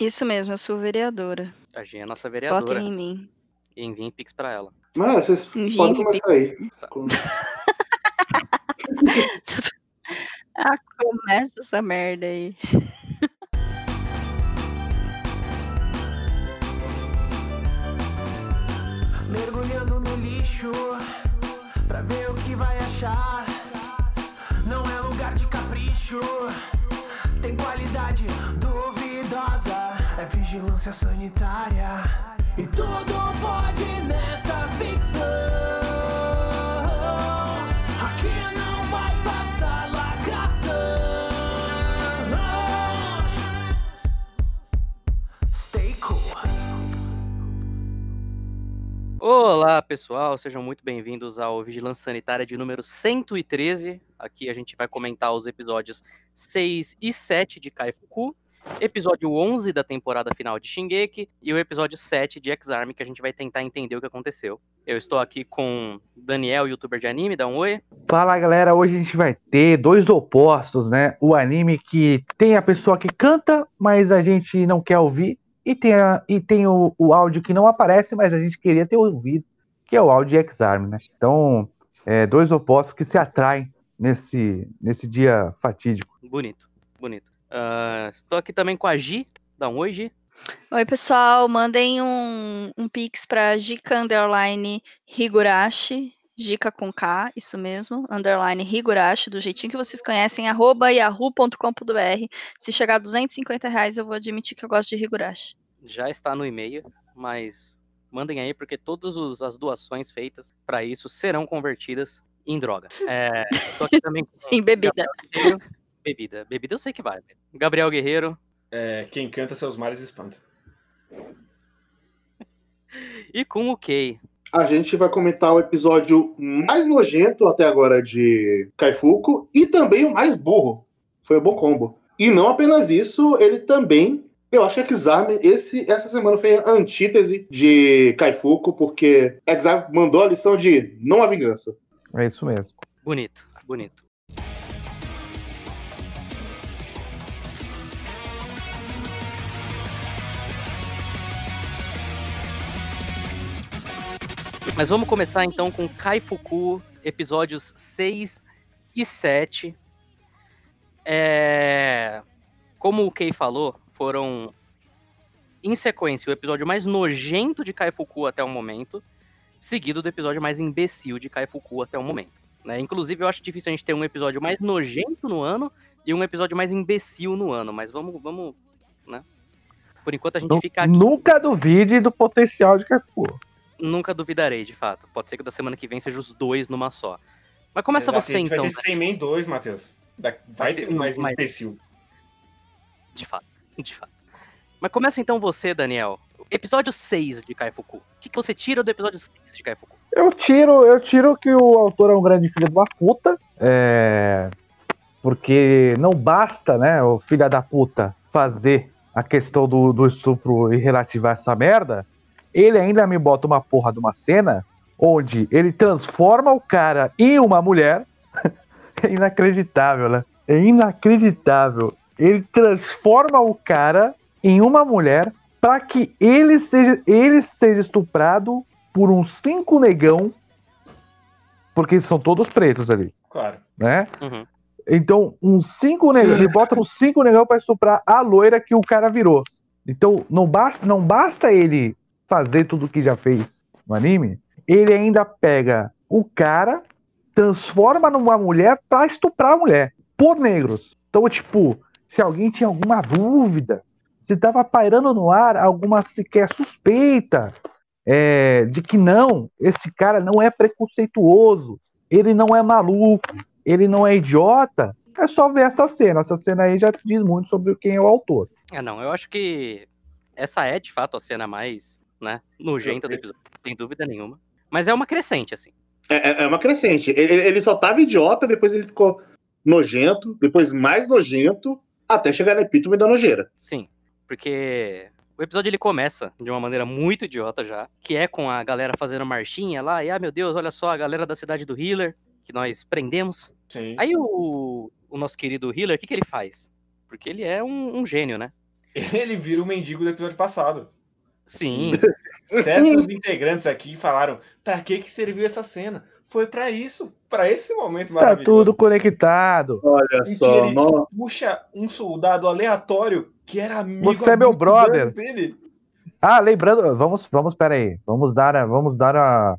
Isso mesmo, eu sou vereadora. A Jean é nossa Votem vereadora. em mim. E enviem Pix pra ela. Mas vocês Envie podem em começar aí. Com- Ah, começa essa merda aí. Mergulhando no lixo pra ver o que vai achar. Não é lugar de capricho, vigilância sanitária e tudo pode nessa ficção. Aqui não vai passar lacração. Stay cool. Olá, pessoal, sejam muito bem-vindos ao Vigilância Sanitária de número 113. Aqui a gente vai comentar os episódios 6 e 7 de Kaifuku, episódio 11 da temporada final de Shingeki e o episódio 7 de X-Arm, que a gente vai tentar entender o que aconteceu. Eu estou aqui com Daniel, youtuber de anime, dá um oi. Fala galera, hoje a gente vai ter dois opostos, né? O anime que tem a pessoa que canta, mas a gente não quer ouvir, e tem, a- e tem o, o áudio que não aparece, mas a gente queria ter ouvido, que é o áudio de X-Arm, né? Então, é, dois opostos que se atraem nesse, nesse dia fatídico. Bonito, bonito. Ah, estou aqui também com a Gi, dá um oi, Gi. Oi, pessoal, mandem um, um pix pra Jika Underline Higurashi, Jika com K, isso mesmo, Underline Higurashi, do jeitinho que vocês conhecem, arroba yahoo.com.br. Se chegar a 250 reais, eu vou admitir que eu gosto de Higurashi. já está no e-mail, mas mandem aí porque todas os- as doações feitas para isso serão convertidas em droga. É, aqui também Em bebida. Gabriel. Bebida. Bebida eu sei que vai. né? Gabriel Guerreiro É, quem canta seus males espanta. e com o Kay. A gente vai comentar o episódio mais nojento até agora de Kaifuku e também o mais burro. Foi um bom combo. E não apenas isso, ele também. Eu acho que Exame, esse, essa semana foi a antítese de Kaifuku, porque Exame mandou a lição de não a vingança. É isso mesmo. Bonito, bonito. Mas vamos começar então com Kaifuku, episódios 6 e 7. É... Como o Kei falou, foram em sequência o episódio mais nojento de Kaifuku até o momento, seguido do episódio mais imbecil de Kaifuku até o momento. né? Inclusive, eu acho difícil a gente ter um episódio mais nojento no ano e um episódio mais imbecil no ano, mas vamos, vamos, né? Por enquanto a gente fica aqui. Nunca duvide do potencial de Carrefour. Nunca duvidarei, de fato. Pode ser que da semana que vem seja os dois numa só. Mas começa Exato, você a gente então, vai ter 100 men 2, Matheus. Da- Vai ter- um mais mas- imbecil. de fato, de fato. Mas começa então você, Daniel. Episódio 6 de Kaifuku. O que, que você tira do episódio 6 de Kaifuku? Eu tiro, eu tiro que o autor é um grande filho de uma puta. É. Porque não basta, né, o filho da puta fazer a questão do, do estupro e relativar essa merda. Ele ainda me bota uma porra de uma cena onde ele transforma o cara em uma mulher. é inacreditável, né? É inacreditável. Ele transforma o cara em uma mulher para que ele seja, ele seja estuprado por uns cinco negão, porque são todos pretos ali, Claro. né? Uhum. Então, uns cinco negão, ele bota uns cinco negão para estuprar a loira que o cara virou. Então, não basta, não basta ele fazer tudo o que já fez no anime, ele ainda pega o cara, transforma numa mulher para estuprar a mulher por negros. Então, tipo, se alguém tinha alguma dúvida, se tava pairando no ar alguma sequer suspeita é, de que não, esse cara não é preconceituoso, ele não é maluco, ele não é idiota, é só ver essa cena. Essa cena aí já diz muito sobre quem é o autor. Ah, não, eu acho que essa é de fato a cena mais, né, nojenta do episódio, sem dúvida nenhuma. Mas é uma crescente, assim. É, é- é uma crescente. Ele, ele só tava idiota, depois ele ficou nojento, depois mais nojento, até chegar no epítome da nojeira. Sim, porque o episódio ele começa de uma maneira muito idiota já, que é com a galera fazendo marchinha lá, e ah, meu Deus, olha só, a galera da cidade do Healer, que nós prendemos. Sim. Aí o, o nosso querido Healer, o que, que ele faz? Porque ele é um, um gênio, né? Ele vira o mendigo do episódio passado. Sim. Certos integrantes aqui falaram: pra que que serviu essa cena? Foi pra isso, pra esse momento Está maravilhoso. tudo conectado. Olha que só, Puxa um soldado aleatório que era amigo Você é meu brother. dele. Ah, lembrando, vamos, vamos, pera aí, vamos dar, a, vamos dar a,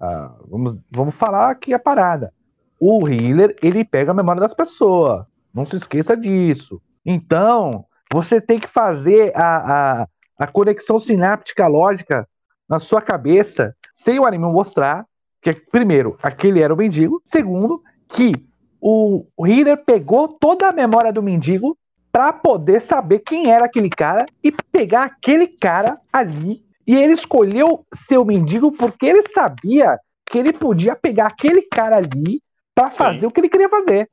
a- vamos, vamos falar aqui a parada. O healer, ele pega a memória das pessoas, não se esqueça disso. Então, você tem que fazer a, a, a conexão sináptica lógica na sua cabeça, sem o anime mostrar, que primeiro, aquele era o mendigo, segundo, que o, healer pegou toda a memória do mendigo para poder saber quem era aquele cara e pegar aquele cara ali. E ele escolheu ser o mendigo porque ele sabia que ele podia pegar aquele cara ali para Sim. fazer o que ele queria fazer.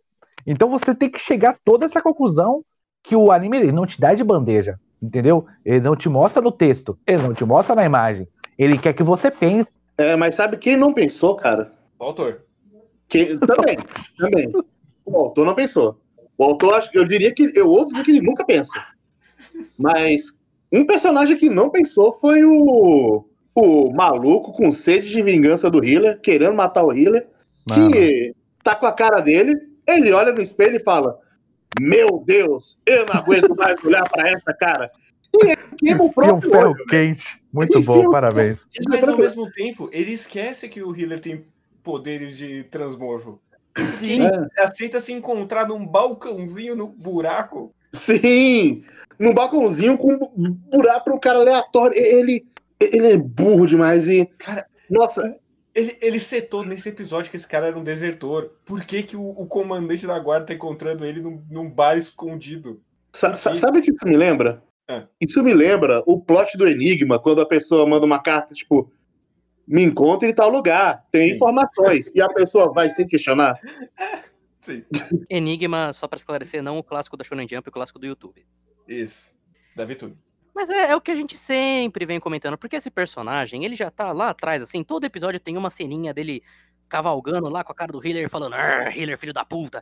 Então você tem que chegar a toda essa conclusão que o anime não te dá de bandeja, entendeu? Ele não te mostra no texto, ele não te mostra na imagem. Ele quer que você pense. É, mas sabe quem não pensou, cara? O autor. Quem- também, também. O autor não pensou. O autor, acho- eu diria que, eu ouso dizer que ele nunca pensa. Mas um personagem que não pensou foi o, o maluco com sede de vingança do healer, querendo matar o healer, que tá com a cara dele, ele olha no espelho e fala: Meu Deus, eu não aguento mais olhar pra essa cara. E E um ferro olho. quente. Muito Enfia bom, parabéns. Mas ao mesmo tempo, ele esquece que o healer tem poderes de transmorfo. Sim. É. Ele aceita se encontrar num balcãozinho no buraco. Sim! Num balcãozinho com um buraco pro cara aleatório. Ele, ele é burro demais e. Cara, Nossa, Ele, ele setou nesse episódio que esse cara era um desertor. Por que, que o, o comandante da guarda tá encontrando ele num, num bar escondido? sa- sa- sabe o que isso me lembra? É. Isso me lembra o plot do Enigma, quando a pessoa manda uma carta, tipo, me encontre em tal lugar, tem Sim. informações, e a pessoa vai sem questionar. Sim. Enigma, só pra esclarecer, não o clássico da Shonen Jump, o clássico do YouTube. Isso. Deve tudo. Mas é, é o que a gente sempre vem comentando, porque esse personagem, ele já tá lá atrás, assim, todo episódio tem uma ceninha dele cavalgando lá com a cara do healer, falando, "Ah, healer, filho da puta.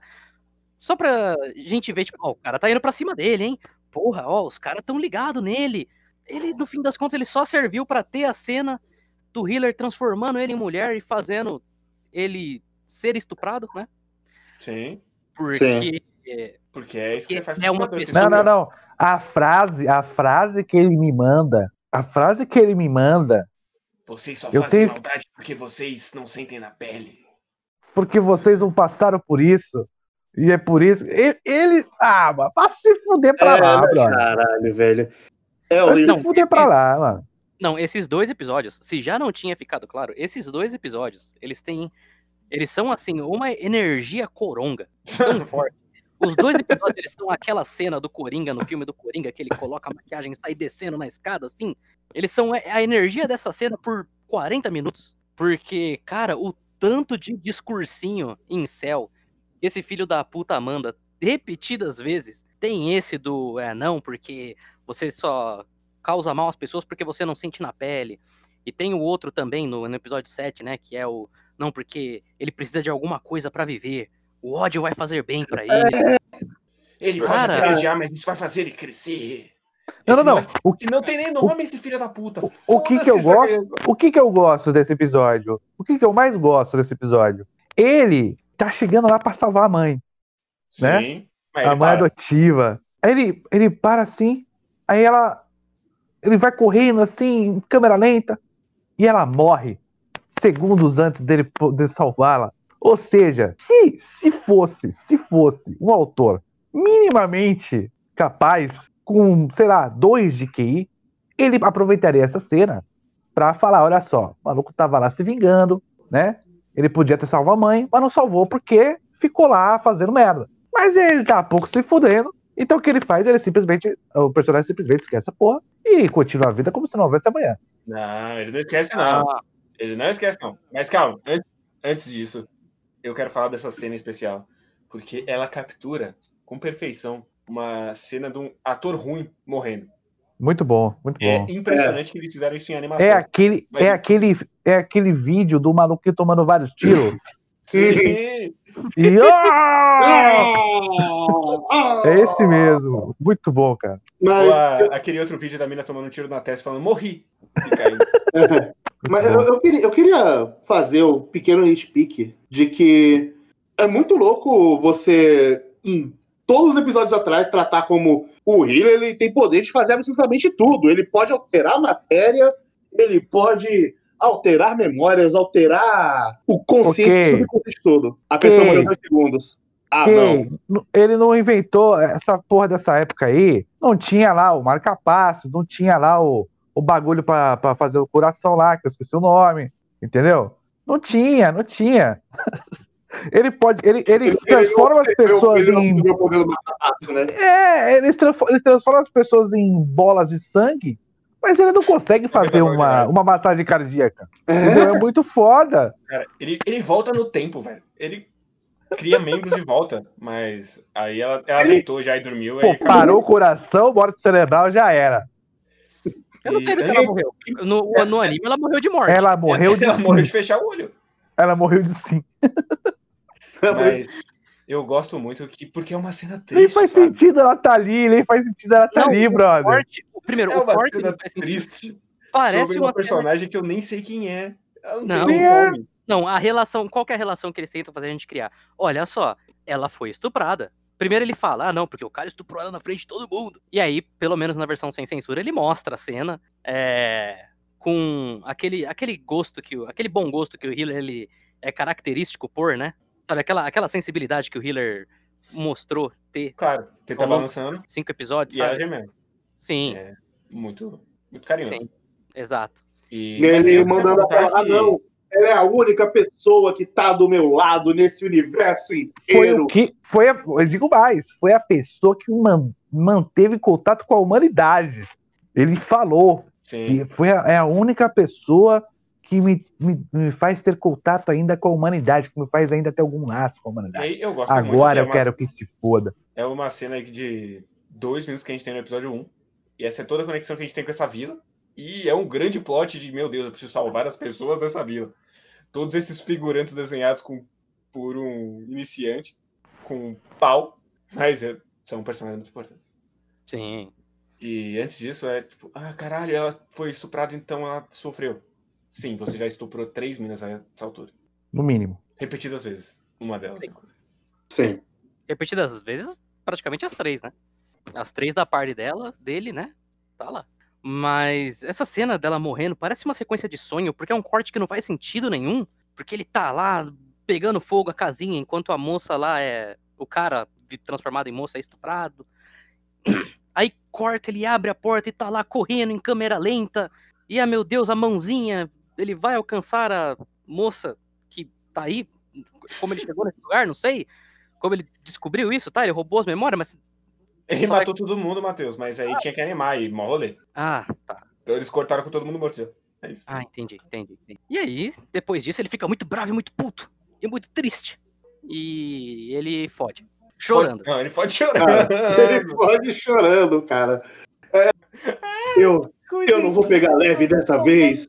Só pra gente ver, tipo, ó, o cara tá indo pra cima dele, hein? Porra, ó, os caras tão ligados nele. Ele, no fim das contas, ele só serviu pra ter a cena do healer transformando ele em mulher e fazendo ele ser estuprado, né? Sim. Porque é, Porque é isso que você faz é uma pessoa- Não, não, não. A frase, a frase que ele me manda, a frase que ele me manda, Vocês só Eu fazem tenho- maldade porque vocês não sentem na pele. porque vocês não passaram por isso. E é por isso. Ele. ele ah, mano, vai se fuder pra É, lá, né, brother. Caralho, velho. É se fuder pra lá, mano. Não, esses dois episódios, se já não tinha ficado claro, esses dois episódios, eles têm. Eles são, assim, uma energia coronga tão forte. Os dois episódios, são aquela cena do Coringa, no filme do Coringa, que ele coloca a maquiagem e sai descendo na escada, assim. Eles são a energia dessa cena por 40 minutos. Porque, cara, o tanto de discursinho em céu esse filho da puta manda repetidas vezes. Tem esse do, é, não, porque você só causa mal às pessoas porque você não sente na pele. E tem o outro também no, no episódio 7, né? Que é o. Não, porque ele precisa de alguma coisa pra viver. O ódio vai fazer bem pra ele. Ele pode Cara. até odiar, mas isso vai fazer ele crescer. Não, não, Esse não. O, que- não tem nem nome esse filho da puta. o- o que que eu gosto? criança. o que que eu gosto desse episódio? O que que eu mais gosto desse episódio? Ele tá chegando lá pra salvar a mãe. né? Sim. Mas a ele mãe para. adotiva. Aí ele, ele para assim, aí ela. Ele vai correndo assim, em câmera lenta, e ela morre segundos antes dele poder salvá-la. Ou seja, se, se fosse, se fosse um autor minimamente capaz, com, sei lá, dois de QI, ele aproveitaria essa cena pra falar: olha só, o maluco tava lá se vingando, né? Ele podia ter salvo a mãe, mas não salvou porque ficou lá fazendo merda. Mas ele tá pouco se fudendo. Então o que ele faz? Ele simplesmente. O personagem simplesmente esquece a porra e continua a vida como se não houvesse amanhã. Não, ele não esquece, não. Ah, Ele não esquece, não. Mas calma, antes, antes disso, eu quero falar dessa cena especial. Porque ela captura com perfeição uma cena de um ator ruim morrendo. Muito bom, muito É bom. impressionante que eles fizeram isso em animação. É aquele, Mas é é aquele, é aquele vídeo do maluquinho tomando vários tiros. Sim! E! É esse mesmo. Muito bom, cara. Ou Mas, a- aquele outro vídeo da mina tomando um tiro na testa falando, morri! E caindo. mas eu, eu queria, eu queria fazer o pequeno nitpick de que é muito louco você, em todos os episódios atrás, tratar como o Healer ele tem poder de fazer absolutamente tudo. Ele pode alterar a matéria, ele pode alterar memórias, alterar o consciente Ok. o subconsciente todo. A pessoa Ok. morreu dois segundos. Ah, não. Quem- Ele não inventou essa porra dessa época aí. Não tinha lá o marca-passo, não tinha lá o, o bagulho pra, pra fazer o coração lá, que eu esqueci o nome. Entendeu? Não tinha, não tinha. Ele pode. Ele, ele transforma as pessoas ele em. né? É, ele transforma, ele transforma as pessoas em bolas de sangue, mas ele não consegue fazer uma, extraordinário. uma massagem cardíaca. É. É muito foda. Cara, ele, ele volta no tempo, velho. Ele cria membros de volta, mas aí ela, ela deitou já e dormiu. Pô, aí parou o coração, morte cerebral, já era. Eu não sei do que ela morreu. No, no anime ela morreu de morte. Ela morreu de ela morreu de fechar o olho. Ela morreu de sim. Mas eu gosto muito que porque é uma cena Nem triste, faz sabe? sentido ela tá ali, nem faz sentido ela tá Não, ali, O brother. corte, o primeiro, É o uma corte cena não triste Parece sobre uma uma personagem que eu nem sei quem é. Ela Não. um é? Não, a relação, qual que é a relação que eles tentam fazer a gente criar? Olha só, ela foi estuprada. Primeiro ele fala, ah não, porque o cara estuprou ela na frente de todo mundo. E aí, pelo menos na versão sem censura, ele mostra a cena é, com aquele, aquele gosto que, o- aquele bom gosto que o Healer ele é característico por, né? Sabe, aquela, aquela sensibilidade que o Healer mostrou ter Claro, você tá balançando cinco episódios, e sabe? gemendo. Sim, É muito, muito carinhoso. Sim. exato. E, E ele queria mandando contar ela, ah, não, ela é a única pessoa que tá do meu lado nesse universo Foi inteiro. o que. Foi a, eu digo mais, foi a pessoa que man- manteve contato com a humanidade. Ele falou. Sim. que foi a, é a única pessoa que me, me, me faz ter contato ainda com a humanidade, que me faz ainda ter algum laço com a humanidade. aí eu Agora é eu uma, quero que se foda. é uma cena de dois minutos que a gente tem no episódio 1. E essa é toda a conexão que a gente tem com essa vila. E é um grande plot de, meu Deus, eu preciso salvar as pessoas dessa vila. Todos esses figurantes desenhados com, por um iniciante, com pau, mas é- são personagens muito importantes. Sim. E antes disso é tipo, ah, caralho, ela foi estuprada, então ela sofreu. Sim, você já estuprou três minas a essa altura. No mínimo. Repetidas vezes. Uma delas, inclusive. Sim. repetidas vezes, praticamente as três, né? As três da parte dela, dele, né? Tá lá. Mas essa cena dela morrendo parece uma sequência de sonho, porque é um corte que não faz sentido nenhum. Porque ele tá lá pegando fogo a casinha, enquanto a moça lá é. O cara transformado em moça é estuprado. Aí corta, ele abre a porta e tá lá correndo em câmera lenta. E, ah, meu Deus, a mãozinha. Ele vai alcançar a moça que tá aí. Como ele chegou nesse lugar, não sei como ele descobriu isso, tá? Ele roubou as memórias, mas. Ele Só matou todo mundo, Matheus, mas aí tinha que animar e mó rolê. Ah, tá. Então eles cortaram com todo mundo morto. É isso. Ah, entendi, entendi, entendi. E aí, depois disso, ele fica muito bravo e muito puto. E muito triste. E ele fode. Chorando. Pode- Não, ele pode chorar. Cara, ele pode ir chorando, cara. É, eu, eu não vou pegar leve dessa vez.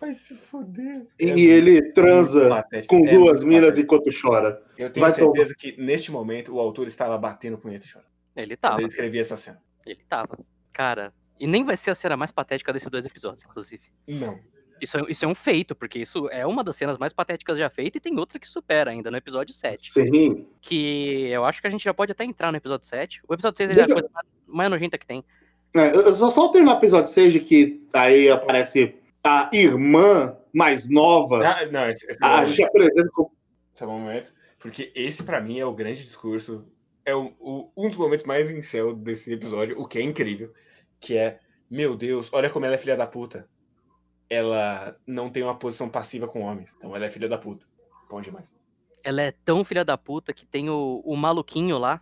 Vai se fuder. E É ele muito transa patético, com é duas minas patético. enquanto chora. Eu tenho Vai certeza que neste momento o autor estava batendo punheta e chorando. Ele Quando tava, ele escrevia essa cena. ele tava. Cara, e nem vai ser a cena mais patética desses dois episódios, inclusive. Não. Isso é, isso é um feito, porque isso é uma das cenas mais patéticas já feitas e tem outra que supera ainda no episódio 7. Sim. Que eu acho que a gente já pode até entrar no episódio 7. O episódio 6 é a coisa mais- nojenta que tem. É, eu só, só terminar o episódio 6 de que aí aparece a irmã mais nova. Ah, não, esse, esse, é A gente apresenta como. esse é o momento. Porque esse, pra mim, é o grande discurso. É o, o- um dos momentos mais incel desse episódio, o que é incrível. Que é, meu Deus, olha como ela é filha da puta. Ela não tem uma posição passiva com homens. Então ela é filha da puta. Bom demais. Ela é tão filha da puta que tem o, o maluquinho lá.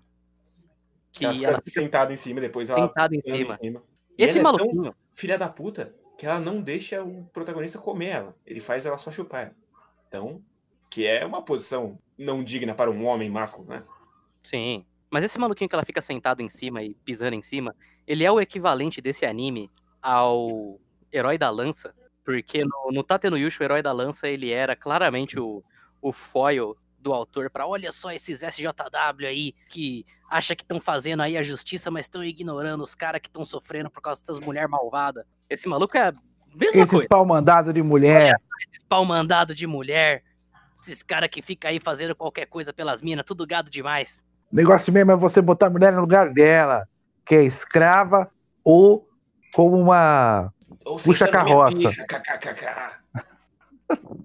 Que ela fica ela sentada em cima, depois ela sentada em em cima. E Esse ela é tão maluquinho, filha da puta que ela não deixa o protagonista comer ela. Ele faz ela só chupar. Então, que é uma posição não digna para um homem másculo, né? sim. Mas esse maluquinho que ela fica sentado em cima e pisando em cima, ele é o equivalente desse anime ao Herói da Lança. Porque no, no Yusha, o Herói da Lança, ele era claramente o, o foil do autor pra olha só esses SJW aí que acha que estão fazendo aí a justiça, mas estão ignorando os caras que estão sofrendo por causa dessas mulheres malvadas. Esse maluco é a mesma Esses coisa. pau mandado de mulher. Esses pau mandado de mulher. Esses caras que ficam aí fazendo qualquer coisa pelas minas, tudo gado demais. O negócio mesmo é você botar a mulher no lugar dela, que é escrava ou como uma. Ou Puxa carroça.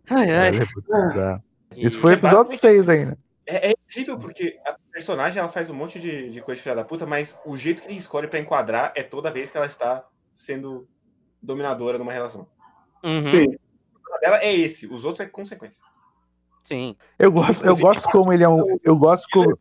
Ai, ai. Isso foi é episódio basicamente- 6 ainda. É, é incrível porque a personagem ela faz um monte de, de coisa de filha da puta, mas o jeito que ele escolhe pra enquadrar é toda vez que ela está sendo dominadora numa relação. Uhum, Sim. Dela é esse, os outros é consequência. sim. Eu gosto, eu gosto como ele é um. Eu gosto como,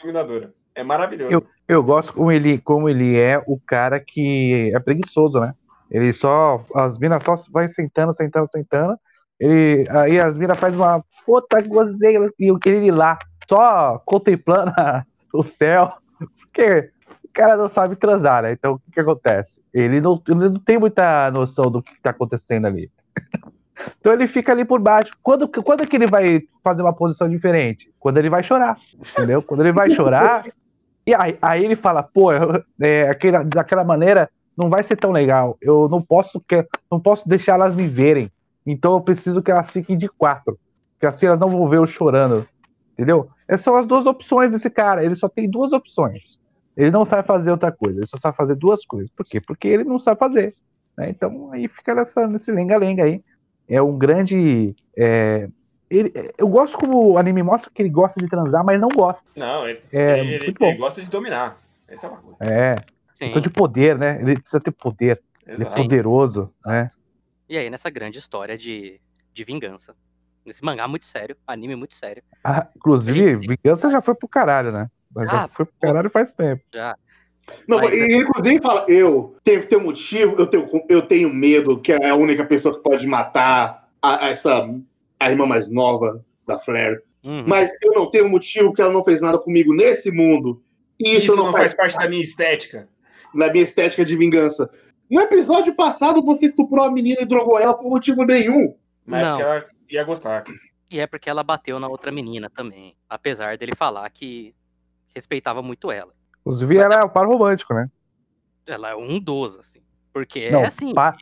Dominadora. É maravilhoso. Eu- eu gosto como ele, como ele é o cara que é preguiçoso, né? Ele só. As minas só vai sentando, sentando, sentando. Ele, aí as minas faz uma puta gozei e eu queria ir lá, só contemplando o céu. Porque cara não sabe transar, né? Então o que, que acontece? Ele não, ele não tem muita noção do que tá acontecendo ali. Então ele fica ali por baixo. Quando, quando que ele vai fazer uma posição diferente? Quando ele vai chorar, entendeu? Quando ele vai chorar, e aí, aí ele fala, pô, é, aquela, daquela maneira não vai ser tão legal. Eu não posso, que, não posso deixar elas me verem. Então eu preciso que elas fiquem de quatro. Porque assim elas não vão ver eu chorando. Entendeu? Essas são as duas opções desse cara. Ele só tem duas opções. Ele não sabe fazer outra coisa. Ele só sabe fazer duas coisas. Por quê? Porque ele não sabe fazer. né? Então aí fica nessa, nesse lenga-lenga aí. É um grande. é, ele- eu gosto como o anime mostra que ele gosta de transar, mas não gosta. Não, ele, É ele- muito bom. ele gosta de dominar. Essa é uma coisa. É. sim. Questão de poder, né? Ele precisa ter poder. Ele é Exato. poderoso, né? E aí, nessa grande história de, de vingança. Nesse mangá muito sério, anime muito sério. Ah, inclusive, Vingança já foi pro caralho, né? Mas já Ah, foi pro caralho faz tempo. Já. Não, Mas- e inclusive fala, eu tenho que ter um motivo, eu tenho, eu tenho medo que é a única pessoa que pode matar a, a essa a irmã mais nova da Flair. Uhum. Mas eu não tenho motivo que ela não fez nada comigo nesse mundo. E Isso, isso, não faz parte da minha estética. na minha estética de vingança. No episódio passado, você estuprou a menina e drogou ela por motivo nenhum. Mas é Não. porque ela ia gostar. E é porque ela bateu na outra menina também. Apesar dele falar que respeitava muito ela. Inclusive, ela é o par romântico, né? Ela é um dos, assim. Porque Não, é assim. Par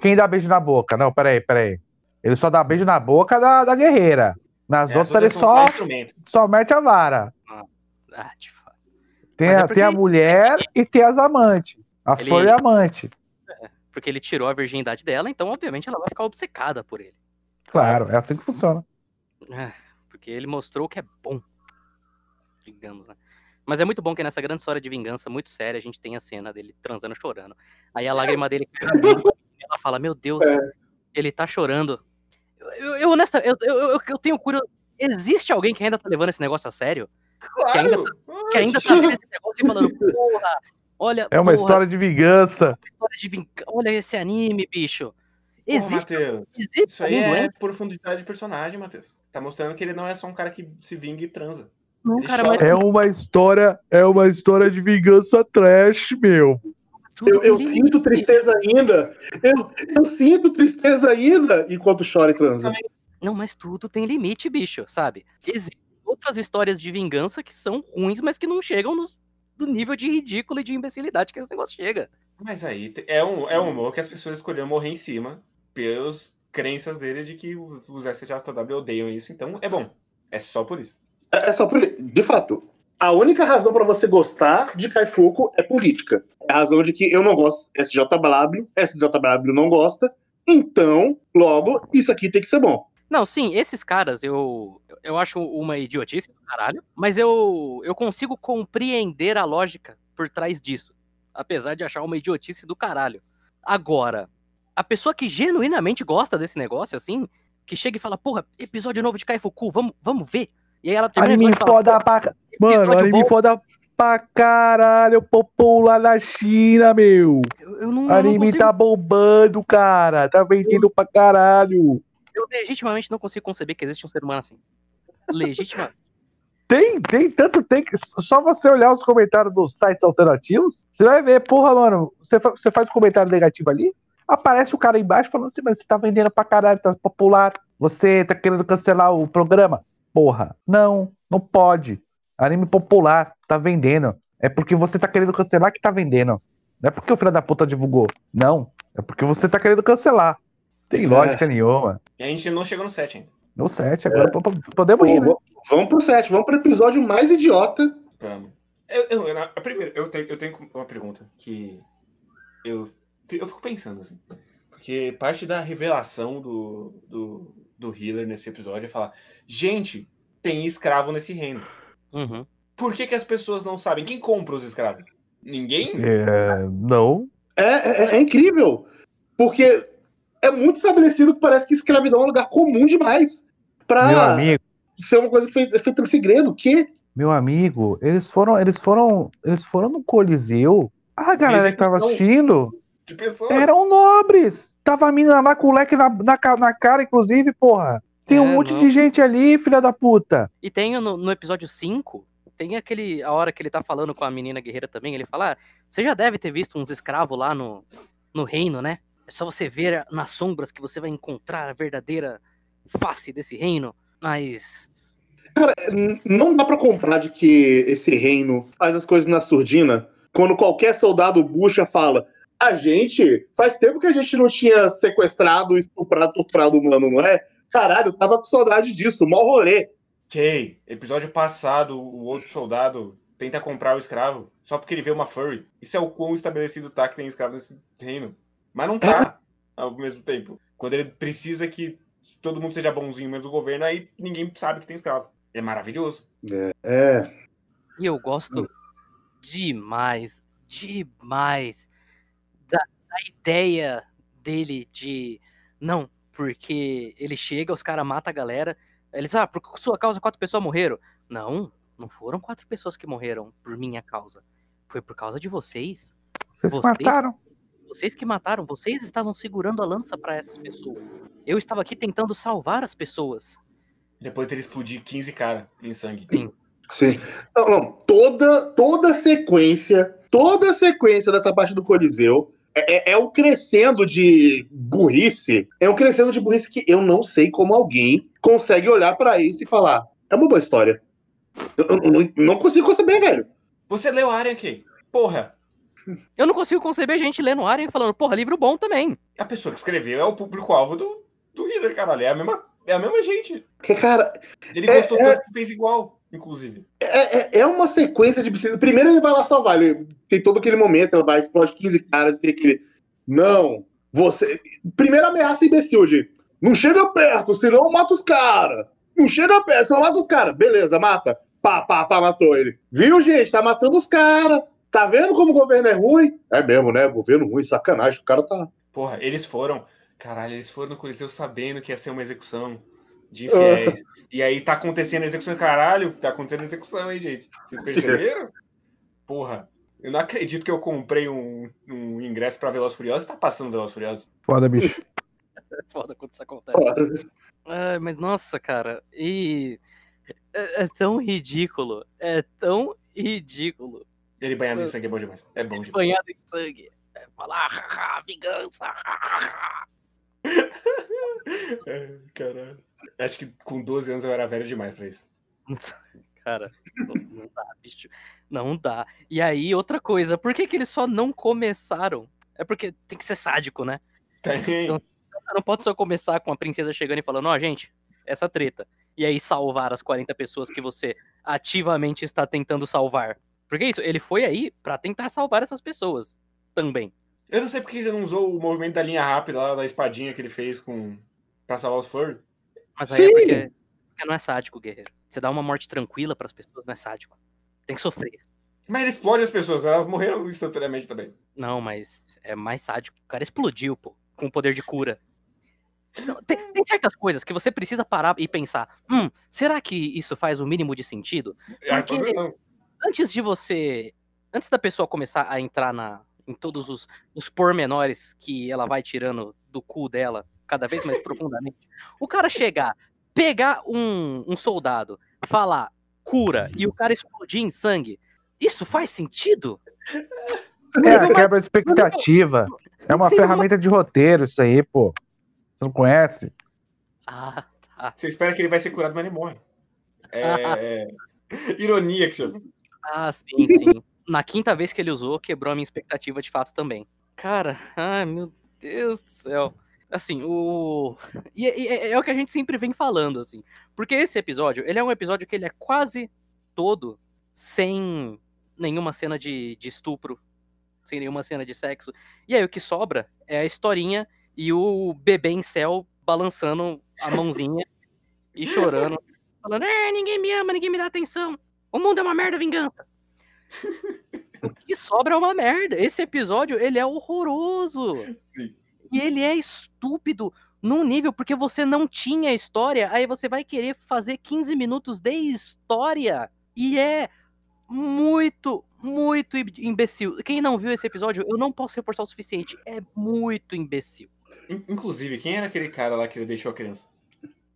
Quem dá beijo na boca? Não, peraí, peraí. Ele só dá beijo na boca da, da guerreira. Nas É, as outras ele só, só mete a vara. Ah, de fato. Tem, é a, tem a mulher e tem as amantes. A Ele- flor e a amante. Porque ele tirou a virgindade dela, então, obviamente, ela vai ficar obcecada por ele. Claro, é assim que funciona. Ah, Porque ele mostrou que é bom. Digamos, né? Mas é muito bom que nessa grande história de vingança, muito séria, a gente tem a cena dele transando chorando. Aí a lágrima dele cai na mão, e ela fala, meu Deus, ele tá chorando. Eu, eu, eu honesta, eu, eu, eu, eu tenho curiosidade. Existe alguém que ainda tá levando esse negócio a sério? Que ainda, Claro! que ainda tá vendo esse negócio e falando, porra, olha, É uma porra, história de vingança. história de vingança. Olha esse anime, bicho. Porra, Existe, Matheus. existe Isso aí é doente? profundidade de personagem, Matheus. Tá mostrando que ele não é só um cara que se vinga e transa. Não, cara, mas É uma história, é uma história de vingança trash, meu. Eu, eu sinto tristeza ainda. Eu, eu sinto tristeza ainda enquanto chora e transa. Não, mas tudo tem limite, bicho, sabe? Existem outras histórias de vingança que são ruins, mas que não chegam nos, do nível de ridículo e de imbecilidade que esse negócio chega. Mas aí é um, é um humor que as pessoas escolheram morrer em cima pelas crenças dele de que os os SJW odeiam isso. Então é bom. É só por isso. É, é só por... De fato, a única razão pra você gostar de Kaifuku é política. É a razão de que eu não gosto SJW, SJW não gosta, então, logo, isso aqui tem que ser bom. Não, sim, esses caras eu, eu acho uma idiotice do caralho, mas eu, eu consigo compreender a lógica por trás disso. Apesar de achar uma idiotice do caralho. Agora, a pessoa que genuinamente gosta desse negócio, assim, que chega e fala, porra, episódio novo de Kaifuku, vamos, vamos ver. E aí ela termina Anime fala, foda pra. ca- Mano, episódio anime bom. foda pra caralho. Popô lá na China, meu. eu, eu não, eu Anime consigo tá bombando, cara. Tá vendendo pra caralho. Eu legitimamente não consigo conceber que existe um ser humano assim. Legitimamente. Tem, tem, tanto tem que. Só você olhar os comentários dos sites alternativos, você vai ver, porra, mano, você, você faz um comentário negativo ali, aparece o cara embaixo falando assim, mas você tá vendendo pra caralho, tá popular. Você tá querendo cancelar o programa? Porra, não, não pode. Anime popular, tá vendendo. É porque você tá querendo cancelar que tá vendendo. Não é porque o filho da puta divulgou. Não. É porque você tá querendo cancelar. Tem É. lógica nenhuma. E a gente não chegou no 7 ainda. No 7, agora po- podemos ir, né? Vamos- pro 7, vamos pro episódio mais idiota. Vamos. Eu, eu, eu, na- primeiro, eu tenho, eu tenho uma pergunta que eu, eu fico pensando assim. Porque parte da revelação do, do, do Healer nesse episódio é falar: gente, tem escravo nesse reino. Uhum. Por que, que as pessoas não sabem? Quem compra os escravos? Ninguém? É, não. É, é- é incrível. Porque é muito estabelecido que parece que escravidão é um lugar comum demais. Meu Pra amigo, ser uma coisa feita, feita em segredo. Que? meu amigo, eles foram, eles foram, eles foram no Coliseu. A galera que tava assistindo De pessoas? eram nobres. Tava a menina lá com o leque na, na, na cara, inclusive, porra. Tem um É, monte não. de gente ali, filha da puta. E tem no, no episódio 5, tem aquele. A hora que ele tá falando com a menina guerreira também, ele fala: ah, você já deve ter visto uns escravos lá no, no reino, né? É só você ver nas sombras que você vai encontrar a verdadeira face desse reino. Mas. N- Não dá pra comprar de que esse reino faz as coisas na surdina quando qualquer soldado bucha fala. A gente, faz tempo que a gente não tinha sequestrado, estuprado, torturado humano, não é? Caralho, eu tava com saudade disso, mó rolê. Ok, episódio passado, o outro soldado tenta comprar o escravo só porque ele vê uma furry. Isso é o quão estabelecido tá que tem escravo nesse reino. Mas não tá ao mesmo tempo. Quando ele precisa que todo mundo seja bonzinho, menos o governo, aí ninguém sabe que tem escravo. É maravilhoso. É. E eu gosto demais, demais da ideia dele de. Não, porque ele chega, os caras matam a galera. Eles, ah, por sua causa quatro pessoas morreram. Não, não foram quatro pessoas que morreram por minha causa. Foi por causa de vocês. Vocês Vocês- mataram. Vocês que mataram, vocês estavam segurando a lança pra essas pessoas. Eu estava aqui tentando salvar as pessoas. Depois de ele explodir 15 caras em sangue. Sim. Sim. Não, não, toda, toda a sequência, toda a sequência dessa parte do Coliseu é, é, é um crescendo de burrice. É um crescendo de burrice que eu não sei como alguém consegue olhar pra isso e falar. É uma boa história. Eu, eu não, não consigo conceber, velho. Você leu Arya aqui? Porra, Eu não consigo conceber gente lendo Arya e falando, porra, livro bom também. a pessoa que escreveu é o público-alvo do, do líder, caralho. É a mesma, é a mesma gente. Porque, cara, Ele É, gostou é. tanto que fez igual, inclusive. é, é- é uma sequência de precisa. Primeiro ele vai lá salvar, ele tem todo aquele momento, ele vai, explode 15 caras, tem aquele. Não, você. Primeira ameaça imbecil de. Não chega perto, senão eu mato os caras. Não chega perto, senão eu mato os caras. Beleza, mata. Pá, pá, pá, matou ele. Viu, gente? Tá matando os caras. Tá vendo como o governo é ruim? É mesmo, né? Governo ruim, sacanagem. O cara tá. Porra, eles foram. Caralho, eles foram no Coliseu sabendo que ia ser uma execução de Ah. fiéis. e aí tá acontecendo a execução. Caralho, tá acontecendo a execução aí, gente. Vocês perceberam? Porra, eu não acredito que eu comprei um, um ingresso pra Velozes Furiosos e tá passando Velozes Furiosos. Foda, bicho. É foda quando isso acontece. Ai, mas nossa, cara, e. É, é tão ridículo. É tão ridículo. Ele banhado em sangue é bom demais. É bom demais. Banhado em sangue. É falar, haha, vingança. haha. É, caralho. Acho que com 12 anos eu era velho demais pra isso. Cara, não, não dá, bicho. Não dá. E aí, outra coisa, por que, que eles só não começaram? É porque tem que ser sádico, né? Tem. Então- não pode só começar com a princesa chegando e falando, ó, gente, essa treta. E aí salvar as 40 pessoas que você ativamente está tentando salvar. Porque é isso, ele foi aí pra tentar salvar essas pessoas também. Eu não sei porque ele não usou o movimento da linha rápida lá, da espadinha que ele fez com. pra salvar os furry. Mas aí é Sim. porque, porque não é sádico, guerreiro. Você dá uma morte tranquila pras pessoas, não é sádico. Tem que sofrer. Mas ele explode as pessoas, elas morreram instantaneamente também. Não, mas é mais sádico. O cara explodiu, pô, com o poder de cura. Tem, tem certas coisas que você precisa parar e pensar: hum, será que isso faz o mínimo de sentido? Ah, Porque-. Antes de você. Antes da pessoa começar a entrar na, em todos os, os pormenores que ela vai tirando do cu dela cada vez mais profundamente, o cara chegar, pegar um, um soldado, falar cura e o cara explodir em sangue, isso faz sentido? É, Amigo, quebra a expectativa. É uma ferramenta de roteiro isso aí, pô. Você não conhece? Ah, tá. Você espera que ele vai ser curado, mas ele morre. É. Ironia que chama. Ah, sim, sim. Na quinta vez que ele usou, quebrou a minha expectativa de fato também. Cara, ai meu Deus do céu. Assim, o. E, e- é, é o que a gente sempre vem falando, assim. Porque esse episódio, ele é um episódio que ele é quase todo sem nenhuma cena de, de estupro, sem nenhuma cena de sexo. E aí o que sobra é a historinha e o bebê em céu balançando a mãozinha e chorando, falando: É, ninguém me ama, ninguém me dá atenção. O mundo é uma merda, vingança. O que sobra é uma merda. Esse episódio, ele é horroroso. Sim. E ele é estúpido num nível porque você não tinha história, aí você vai querer fazer 15 minutos de história. E é muito, muito im- imbecil. Quem não viu esse episódio, eu não posso reforçar o suficiente. É muito imbecil. In- Inclusive, quem era aquele cara lá que ele deixou a criança?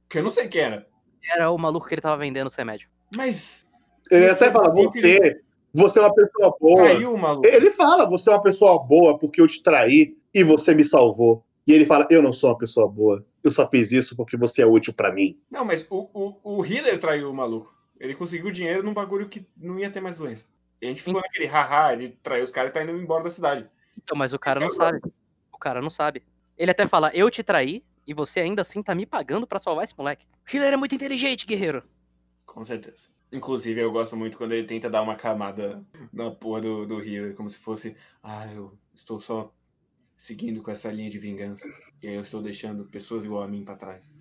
Que eu não sei quem era. Era o maluco que ele tava vendendo o remédio. Mas Ele até fala, você, você é uma pessoa boa. caiu o maluco. Ele fala, você é uma pessoa boa porque eu te traí e você me salvou. E ele fala, eu não sou uma pessoa boa. Eu só fiz isso porque você é útil pra mim. Não, mas o, o, o Hitler traiu o maluco. Ele conseguiu dinheiro num bagulho que não ia ter mais doença. E a gente ficou naquele haha, ele traiu os caras e tá indo embora da cidade. Então, mas o cara não sabe. O cara não sabe. Ele até fala, eu te traí e você ainda assim tá me pagando pra salvar esse moleque. Hitler é muito inteligente, guerreiro. Com certeza. Inclusive, eu gosto muito quando ele tenta dar uma camada na porra do, do Hitler, como se fosse, ah, eu estou só seguindo com essa linha de vingança. E aí eu estou deixando pessoas igual a mim pra trás.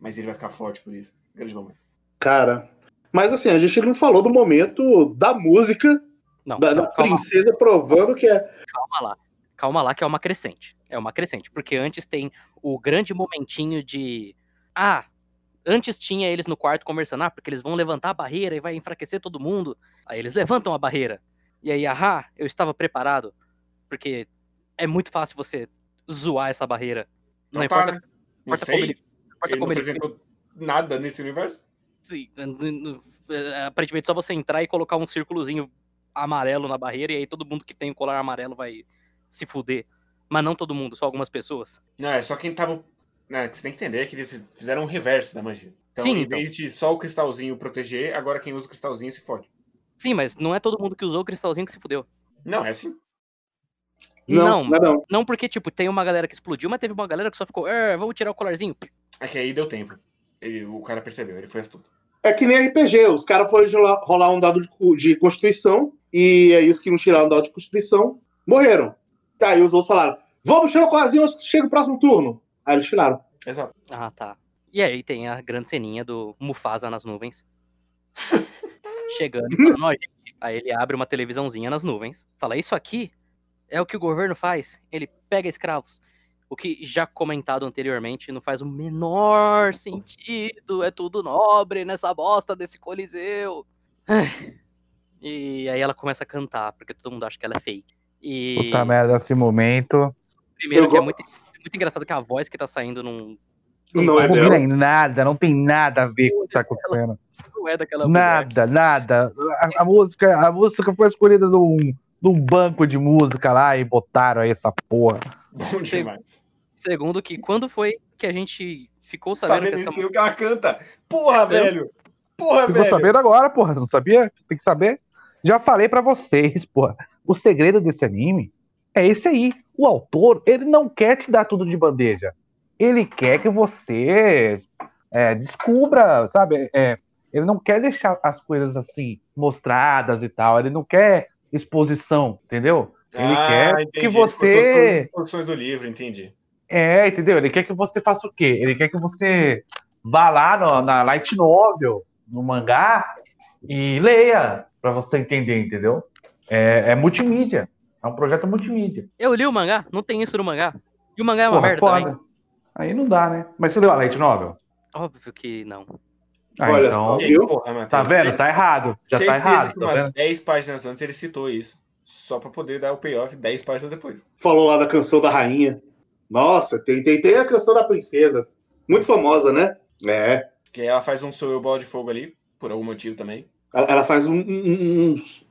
Mas ele vai ficar forte por isso. Grande momento. Cara. Mas assim, a gente não falou do momento da música, Não, da, da princesa provando que é. calma lá. Calma lá, que é uma crescente. É uma crescente. Porque antes tem o grande momentinho de. Ah, antes tinha eles no quarto conversando, ah, porque eles vão levantar a barreira e vai enfraquecer todo mundo. Aí eles levantam a barreira. E aí, ahá, eu estava preparado. Porque é muito fácil você zoar essa barreira. Não, Não, importa, tá, né? Não importa sei. como ele. Importa ele não como ele apresentou nada nesse universo. Sim, é, aparentemente só você entrar e colocar um círculozinho amarelo na barreira e aí todo mundo que tem o colar amarelo vai se fuder. Mas não todo mundo, só algumas pessoas. Não, é só quem tava. Que você tem que entender que eles fizeram um reverso da magia. Então, Sim, em então. vez de só o cristalzinho proteger, agora quem usa o cristalzinho se fode. Sim, mas não é todo mundo que usou o cristalzinho que se fudeu. Não, é assim. Não, Não, não, não. não porque, tipo, tem uma galera que explodiu, mas teve uma galera que só ficou, "É, vamos tirar o colarzinho. É que aí deu tempo. Ele- o cara percebeu, ele foi astuto. É que nem RPG, os caras foram rolar, um dado de, de Constituição, e aí os que não tiraram o dado de Constituição morreram. Aí os outros falaram: vamos tirar o que chegue o próximo turno. Aí eles tiraram. Exato. Ah, tá. E aí tem a grande ceninha do Mufasa nas nuvens. Chegando e falando, ó, gente. Aí ele abre uma televisãozinha nas nuvens. Fala, isso aqui é o que o governo faz. Ele pega escravos. O que já comentado anteriormente não faz o menor sentido. É tudo nobre nessa bosta desse coliseu. E aí ela começa a cantar, porque todo mundo acha que ela é fake. E Puta merda, esse momento. primeiro Eu que é muito, muito engraçado que a voz que tá saindo não, Não é Não dela. nada, não tem nada a ver com o que tá acontecendo. não é daquela mulher. Nada, nada. A, a música, a música foi escolhida num, num banco de música lá e botaram aí essa porra. Bom demais. Segundo que quando foi que a gente ficou sabendo Sabendo que essa que ela canta. Porra, Eu- velho. Porra, Ficou velho. sabendo agora, porra. Não sabia? Tem que saber. Já falei pra vocês, porra. O segredo desse anime é esse aí. O autor, ele não quer te dar tudo de bandeja. Ele quer que você é, descubra, sabe? É, ele não quer deixar as coisas assim mostradas e tal. Ele não quer exposição, entendeu? Ele Ah, quer entendi. que você porções do livro, entendi. É, entendeu? Ele quer que você faça o quê? Ele quer que você vá lá no- na light novel, no mangá, e leia, pra você entender, entendeu? É, é multimídia. É um projeto multimídia. Eu li o mangá, não tem isso no mangá. E o mangá é uma Porra, merda foda. também. Aí não dá, né? Mas você leu a light novel? Óbvio que não. Ah, Olha então. E porra, Matheus, Tá vendo? Tá errado. Já tá certeza errado. que Tá umas vendo? 10 páginas antes ele citou isso. Só pra poder dar o payoff 10 páginas depois. Falou lá da canção da rainha. Nossa, tem, tem, tem a canção da princesa. Muito famosa, né? É. Porque ela faz um Sou Eu Bola de Fogo ali, por algum motivo também. Ela, ela faz um, um- uns.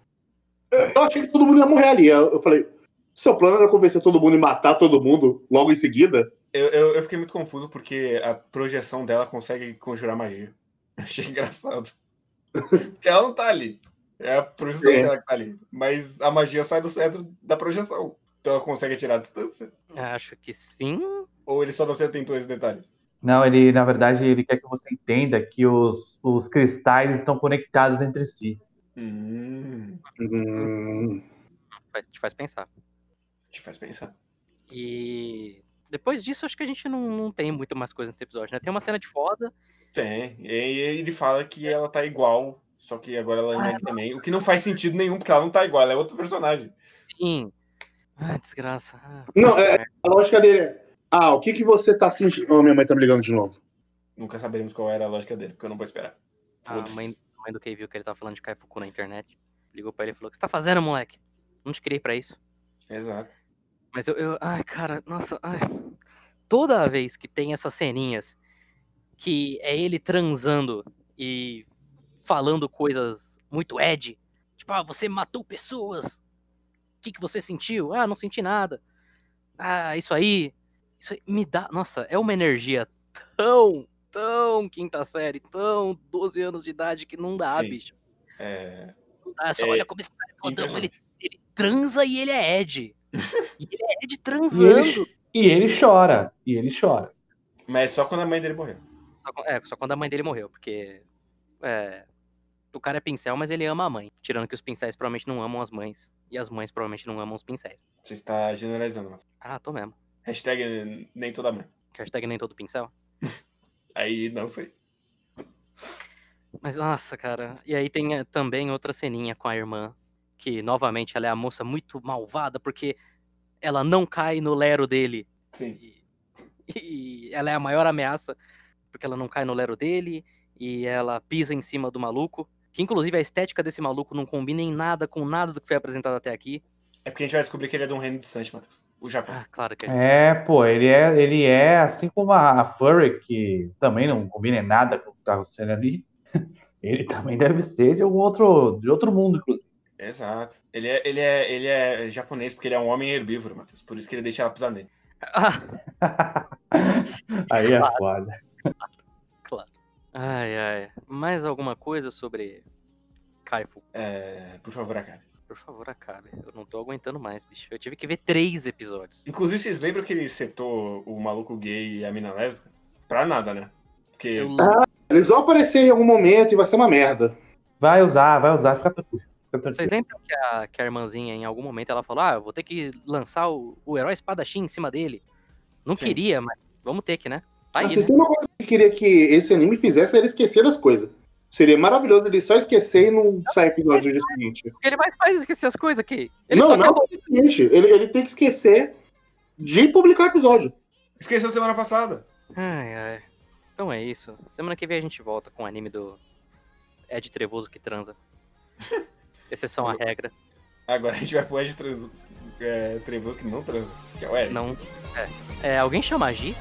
Eu achei que todo mundo ia morrer ali. Eu, falei, seu plano era convencer todo mundo e matar todo mundo logo em seguida? Eu, eu, eu fiquei muito confuso porque a projeção dela consegue conjurar magia. Achei engraçado. Porque ela não tá ali. É a projeção É. dela que tá ali. Mas a magia sai do cetro da projeção. Então ela consegue tirar a distância. Acho que sim. Ou ele só não se atentou a esse detalhe? Não, ele, na verdade, ele quer que você entenda que os, os cristais estão conectados entre si. Hum, Hum, te faz pensar. te faz pensar. E depois disso, acho que a gente não, não tem muito mais coisa nesse episódio, né? Tem uma cena de foda. Tem. E ele fala que ela tá igual, só que agora ela é nerd também. O que não faz sentido nenhum, porque ela não tá igual, ela é outro personagem. Sim. Ah, desgraça. Ah, Não, é, a lógica dele é. Ah, o que, que você tá sentindo? Oh, minha mãe tá me ligando de novo. Nunca saberemos qual era a lógica dele, porque eu não vou esperar. a Foda-se. mãe, mãe do Kay viu que ele tava falando de Kaifuku na internet. Ligou pra ele e falou: O que você tá fazendo, moleque? Não te criei pra isso. Exato. Mas eu, eu- ai, cara, nossa, ai. Toda vez que tem essas ceninhas que é ele transando e falando coisas muito Ed, tipo, ah, você matou pessoas. O que, que você sentiu? Ah, não senti nada. Ah, isso aí. Isso aí me dá. Nossa, é uma energia tão, tão quinta série, tão 12 anos de idade que não dá, Sim. bicho. É, Não dá, só É olha como esse cara é fodão. Ele, ele transa e ele é Ed. e ele é Ed transando. E ele chora. E ele chora. Mas só quando a mãe dele morreu. Só, é, só quando a mãe dele morreu, porque. É, o cara é pincel, mas ele ama a mãe. Tirando que os pincéis provavelmente não amam as mães. E as mães provavelmente não amam os pincéis. Você está generalizando, mas. Ah, tô mesmo. Hashtag nem toda mãe. Hashtag nem todo pincel. Aí não sei. Mas nossa, cara. E aí tem eh, também outra ceninha com a irmã. Que novamente ela é a moça muito malvada, porque ela não cai no lero dele. Sim. E, e ela é a maior ameaça, porque ela não cai no lero dele. E ela pisa em cima do maluco. Que inclusive a estética desse maluco não combina em nada com nada do que foi apresentado até aqui. É porque a gente vai descobrir que ele é de um reino distante, Matheus. O Japão. Ah, claro que a gente É, pô, ele é, ele é assim como a, a Furry, que também não combina nada com o que tá acontecendo ali. Ele também deve ser de algum outro, de outro mundo, inclusive. Exato. Ele é, ele, é, ele é japonês porque ele é um homem herbívoro, Matheus. Por isso que ele deixa ela pisar nele. Ah, Aí é foda. claro. Ai, ai. Mais alguma coisa sobre Kaifu? É, por favor, Akari. Por favor, acabe. Eu não tô aguentando mais, bicho. Eu tive que ver três episódios. Inclusive, vocês lembram que ele setou o maluco gay e a mina lésbica? Pra nada, né? Porque Eu, Eles vão aparecer em algum momento e vai ser uma merda. Vai usar, vai usar, fica tranquilo. Fica Vocês lembram que a, que a irmãzinha, em algum momento, ela falou: Ah, eu vou ter que lançar o, o herói espadachim em cima dele? Não Sim. queria, mas vamos ter que, né? Tá aí, Mas né? uma coisa que eu queria que esse anime fizesse era esquecer das coisas. Seria maravilhoso ele só esquecer e não sair episódio no dia seguinte. Ele mais faz esquecer as coisas aqui. Ele não, só não quer é o dia seguinte. Ele, ele tem que esquecer de publicar o episódio. esqueceu semana passada. Ai, ai. Então é isso. Semana que vem a gente volta com o anime do Ed Trevoso que transa. Exceção à regra. Agora a gente vai pro Ed trans, é, Trevoso que não transa. Que é o Ed. Não. É. É, alguém chama a Gi?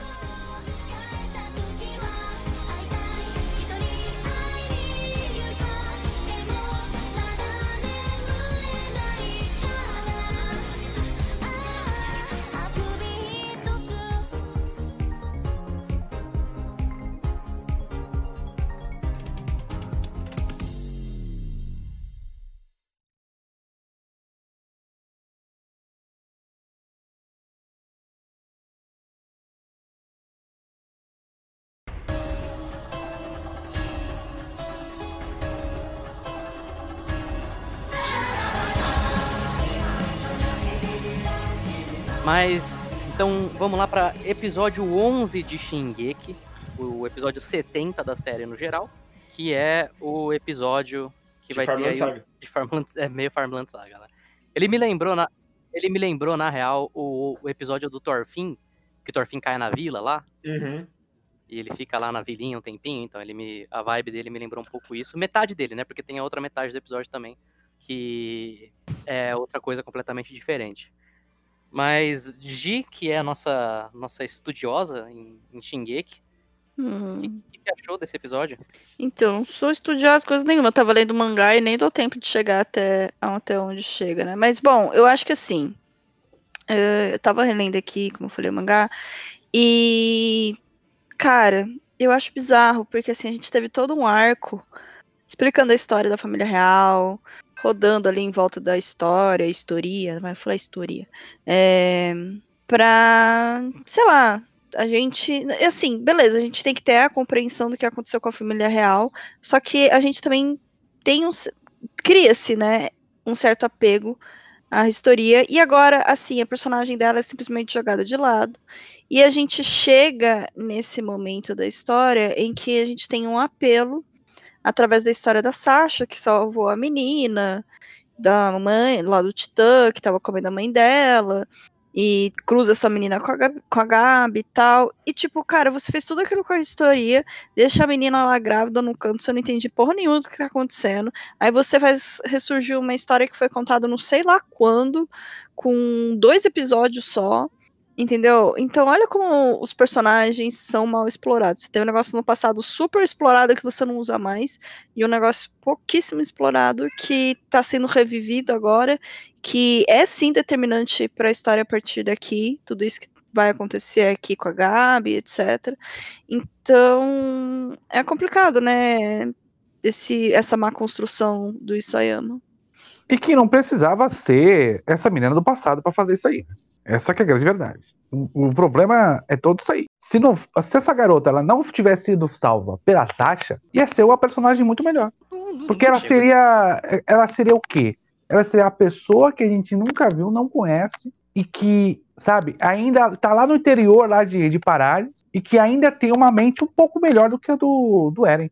Mas, então, vamos lá para episódio 11 de Shingeki, o episódio 70 da série no geral, que é o episódio que De vai ter Farmland aí o- Saga. de Farmland, é meio Farmland Saga, né? Ele me lembrou na ele me lembrou na real o, o episódio do Thorfinn, que o Thorfinn cai na vila lá, Uhum. e ele fica lá na vilinha um tempinho, então ele me a vibe dele me lembrou um pouco isso, metade dele, né? Porque tem a outra metade do episódio também, que é outra coisa completamente diferente. Mas Ji, que é a nossa nossa estudiosa em, em Shingeki, o Hum. que, que achou desse episódio? Então, sou estudiosa coisa nenhuma. Eu tava lendo mangá e nem dou tempo de chegar até, até onde chega, né? Mas, bom, eu acho que assim. eh, Eu tava relendo aqui, como eu falei, o mangá. E, cara, eu acho bizarro, porque assim, a gente teve todo um arco explicando a história da família real, rodando ali em volta da história, historia, vai falar historia, é, pra, sei lá, a gente, assim, beleza, a gente tem que ter a compreensão do que aconteceu com a família real, só que a gente também tem um, cria-se, né, um certo apego à historia, e agora, assim, a personagem dela é simplesmente jogada de lado, e a gente chega nesse momento da história em que a gente tem um apelo através da história da Sasha, que salvou a menina, da mãe, lá do Titã, que tava comendo a mãe dela, e cruza essa menina com a, Gabi, com a Gabi e tal. E, tipo, cara, você fez tudo aquilo com a história, deixa a menina lá grávida no canto, você não entende porra nenhuma do que tá acontecendo. Aí você faz ressurgir uma história que foi contada não sei lá quando, com dois episódios só. Entendeu? Então, olha como os personagens são mal explorados. Você tem um negócio no passado super explorado que você não usa mais, e um negócio pouquíssimo explorado que está sendo revivido agora, que é sim determinante para a história a partir daqui. Tudo isso que vai acontecer aqui com a Gabi, etc. Então, é complicado, né? Esse, essa má construção do Isayama. E que não precisava ser essa menina do passado para fazer isso aí. Essa que é a grande verdade. O, o, problema é todo isso aí. Se, não, se essa garota ela não tivesse sido salva pela Sasha, ia ser uma personagem muito melhor. Porque ela seria. Ela seria o quê? Ela seria a pessoa que a gente nunca viu, não conhece, e que, sabe, ainda tá lá no interior lá de, de Parales, e que ainda tem uma mente um pouco melhor do que a do, do Eren.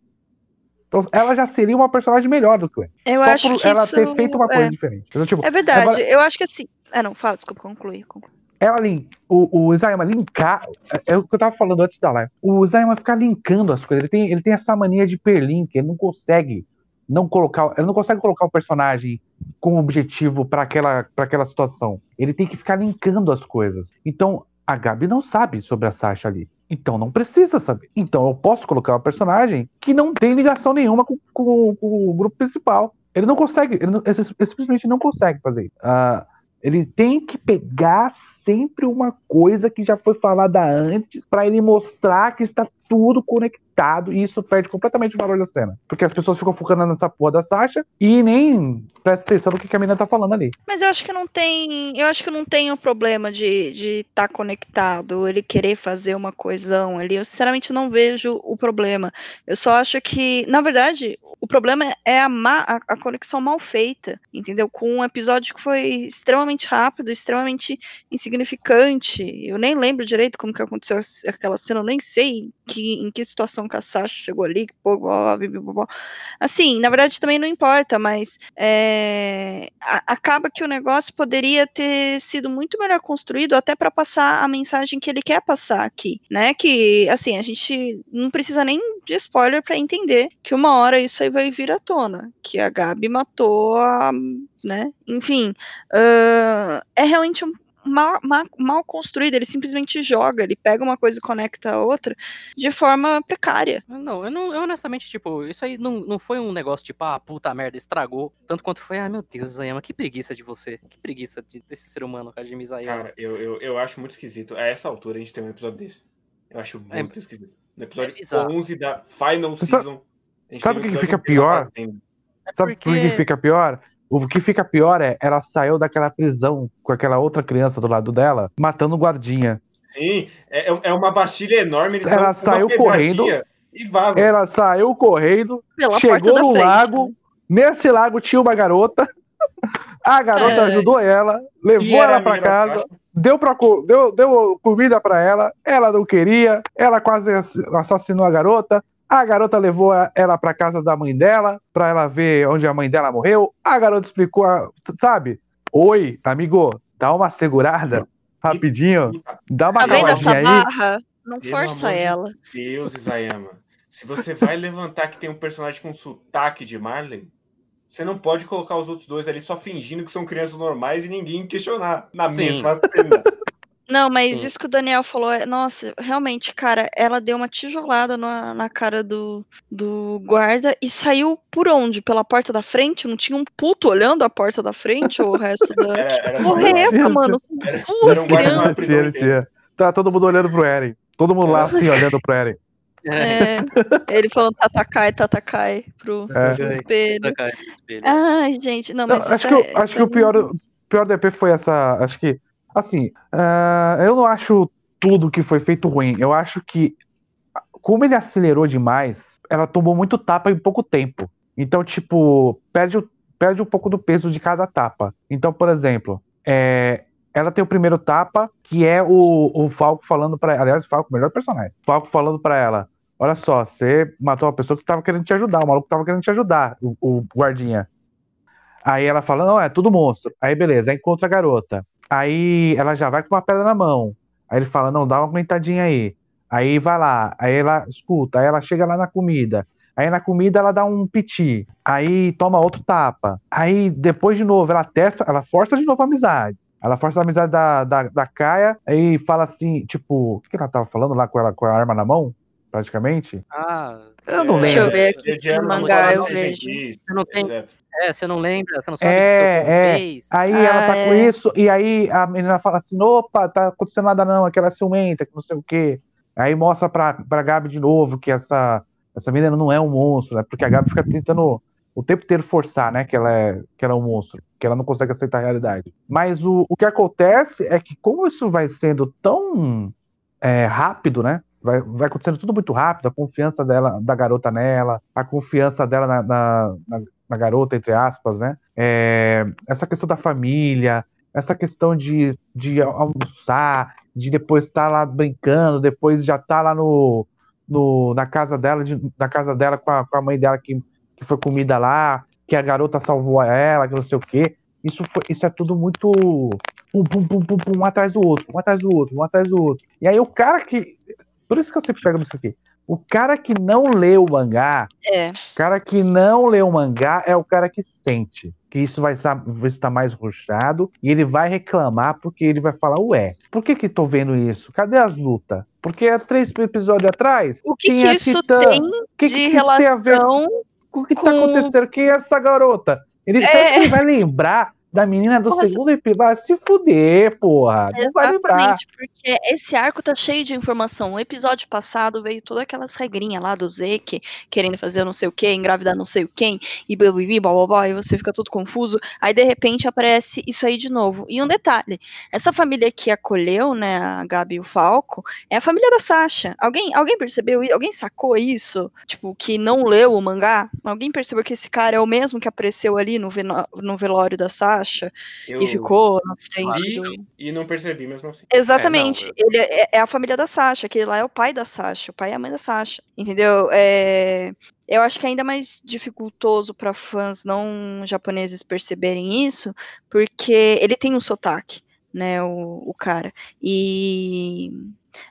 Então, ela já seria uma personagem melhor do que o Eren. Eu Só acho por que ela isso ter feito uma coisa é- diferente. Então, tipo, É verdade, Agora- eu acho que assim. Ah, não, fala, desculpa, conclui. conclui. ela link, o, o Isayama linkar, é, é o que eu tava falando antes da live. O Isayama ficar linkando as coisas, ele tem, ele tem essa mania de perlink, ele não consegue não colocar, ele não consegue colocar o personagem com objetivo para aquela, pra aquela situação. Ele tem que ficar linkando as coisas. Então, a Gabi não sabe sobre a Sasha ali. Então não precisa saber. Então eu posso colocar uma personagem que não tem ligação nenhuma com, com- com o grupo principal. Ele não consegue, ele, não- ele simplesmente não consegue fazer isso. Ah, ele tem que pegar sempre uma coisa que já foi falada antes para ele mostrar que está tudo conectado e isso perde completamente o valor da cena. Porque as pessoas ficam focando nessa porra da Sasha e nem prestam atenção no que a menina tá falando ali. Mas eu acho que não tem. Eu acho que não tem o problema de estar conectado, ele querer fazer uma coesão ali. Eu sinceramente não vejo o problema. Eu só acho que, na verdade, o problema é a, má- a, a conexão mal feita, entendeu? Com um episódio que foi extremamente rápido, extremamente insignificante. Eu nem lembro direito como que aconteceu aquela cena, eu nem sei que, em que situação que a Sasha chegou ali, blá, blá, blá, blá. Assim, na verdade também não importa, mas é, a- acaba que o negócio poderia ter sido muito melhor construído até para passar a mensagem que ele quer passar aqui, né? Que assim a gente não precisa nem de spoiler para entender que uma hora isso aí vai vir à tona, que a Gabi matou a, né? Enfim, ah, é realmente um Mal, mal, mal construído, ele simplesmente joga, ele pega uma coisa e conecta a outra de forma precária. Não, eu não, eu honestamente, tipo, isso aí não, não foi um negócio tipo, ah, puta merda, estragou. Tanto quanto foi, ah, meu Deus, Zayama, que preguiça de você. Que preguiça de- desse ser humano, Hajime Zayama. Cara, eu, eu, eu acho muito esquisito. A essa altura a gente tem um episódio desse. Eu acho É- muito esquisito. No episódio é bizarro. 11 da Final Season. gente sabe o que um fica pior? É Sabe por que fica pior? O que fica pior é ela saiu daquela prisão com aquela outra criança do lado dela, matando o guardinha. Sim, é, é uma bastilha enorme. ele Ela saiu correndo. E vaza. Ela saiu correndo, Pela chegou no frente. lago. Nesse lago tinha uma garota. A garota É. ajudou ela, levou ela a pra menina da casa, deu, pra, deu, deu comida pra ela. Ela não queria, ela quase ass- assassinou a garota. A garota levou ela pra casa da mãe dela, pra ela ver onde a mãe dela morreu. A garota explicou, a- sabe? Oi, amigo, dá uma segurada rapidinho, dá uma Tá vendo essa aí. barra? Não Pelo força amor de ela. Deus, Isayama. Se você vai levantar que tem um personagem com sotaque de Marley, você não pode colocar os outros dois ali só fingindo que são crianças normais e ninguém questionar na Sim. mesma cena. Não, mas Sim. isso que o Daniel falou é. Nossa, realmente, cara, ela deu uma tijolada na, na cara do, do guarda e saiu por onde? Pela porta da frente? Não tinha um puto olhando a porta da frente ou o resto da. Era, só porra é essa, mano? Era- Duas um crianças. Tinha, tinha. Tá todo mundo olhando pro Eren. Todo mundo lá assim, olhando pro Eren. É, ele falando Tatakai, Tatakai pro, É. pro espelho. Espelho. Ai, gente, não, Não, mas acho isso que, é- o- acho que o pior, o pior DP foi essa. Acho que. Assim, ah, eu não acho tudo que foi feito ruim. Eu acho que, como ele acelerou demais, ela tomou muito tapa em pouco tempo. Então, tipo, perde, perde um pouco do peso de cada tapa. Então, por exemplo, é, ela tem o primeiro tapa, que é o, o Falco falando pra Aliás, o Falco, melhor personagem. Falco falando pra ela: Olha só, você matou uma pessoa que tava querendo te ajudar, o maluco tava querendo te ajudar, o, o guardinha. Aí ela fala, não, é tudo monstro. Aí beleza, aí encontra a garota. Aí ela já vai com uma pedra na mão. Aí ele fala, não, dá uma aguentadinha aí. Aí vai lá, aí ela escuta, aí ela chega lá na comida. Aí na comida ela dá um piti. Aí toma outro tapa. Aí depois de novo ela testa, ela força de novo a amizade. Ela força a amizade da, da, da Kaia, aí fala assim, tipo, o que, ela tava falando lá com ela com a arma na mão? Praticamente. Ah, Eu não Deixa eu lembro. ver aqui É, arma, mangá eu CGI, Você não etc. é, você não lembra, você não sabe É, o que seu povo é. fez. Aí Ah, ela tá com é. isso, e aí a menina fala assim: opa, tá acontecendo nada não, aquela é ciumenta, que não sei o quê. Aí mostra pra, pra Gabi de novo que essa, essa menina não é um monstro, né? Porque a Gabi fica tentando o tempo inteiro forçar, né? Que ela é, que ela é um monstro, que ela não consegue aceitar a realidade. Mas o, o que acontece é que, como isso vai sendo tão é, rápido, né? Vai, vai acontecendo tudo muito rápido, a confiança dela, da garota nela, a confiança dela na, na, na- na garota, entre aspas, né? É, essa questão da família, essa questão de, de almoçar, de depois estar lá brincando, depois já estar lá no, no, na casa dela, de- na casa dela com a, com a mãe dela que, que foi comida lá, que a garota salvou ela, que não sei o quê. Isso, foi, isso é tudo muito pum, pum, pum, pum, pum, um atrás do outro, um atrás do outro, um atrás do outro. E aí o cara que. Por isso que eu sempre pego nisso aqui. O cara que não lê o mangá, É. o cara que não lê o mangá é o cara que sente que isso vai estar, mais ruxado e ele vai reclamar porque ele vai falar, ué, por que que tô vendo isso? Cadê as lutas? Porque há três episódios atrás O que, que isso Titã. tem O que, de que isso tem a ver relação? com o que tá com- acontecendo? Quem é essa garota? Ele, É. que ele vai lembrar da menina do Nossa. segundo episódio? Vai se fuder, porra. Não. Exatamente, porque esse arco tá cheio de informação. O episódio passado veio todas aquelas regrinhas lá do Zeke, querendo fazer não sei o que, engravidar não sei o quem, e bibi, blá blá blá, e você fica todo confuso. Aí de repente aparece isso aí de novo. E um detalhe: essa família que acolheu, né, a Gabi e o Falco, é a família da Sasha. Alguém, alguém percebeu isso? Alguém sacou isso? Tipo, que não leu o mangá? Alguém percebeu que esse cara é o mesmo que apareceu ali no, no velório da Sasha Eu e ficou na frente vi do. e não percebi mesmo assim. Exatamente. eu- Ele é, é a família da Sasha, aquele lá é o pai da Sasha, o pai e a mãe da Sasha. Entendeu? É, eu acho que é ainda mais dificultoso para fãs não japoneses perceberem isso, porque ele tem um sotaque, né, o, o cara. E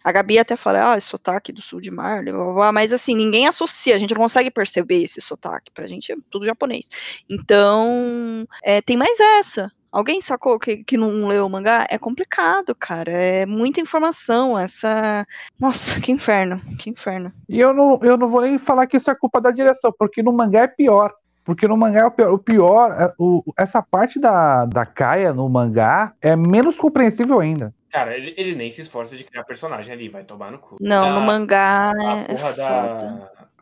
a Gabi até fala, ah, esse sotaque do sul de Marley, blá, blá, blá, mas assim, ninguém associa, a gente não consegue perceber esse sotaque, pra gente é tudo japonês. Então, é, tem mais essa. Alguém sacou que, que não leu o mangá? É complicado, cara. É muita informação. Essa. Nossa, que inferno. Que inferno. E eu não, eu não vou nem falar que isso é culpa da direção, porque no mangá é pior. Porque no mangá é o pior. O pior é o- essa parte da, da Kaia no mangá é menos compreensível ainda. Cara, ele, ele nem se esforça de criar personagem ali, vai tomar no cu. Não, A- no mangá A é, é porra foda.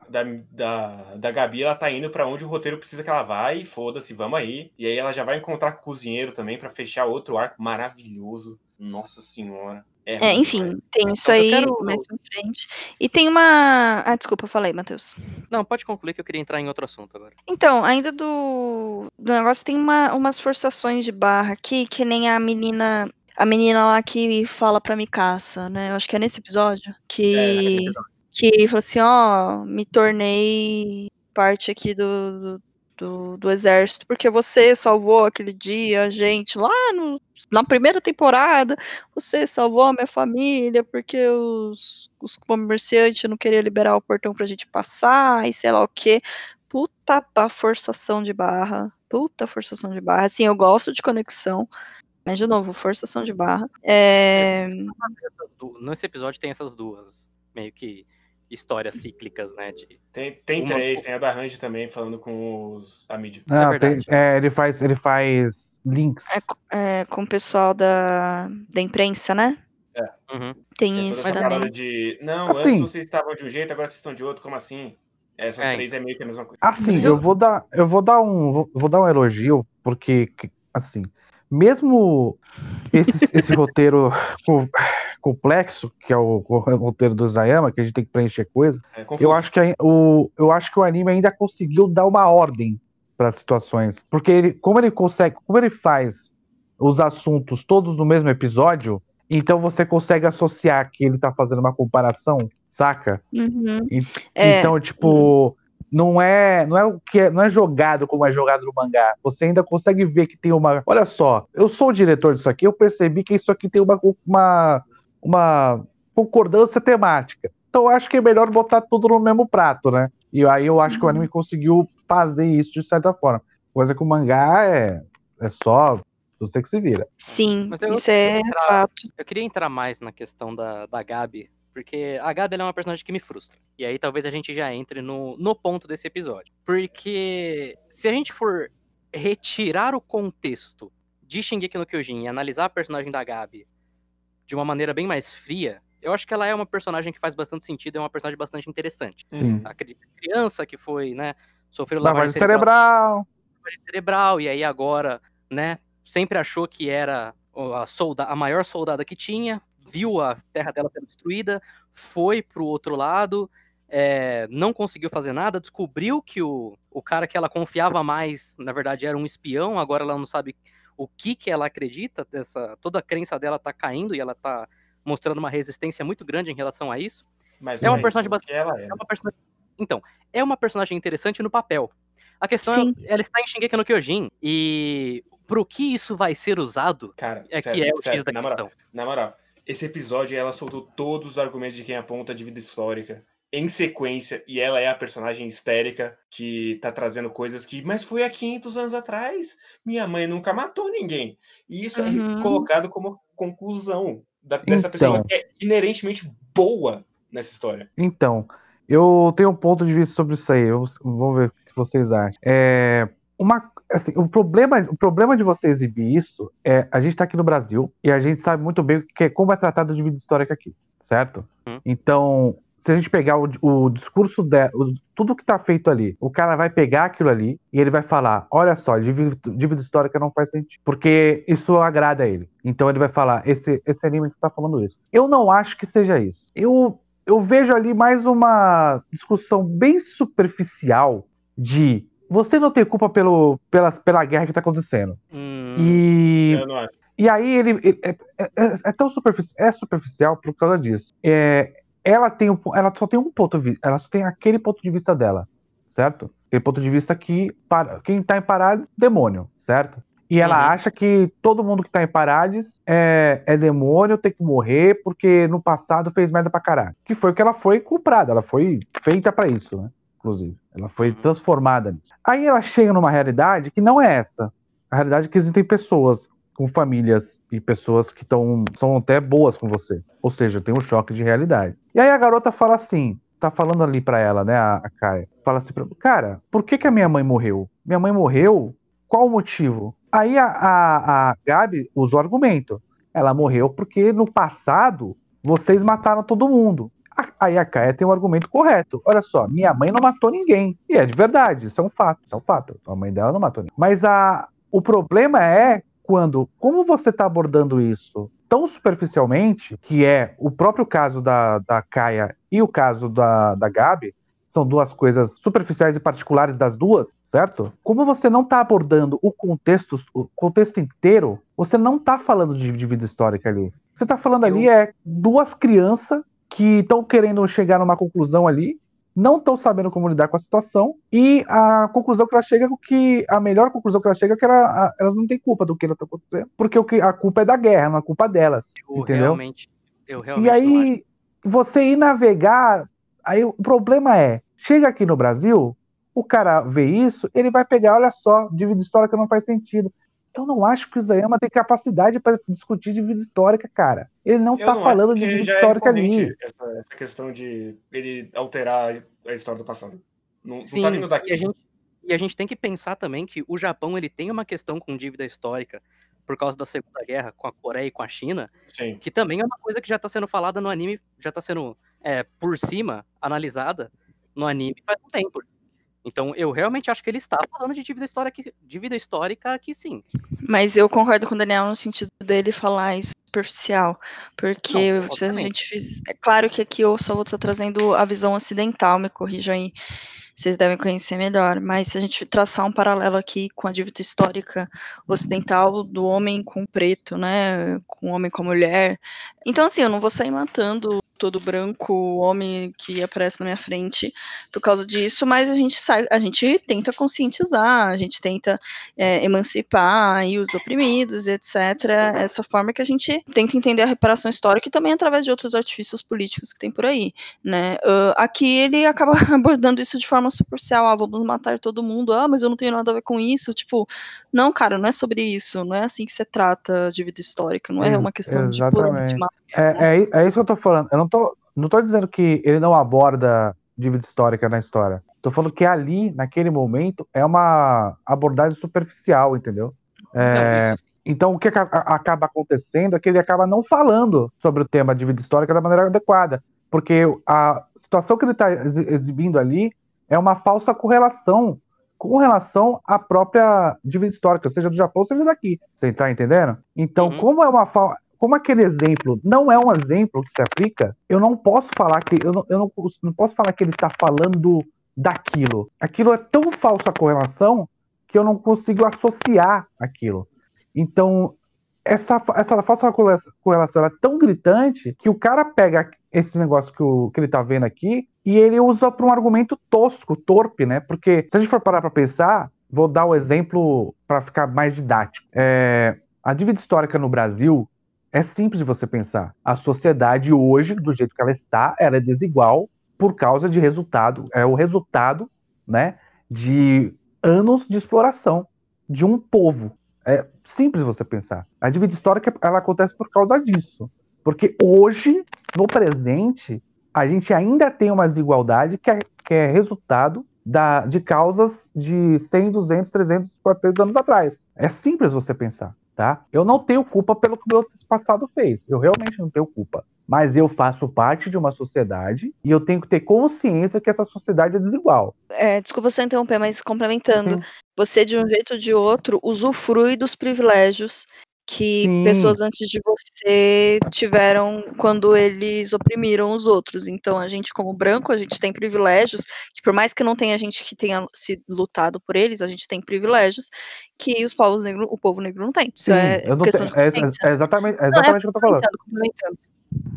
da, da, da, da Gabi, ela tá indo pra onde o roteiro precisa que ela vá e foda-se, vamos aí. E aí ela já vai encontrar com o cozinheiro também pra fechar outro arco maravilhoso. Nossa senhora. É, ruim enfim, tem isso aí quero- mais pra frente. E tem uma. Ah, desculpa, falei, Matheus. Não, pode concluir que eu queria entrar em outro assunto agora. Então, ainda do, do negócio, tem uma, umas forçações de barra aqui, que nem a menina. A menina lá que fala pra Mikasa, né? Eu acho que é nesse episódio. Que. É, nesse episódio. que falou assim, ó, me tornei parte aqui do, do, do, do exército, porque você salvou aquele dia a gente lá no, na primeira temporada, você salvou a minha família, porque os, os comerciantes não queriam liberar o portão pra gente passar, e sei lá o quê. Puta pa- forçação de barra, puta forçação de barra. Assim, eu gosto de conexão, mas de novo, forçação de barra. É, Nesse episódio tem essas duas, meio que histórias cíclicas, né? De... Tem, tem Uma- três, tem a da Range também falando com os, a mídia. Não, tem- verdade. é, ele faz, ele faz links. é, é, com o pessoal da, da imprensa, né? Uhum. Tem É toda isso também. de. Não, Assim- antes vocês estavam de um jeito, agora vocês estão de outro, como assim? Essas É. três é meio que a mesma coisa. Assim, eu vou dar, eu vou dar um, vou- vou dar um elogio, porque, que- assim, mesmo esse, esse roteiro co- complexo, que é o, o roteiro do Isayama, que a gente tem que preencher coisa, É eu acho que a- o, eu acho que o anime ainda conseguiu dar uma ordem para as situações, porque ele, como ele consegue, como ele faz os assuntos todos no mesmo episódio, então você consegue associar que ele tá fazendo uma comparação, saca? Uhum. E- É, Então, tipo, não é, não é o que é, não é jogado como é jogado no mangá. Você ainda consegue ver que tem uma. Olha só, eu sou o diretor disso aqui, eu percebi que isso aqui tem uma, uma, uma concordância temática. Então, eu acho que é melhor botar tudo no mesmo prato, né? E aí eu acho que o anime conseguiu fazer isso de certa forma. Coisa que o mangá é, é só você que se vira. sim, Mas eu- isso é eu- fato. Eu queria entrar mais na questão da, da Gabi, porque a Gabi ela é uma personagem que me frustra. E aí talvez a gente já entre no, no ponto desse episódio. Porque se a gente for retirar o contexto de Shingeki no Kyojin e analisar a personagem da Gabi de uma maneira bem mais fria, eu acho que ela é uma personagem que faz bastante sentido, é uma personagem bastante interessante. Sim. A cri- criança que foi, né, sofreu Lavagem cerebral. lavagem cerebral, e aí agora, né, sempre achou que era a, solda a maior soldada que tinha, viu a terra dela sendo destruída, foi pro outro lado, é, não conseguiu fazer nada, descobriu que o, o cara que ela confiava mais, na verdade, era um espião, agora ela não sabe o que que ela acredita, essa, toda a crença dela tá caindo e ela tá mostrando uma resistência muito grande em relação a isso. Mas é não uma personagem isso que ela é. É uma personagem... Então, é uma personagem interessante no papel. A questão Sim. é, ela está em Shingeki no Kyojin, e pro que isso vai ser usado Cara, é sério, que é o sério, X da na moral, questão. Na moral, esse episódio ela soltou todos os argumentos de quem aponta de vida histórica em sequência e ela é a personagem histérica que tá trazendo coisas que, mas foi há 500 anos atrás, minha mãe nunca matou ninguém. E isso Uhum. é colocado como conclusão da- dessa Então. pessoa que é inerentemente boa nessa história. Então, eu tenho um ponto de vista sobre isso aí. Eu, vamos ver o que vocês acham. É, uma, assim, o, problema, o problema de você exibir isso é a gente tá aqui no Brasil e a gente sabe muito bem que é, como é tratado de vida histórica aqui, certo? Hum. Então, se a gente pegar o, o discurso dela, tudo que tá feito ali, o cara vai pegar aquilo ali e ele vai falar: olha só, dívida, dívida histórica não faz sentido. Porque isso agrada a ele. Então ele vai falar: esse, esse anime que está falando isso. Eu não acho que seja isso. Eu eu vejo ali mais uma discussão bem superficial de você não tem culpa pelo, pela, pela guerra que tá acontecendo. Hum, E, Eu não acho. e aí ele, ele- é, é- é- é tão superficial, é superficial por causa disso. É, ela, tem um, ela só tem um ponto de vista, ela só tem aquele ponto de vista dela, certo? Aquele ponto de vista que para, quem tá em Parades, demônio, certo? E ela Uhum. acha que todo mundo que tá em Parades é, é demônio, tem que morrer, porque no passado fez merda pra caralho. Que foi o que ela foi comprada, ela foi feita pra isso, né? Inclusive. Ela foi Uhum. transformada nisso. Aí ela chega numa realidade que não é essa. A realidade é que existem pessoas com famílias e pessoas que tão, são até boas com você. Ou seja, tem um choque de realidade. E aí a garota fala assim, tá falando ali pra ela, né, a, a Kaia, fala assim pra cara, por que que a minha mãe morreu? Minha mãe morreu? Qual o motivo? Aí a, a, a Gabi usa o argumento. Ela morreu porque no passado vocês mataram todo mundo. A- Aí a Kaia tem um argumento correto. Olha só, minha mãe não matou ninguém. E é de verdade, isso é um fato. Isso é um fato. A mãe dela não matou ninguém. Mas a, o problema é quando, como você está abordando isso tão superficialmente, que é o próprio caso da, da Kaia e o caso da, da Gabi, são duas coisas superficiais e particulares das duas, certo? Como você não está abordando o contexto, o contexto inteiro, você não está falando de, de vida histórica ali. Você está falando ali Eu- é duas crianças que estão querendo chegar numa conclusão ali, não estão sabendo como lidar com a situação, e a conclusão que ela chega é que a melhor conclusão que ela chega é que ela- elas não têm culpa do que está acontecendo, porque o que, a culpa é da guerra, não é culpa delas. eu entendeu? realmente, eu realmente E aí, você ir navegar, aí o problema é, chega aqui no Brasil, o cara vê isso, ele vai pegar, olha só, dívida histórica não faz sentido. Eu não acho que o Isayama tem capacidade para discutir dívida histórica, cara. Ele não Eu tá não falando acho de já é histórica recorrente ali. Essa, essa questão de ele alterar a história do passado. Não, não Sim, tá vindo daqui. E a, gente, e a gente tem que pensar também que o Japão ele tem uma questão com dívida histórica por causa da Segunda Guerra com a Coreia e com a China, Sim. que também é uma coisa que já tá sendo falada no anime, já tá sendo é, por cima analisada no anime faz um tempo. Então eu realmente acho que ele está falando de dívida histórica, dívida histórica aqui sim. Mas eu concordo com o Daniel no sentido dele falar isso superficial, porque Não, se a gente fiz, é claro que aqui eu só vou estar trazendo a visão ocidental, me corrijam aí, vocês devem conhecer melhor, mas se a gente traçar um paralelo aqui com a dívida histórica ocidental do homem com o preto, né, com o homem com a mulher, então assim, eu não vou sair matando todo branco homem que aparece na minha frente por causa disso, mas a gente sai, a gente tenta conscientizar, a gente tenta é, emancipar aí os oprimidos, etc. Essa forma que a gente tenta entender a reparação histórica e também através de outros artifícios políticos que tem por aí, né? Ah, aqui ele acaba abordando isso de forma superficial, ah, vamos matar todo mundo, ah, mas eu não tenho nada a ver com isso, tipo, não, cara, não é sobre isso, não é assim que você trata de vida histórica, não é uma questão de exatamente. puramente matar. É, é, é isso que eu tô falando. Eu não tô, não tô dizendo que ele não aborda dívida histórica na história. Tô falando que ali, naquele momento, é uma abordagem superficial, entendeu? É, Não. Então, o que aca- acaba acontecendo é que ele acaba não falando sobre o tema dívida histórica da maneira adequada. Porque a situação que ele está exibindo ali é uma falsa correlação com relação à própria dívida histórica, seja do Japão, seja daqui. Você está entendendo? Então, Uhum. como é uma fa- como aquele exemplo não é um exemplo que se aplica, eu não posso falar que eu não, eu não, não posso falar que ele está falando daquilo. Aquilo é tão falsa correlação que eu não consigo associar aquilo. Então, essa, essa falsa correlação- correlação ela é tão gritante que o cara pega esse negócio que, o, que ele tá vendo aqui e ele usa para um argumento tosco, torpe, né? Porque se a gente for parar para pensar, vou dar o exemplo para ficar mais didático. É, a dívida histórica no Brasil é simples de você pensar. A sociedade hoje, do jeito que ela está, ela é desigual por causa de resultado, é o resultado, né, de anos de exploração de um povo. É simples você pensar. A dívida histórica ela acontece por causa disso. Porque hoje, no presente, a gente ainda tem uma desigualdade que é, que é resultado da, de causas de 100, 200, 300, 400 anos atrás. É simples você pensar, tá? Eu não tenho culpa pelo que o meu passado fez. Eu realmente não tenho culpa. Mas eu faço parte de uma sociedade e eu tenho que ter consciência que essa sociedade é desigual. É, desculpa só interromper, mas complementando, Sim. você de um jeito ou de outro usufrui dos privilégios que Sim. pessoas antes de você tiveram quando eles oprimiram os outros. Então, a gente, como branco, a gente tem privilégios que, por mais que não tenha gente que tenha se lutado por eles, a gente tem privilégios que os povos negros, o povo negro não tem. Isso Sim, é eu não questão tenho, de é, consciência. é exatamente, é Não, exatamente o que eu tô falando.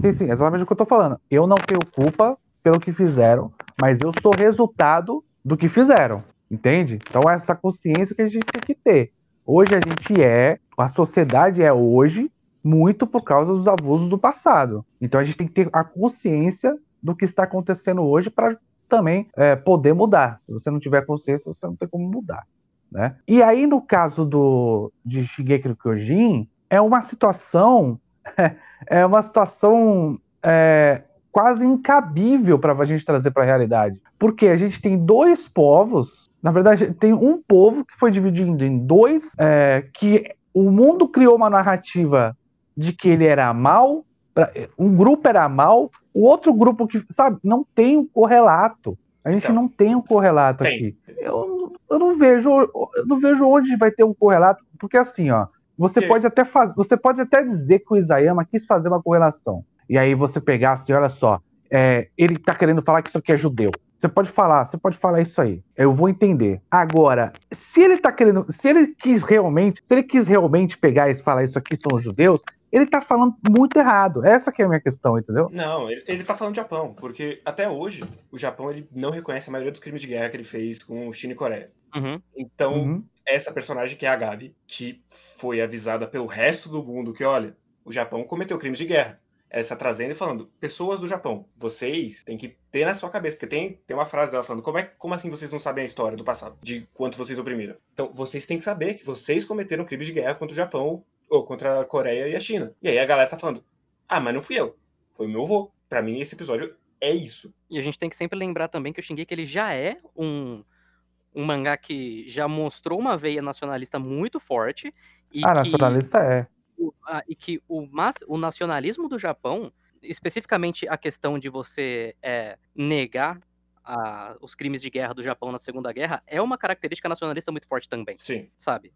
Sim, sim, é exatamente o que eu tô falando. Eu não tenho culpa pelo que fizeram, mas eu sou resultado do que fizeram, entende? Então é essa consciência que a gente tem que ter. Hoje a gente é, a sociedade é hoje muito por causa dos abusos do passado. Então a gente tem que ter a consciência do que está acontecendo hoje para também é, poder mudar. Se você não tiver consciência, você não tem como mudar. Né? E aí, no caso do, de Shigeki no Kyojin, é uma situação é uma situação é, quase incabível para a gente trazer para a realidade. Porque a gente tem dois povos, na verdade, tem um povo que foi dividido em dois, é, que o mundo criou uma narrativa de que ele era mal, um grupo era mal, o outro grupo que, sabe, não tem um correlato. A gente Então, não tem um correlato tem. aqui. Eu, eu não vejo, eu não vejo onde vai ter um correlato, porque assim, ó, você Que- pode até fazer, você pode até dizer que o Isayama quis fazer uma correlação. E aí você pegar assim, olha só, é, ele tá querendo falar que isso aqui é judeu. Você pode falar, você pode falar isso aí. Eu vou entender. Agora, se ele tá querendo, se ele quis realmente, se ele quis realmente pegar e falar isso aqui são os judeus, ele tá falando muito errado. Essa que é a minha questão, entendeu? Não, ele, ele tá falando do Japão, porque até hoje o Japão ele não reconhece a maioria dos crimes de guerra que ele fez com China e Coreia. Uhum. Então, Uhum. essa personagem que é a Gabi, que foi avisada pelo resto do mundo que, olha, o Japão cometeu crimes de guerra. Ela está trazendo e falando, pessoas do Japão, vocês têm que ter na sua cabeça, porque tem, tem uma frase dela falando, como, é, como assim vocês não sabem a história do passado, de quanto vocês oprimiram? Então, vocês têm que saber que vocês cometeram crimes de guerra contra o Japão, ou contra a Coreia e a China. E aí a galera tá falando, ah, mas não fui eu, foi o meu avô. Pra mim, esse episódio é isso. E a gente tem que sempre lembrar também que o Shingeki ele já é um, um mangá que já mostrou uma veia nacionalista muito forte e Ah, que nacionalista é. O- ah, e que o, mas, o nacionalismo do Japão, especificamente a questão de você é, negar a- os crimes de guerra do Japão na Segunda Guerra, é uma característica nacionalista muito forte também, Sim. sabe?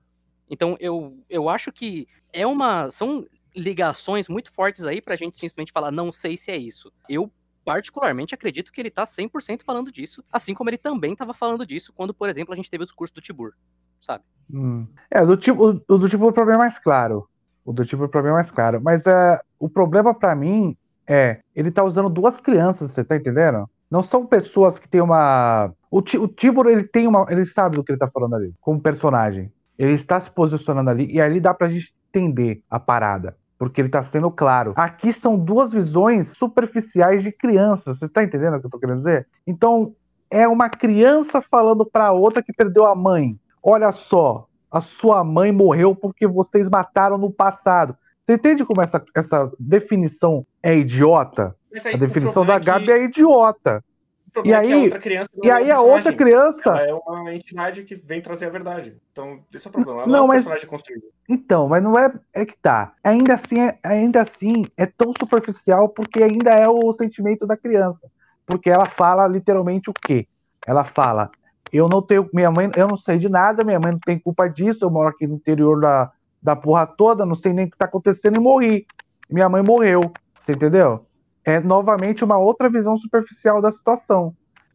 Então eu, eu acho que é uma. São ligações muito fortes aí pra gente simplesmente falar, não sei se é isso. Eu. Particularmente acredito que ele tá 100% falando disso, assim como ele também tava falando disso quando, por exemplo, a gente teve o discurso do Tibur, sabe? Hum. É, do tipo, o do tipo o problema é mais claro. O do tipo o problema é mais claro. Mas é, o problema pra mim é, ele tá usando duas crianças, você tá entendendo? Não são pessoas que têm uma. O, o Tibor, ele tem uma. Ele sabe do que ele tá falando ali, como personagem. Ele está se posicionando ali, e ali dá pra gente entender a parada. Porque ele tá sendo claro. Aqui são duas visões superficiais de crianças. Você tá entendendo o que eu tô querendo dizer? Então, é uma criança falando pra outra que perdeu a mãe. Olha só, a sua mãe morreu porque vocês mataram no passado. Você entende como essa, essa definição é idiota? Aí, A definição da é Gabi que- é idiota. E é aí- outra criança E é aí a outra criança. Ela é uma entidade que vem trazer a verdade. Então, esse é o problema. Ela Não, não, é um mas- personagem construído. Então, mas não é, é que tá. Ainda assim, é, ainda assim, é tão superficial porque ainda é o sentimento da criança. Porque ela fala literalmente o quê? Ela fala: eu não tenho, minha mãe, eu não sei de nada, minha mãe não tem culpa disso, eu moro aqui no interior da, da porra toda, não sei nem o que tá acontecendo e morri. Minha mãe morreu. Você entendeu? É novamente uma outra visão superficial da situação.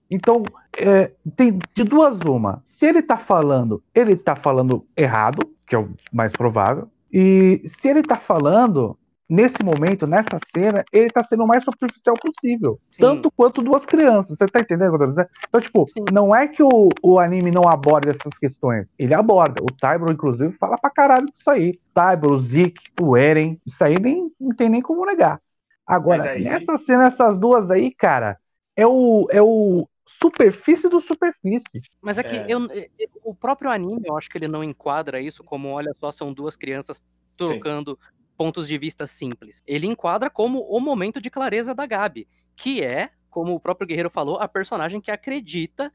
Então, é, tem de duas uma. Se ele tá falando, ele tá falando errado, que é o mais provável. E se ele tá falando, nesse momento, nessa cena, ele tá sendo o mais superficial possível. Sim. Tanto quanto duas crianças. Você tá entendendo o que eu tô dizendo? Então, tipo, Sim. não é que o, o anime não aborda essas questões. Ele aborda. O Tybro, inclusive, fala pra caralho disso aí. Tybro, o Zeke, o Eren. Isso aí nem, não tem nem como negar. Agora, aí- nessa cena, essas duas aí, cara, é o, é o superfície do superfície. Mas é que É. eu, eu- o próprio anime, eu acho que ele não enquadra isso como, olha só, são duas crianças trocando pontos de vista simples. Ele enquadra como o momento de clareza da Gabi, que é, como o próprio Guerreiro falou, a personagem que acredita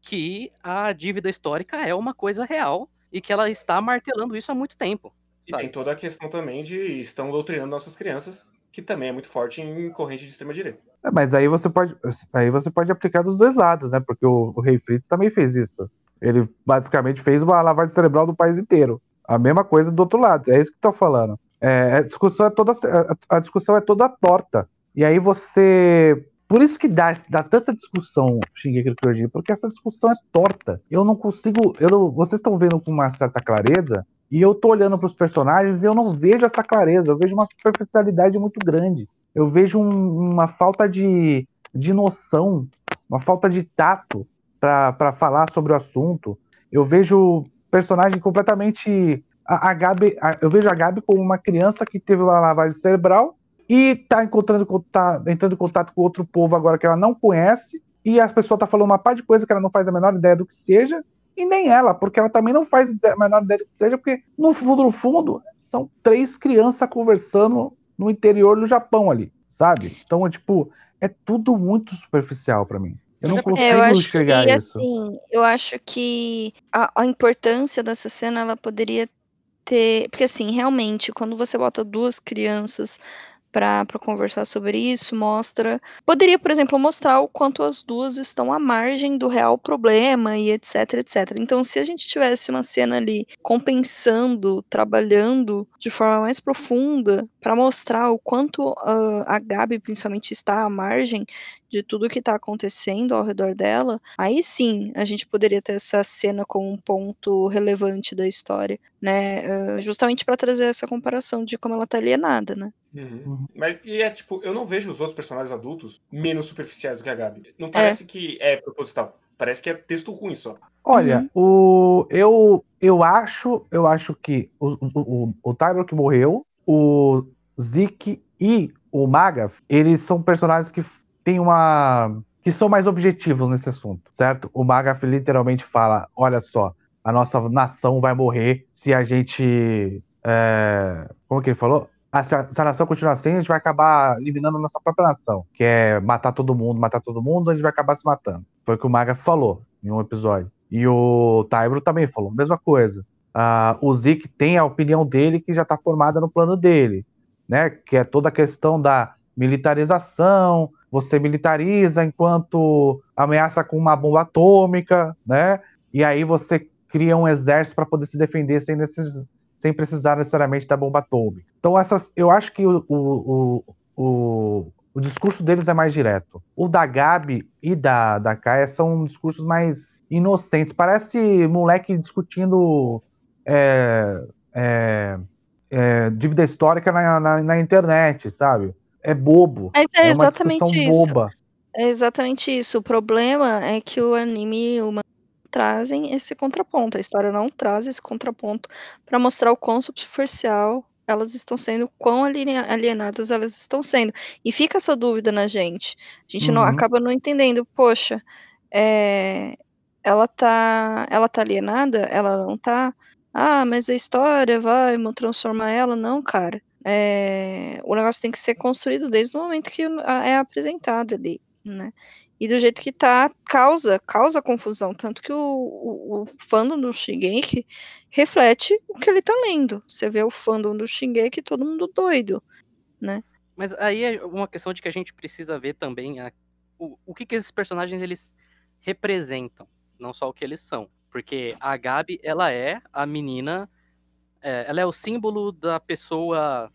que a dívida histórica é uma coisa real e que ela está martelando isso há muito tempo. E sabe? tem toda a questão também de estão doutrinando nossas crianças, que também é muito forte em corrente de extrema-direita. É, Mas aí você pode, aí você pode aplicar dos dois lados, né? Porque o, o Rei Fritz também fez isso. Ele basicamente fez uma lavagem cerebral do país inteiro. A mesma coisa do outro lado. É isso que tô falando. É, a discussão é toda a- a discussão é toda torta. E aí você por isso que dá, dá tanta discussão, Shingeki Kyojin, porque essa discussão é torta. Eu não consigo, eu não- vocês estão vendo com uma certa clareza, e eu tô olhando para os personagens e eu não vejo essa clareza, eu vejo uma superficialidade muito grande. Eu vejo um- uma falta de, de noção, uma falta de tato para falar sobre o assunto. Eu vejo personagem completamente. A, a Gabi, a- eu vejo a Gabi como uma criança que teve uma lavagem cerebral e tá encontrando tá entrando em contato com outro povo agora que ela não conhece. E as pessoas tá falando uma par de coisa que ela não faz a menor ideia do que seja. E nem ela, porque ela também não faz a menor ideia do que seja, porque no fundo, no fundo, são três crianças conversando no interior do Japão ali, sabe? Então, é, tipo, é tudo muito superficial pra mim. Eu não é consigo eu acho enxergar que, isso. assim, eu acho que a, a importância dessa cena, ela poderia ter... Porque, assim, realmente, quando você bota duas crianças para conversar sobre isso, mostra... Poderia, por exemplo, mostrar o quanto as duas estão à margem do real problema e etc, etc. Então, se a gente tivesse uma cena ali compensando, trabalhando de forma mais profunda para mostrar o quanto ah, a Gabi, principalmente, está à margem de tudo que está acontecendo ao redor dela, aí sim a gente poderia ter essa cena como um ponto relevante da história, né? Ah, justamente para trazer essa comparação de como ela tá alienada, né? Uhum. Mas e é tipo, eu não vejo os outros personagens adultos menos superficiais do que a Gabi. Não parece que é proposital. Parece que é texto ruim só. Olha, o, eu, eu acho, eu acho que o, o, o, o Tybor que morreu, o Zeke e o Magath, eles são personagens que têm uma. que são mais objetivos nesse assunto, certo? O Magath literalmente fala: olha só, a nossa nação vai morrer se a gente. é, como que ele falou? Se, a, se a nação continuar assim, a gente vai acabar eliminando a nossa própria nação, que é matar todo mundo, matar todo mundo, a gente vai acabar se matando. Foi o que o Magath falou em um episódio. E o Taibro também falou a mesma coisa. Ah, o Zeke tem a opinião dele que já está formada no plano dele, né? Que é toda a questão da militarização, você militariza enquanto ameaça com uma bomba atômica, né? E aí você cria um exército para poder se defender sem, necess... sem precisar necessariamente da bomba atômica. Então essas, eu acho que o, o, o, o discurso deles é mais direto. O da Gabi e da, da Kaia são discursos mais inocentes. Parece moleque discutindo é, é, é, dívida histórica na, na, na, internet, sabe? É bobo. Mas é, é exatamente isso. Boba. É exatamente isso. O problema é que o anime o trazem esse contraponto. A história não traz esse contraponto para mostrar o quão superficial elas estão sendo, quão alienadas elas estão sendo. E fica essa dúvida na gente. A gente uhum. não acaba não entendendo, poxa, é, ela tá ela tá alienada, ela não tá. Ah, mas a história vai transformar ela, não, cara. É, o negócio tem que ser construído desde o momento que é apresentado ali, né? E do jeito que tá, causa, causa confusão. Tanto que o, o, o fandom do Shingeki reflete o que ele tá lendo. Você vê o fandom do Shingeki, todo mundo doido, né? Mas aí é uma questão de que a gente precisa ver também a, o, o que, que esses personagens eles representam, não só o que eles são. Porque a Gabi, ela é a menina, é, ela é o símbolo da pessoa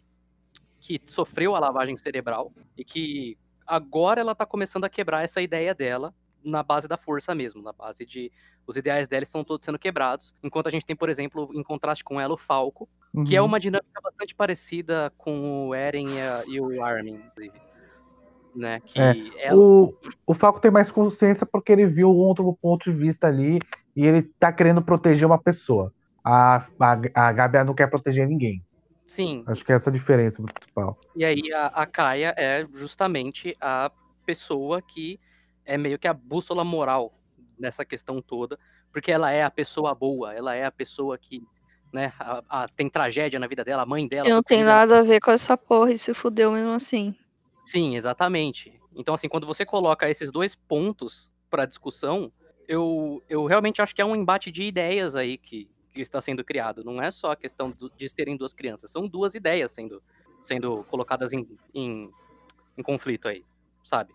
que sofreu a lavagem cerebral e que agora ela tá começando a quebrar essa ideia dela na base da força mesmo, na base de os ideais dela estão todos sendo quebrados, enquanto a gente tem, por exemplo, em contraste com ela o Falco, uhum. que é uhum. uma dinâmica bastante parecida com o Eren e, o Armin, inclusive. Né, que é, ela... o, o Falco tem mais consciência porque ele viu outro ponto de vista ali e ele tá querendo proteger uma pessoa. A, a, a Gabi não quer proteger ninguém. Sim. Acho que é essa a diferença principal. E aí a, a Kaia é justamente a pessoa que é meio que a bússola moral nessa questão toda, porque ela é a pessoa boa, ela é a pessoa que né, a, a, tem tragédia na vida dela, a mãe dela. não tem nada a ver com essa porra e se fudeu mesmo assim. Sim, exatamente. Então, assim, quando você coloca esses dois pontos para discussão, eu, eu realmente acho que é um embate de ideias aí que, que está sendo criado. Não é só a questão do, de terem duas crianças, são duas ideias sendo, sendo colocadas em, em, em conflito aí, sabe?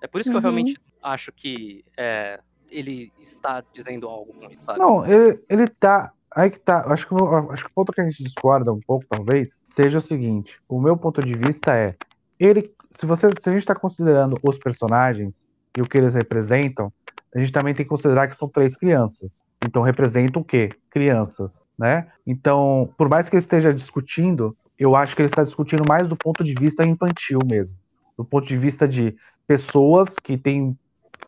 É por isso que uhum. eu realmente acho que é, ele está dizendo algo sabe? Não, ele, ele tá. Aí que tá. Acho que, acho que o ponto que a gente discorda um pouco, talvez, seja o seguinte: o meu ponto de vista é. Ele, se, você, se a gente está considerando os personagens e o que eles representam, a gente também tem que considerar que são três crianças. Então representam o quê? Crianças, né? Então, por mais que ele esteja discutindo, eu acho que ele está discutindo mais do ponto de vista infantil mesmo. Do ponto de vista de pessoas que têm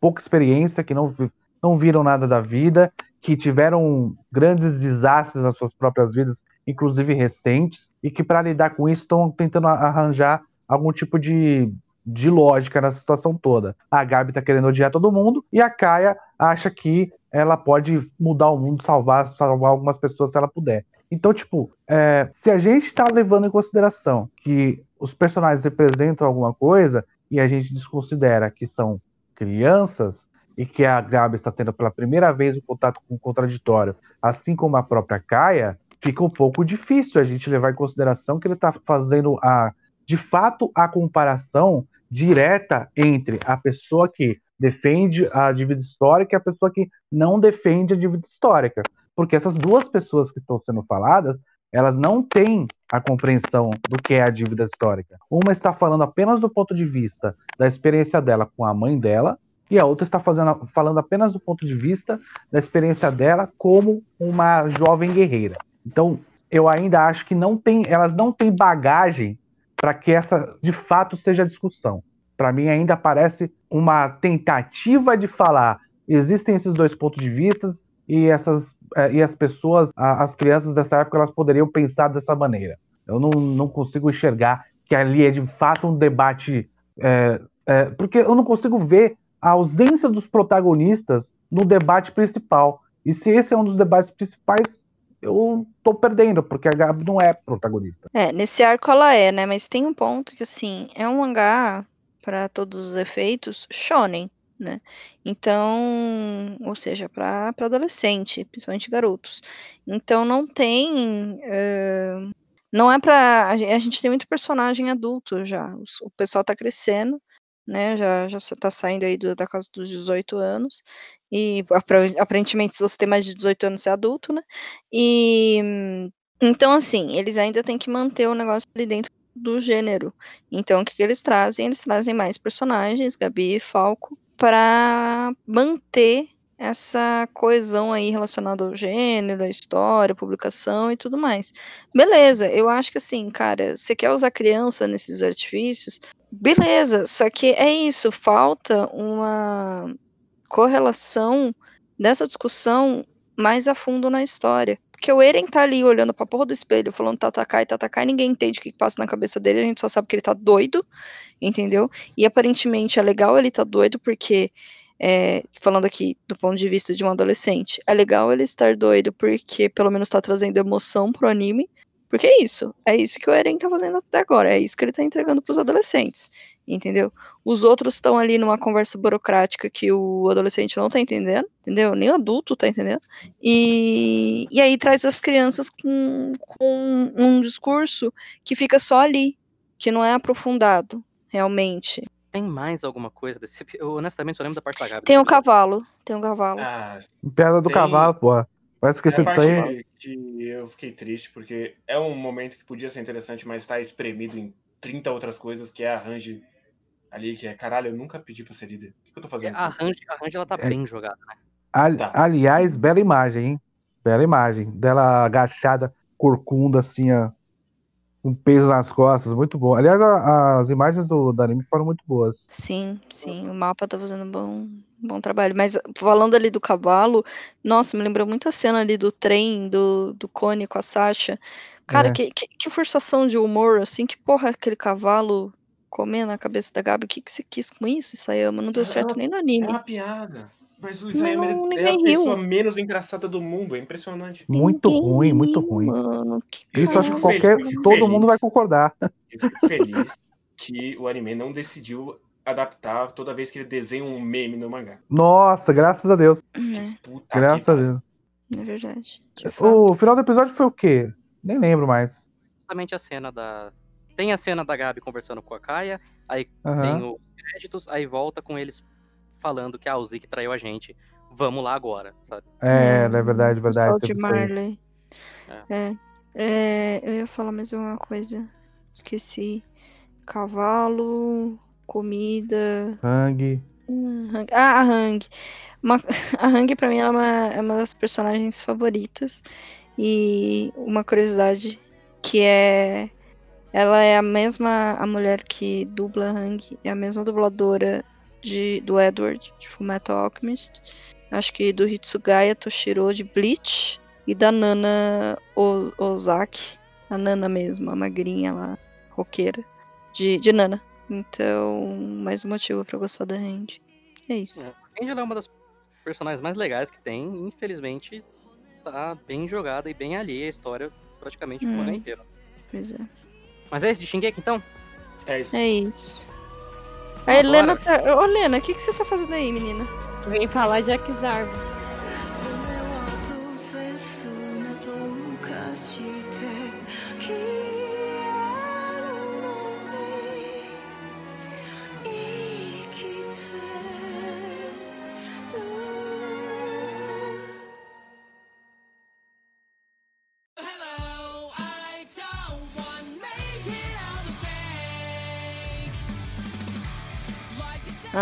pouca experiência, que não, não viram nada da vida, que tiveram grandes desastres nas suas próprias vidas, inclusive recentes, e que para lidar com isso estão tentando arranjar algum tipo de de lógica na situação toda. A Gabi tá querendo odiar todo mundo e a Kaia acha que ela pode mudar o mundo, salvar, salvar algumas pessoas se ela puder. Então, tipo, é, se a gente tá levando em consideração que os personagens representam alguma coisa e a gente desconsidera que são crianças e que a Gabi está tendo pela primeira vez o contato com o contraditório, assim como a própria Kaia, fica um pouco difícil a gente levar em consideração que ele está fazendo a de fato a comparação direta entre a pessoa que defende a dívida histórica e a pessoa que não defende a dívida histórica. Porque essas duas pessoas que estão sendo faladas, elas não têm a compreensão do que é a dívida histórica. Uma está falando apenas do ponto de vista da experiência dela com a mãe dela, e a outra está fazendo, falando apenas do ponto de vista da experiência dela como uma jovem guerreira. Então, eu ainda acho que não tem, elas não têm bagagem para que essa de fato seja discussão. Para mim ainda parece uma tentativa de falar existem esses dois pontos de vista e essas é, e as pessoas, as crianças dessa época, elas poderiam pensar dessa maneira. Eu não, não consigo enxergar que ali é de fato um debate, é, é, porque eu não consigo ver a ausência dos protagonistas no debate principal. E se esse é um dos debates principais, eu tô perdendo, porque a Gabi não é protagonista. É, nesse arco ela é, né? Mas tem um ponto que, assim, é um mangá, para todos os efeitos, shonen, né? Então, ou seja, para adolescente, principalmente garotos. Então não tem. eh, não é pra. A gen- a gente tem muito personagem adulto já. O pessoal tá crescendo, né? Já, já tá saindo aí da casa dos 18 anos. E aparentemente, se você tem mais de 18 anos, você é adulto, né? E então, assim, eles ainda têm que manter o negócio ali dentro do gênero. Então, o que, que eles trazem? Eles trazem mais personagens, Gabi e Falco, para manter essa coesão aí relacionada ao gênero, à história, à publicação e tudo mais. Beleza, eu acho que assim, cara, você quer usar criança nesses artifícios? Beleza, só que é isso, falta uma correlação dessa discussão mais a fundo na história. Porque o Eren tá ali olhando pra porra do espelho, falando Tatakai, Tatakai, ninguém entende o que passa na cabeça dele, a gente só sabe que ele tá doido, entendeu? E aparentemente é legal ele tá doido, porque, é, falando aqui do ponto de vista de um adolescente, é legal ele estar doido porque pelo menos tá trazendo emoção pro anime, porque é isso, é isso que o Eren tá fazendo até agora, é isso que ele tá entregando pros adolescentes, entendeu? Os outros estão ali numa conversa burocrática que o adolescente não tá entendendo, entendeu? Nem o adulto tá entendendo. E, e aí traz as crianças com, com um discurso que fica só ali, que não é aprofundado, realmente. Tem mais alguma coisa desse. Eu honestamente só lembro da parte da Gabi. Tem o episódio. cavalo, tem o cavalo. Ah, Piada do Tem- cavalo, porra. Vai esquecer disso aí. parte que eu fiquei triste, porque é um momento que podia ser interessante, mas tá espremido em 30 outras coisas, que é a Range ali, que é, caralho, eu nunca pedi pra ser líder. O que, que eu tô fazendo? A aqui? Range, a Range ela tá É. bem jogada, né? Ali- Tá. Aliás, bela imagem, hein? Bela imagem. Dela agachada, corcunda, assim, ó. Com peso nas costas, muito bom. Aliás, a- as imagens do, do anime foram muito boas. Sim, sim, o mapa tá fazendo um bom, um bom trabalho. Mas falando ali do cavalo, nossa, me lembrou muito a cena ali do trem, do, do Cone com a Sasha. Cara, É. que, que, que forçação de humor, assim, que porra aquele cavalo comendo a cabeça da Gabi, o que, que você quis com isso, Isayama? Não deu Ah, certo nem no É anime. uma piada. Mas o Não, Isayama ele é a riu. pessoa menos engraçada do mundo, é impressionante. Muito Ninguém ruim, muito ruim. Mano, que Isso acho que qualquer. feliz, Todo mundo vai concordar. Eu fico feliz que o anime não decidiu adaptar toda vez que ele desenha um meme no mangá. Nossa, graças a Deus. Puta que Graças a. Deus. É verdade. O final do episódio foi o quê? Nem lembro mais. Justamente a cena da. Tem a cena da Gabi conversando com a Kaia, aí Aham. tem os créditos, aí volta com eles falando que ah, o Zeke traiu a gente. Vamos lá agora, sabe? É, Hum, é verdade, verdade. Sol de. Marley. É. É, eu ia falar mais uma coisa. Esqueci. Cavalo, comida. Hang. hum, Hang. Ah, a Hang. Uma- a Hang, pra mim, ela é uma, é uma das personagens favoritas. E uma curiosidade que é. Ela é a mesma. A mulher que dubla a Hang, é a mesma dubladora de, do Edward, de Fullmetal Alchemist. Acho que do Hitsugaya Toshiro de Bleach. E da Nana O- Ozaki. A Nana mesmo, a magrinha lá, roqueira. De, de Nana. Então, mais um motivo pra eu gostar da Hand. É isso. A Angela é uma das personagens mais legais que tem. Infelizmente, tá bem jogada e bem alheia à história praticamente o Hum. mangá inteiro. Pois é. Mas é esse de Shingeki, então? É isso. É isso. A Agora- Helena tá. Ô, Helena, o que, que você tá fazendo aí, menina? Vem falar de Akizar.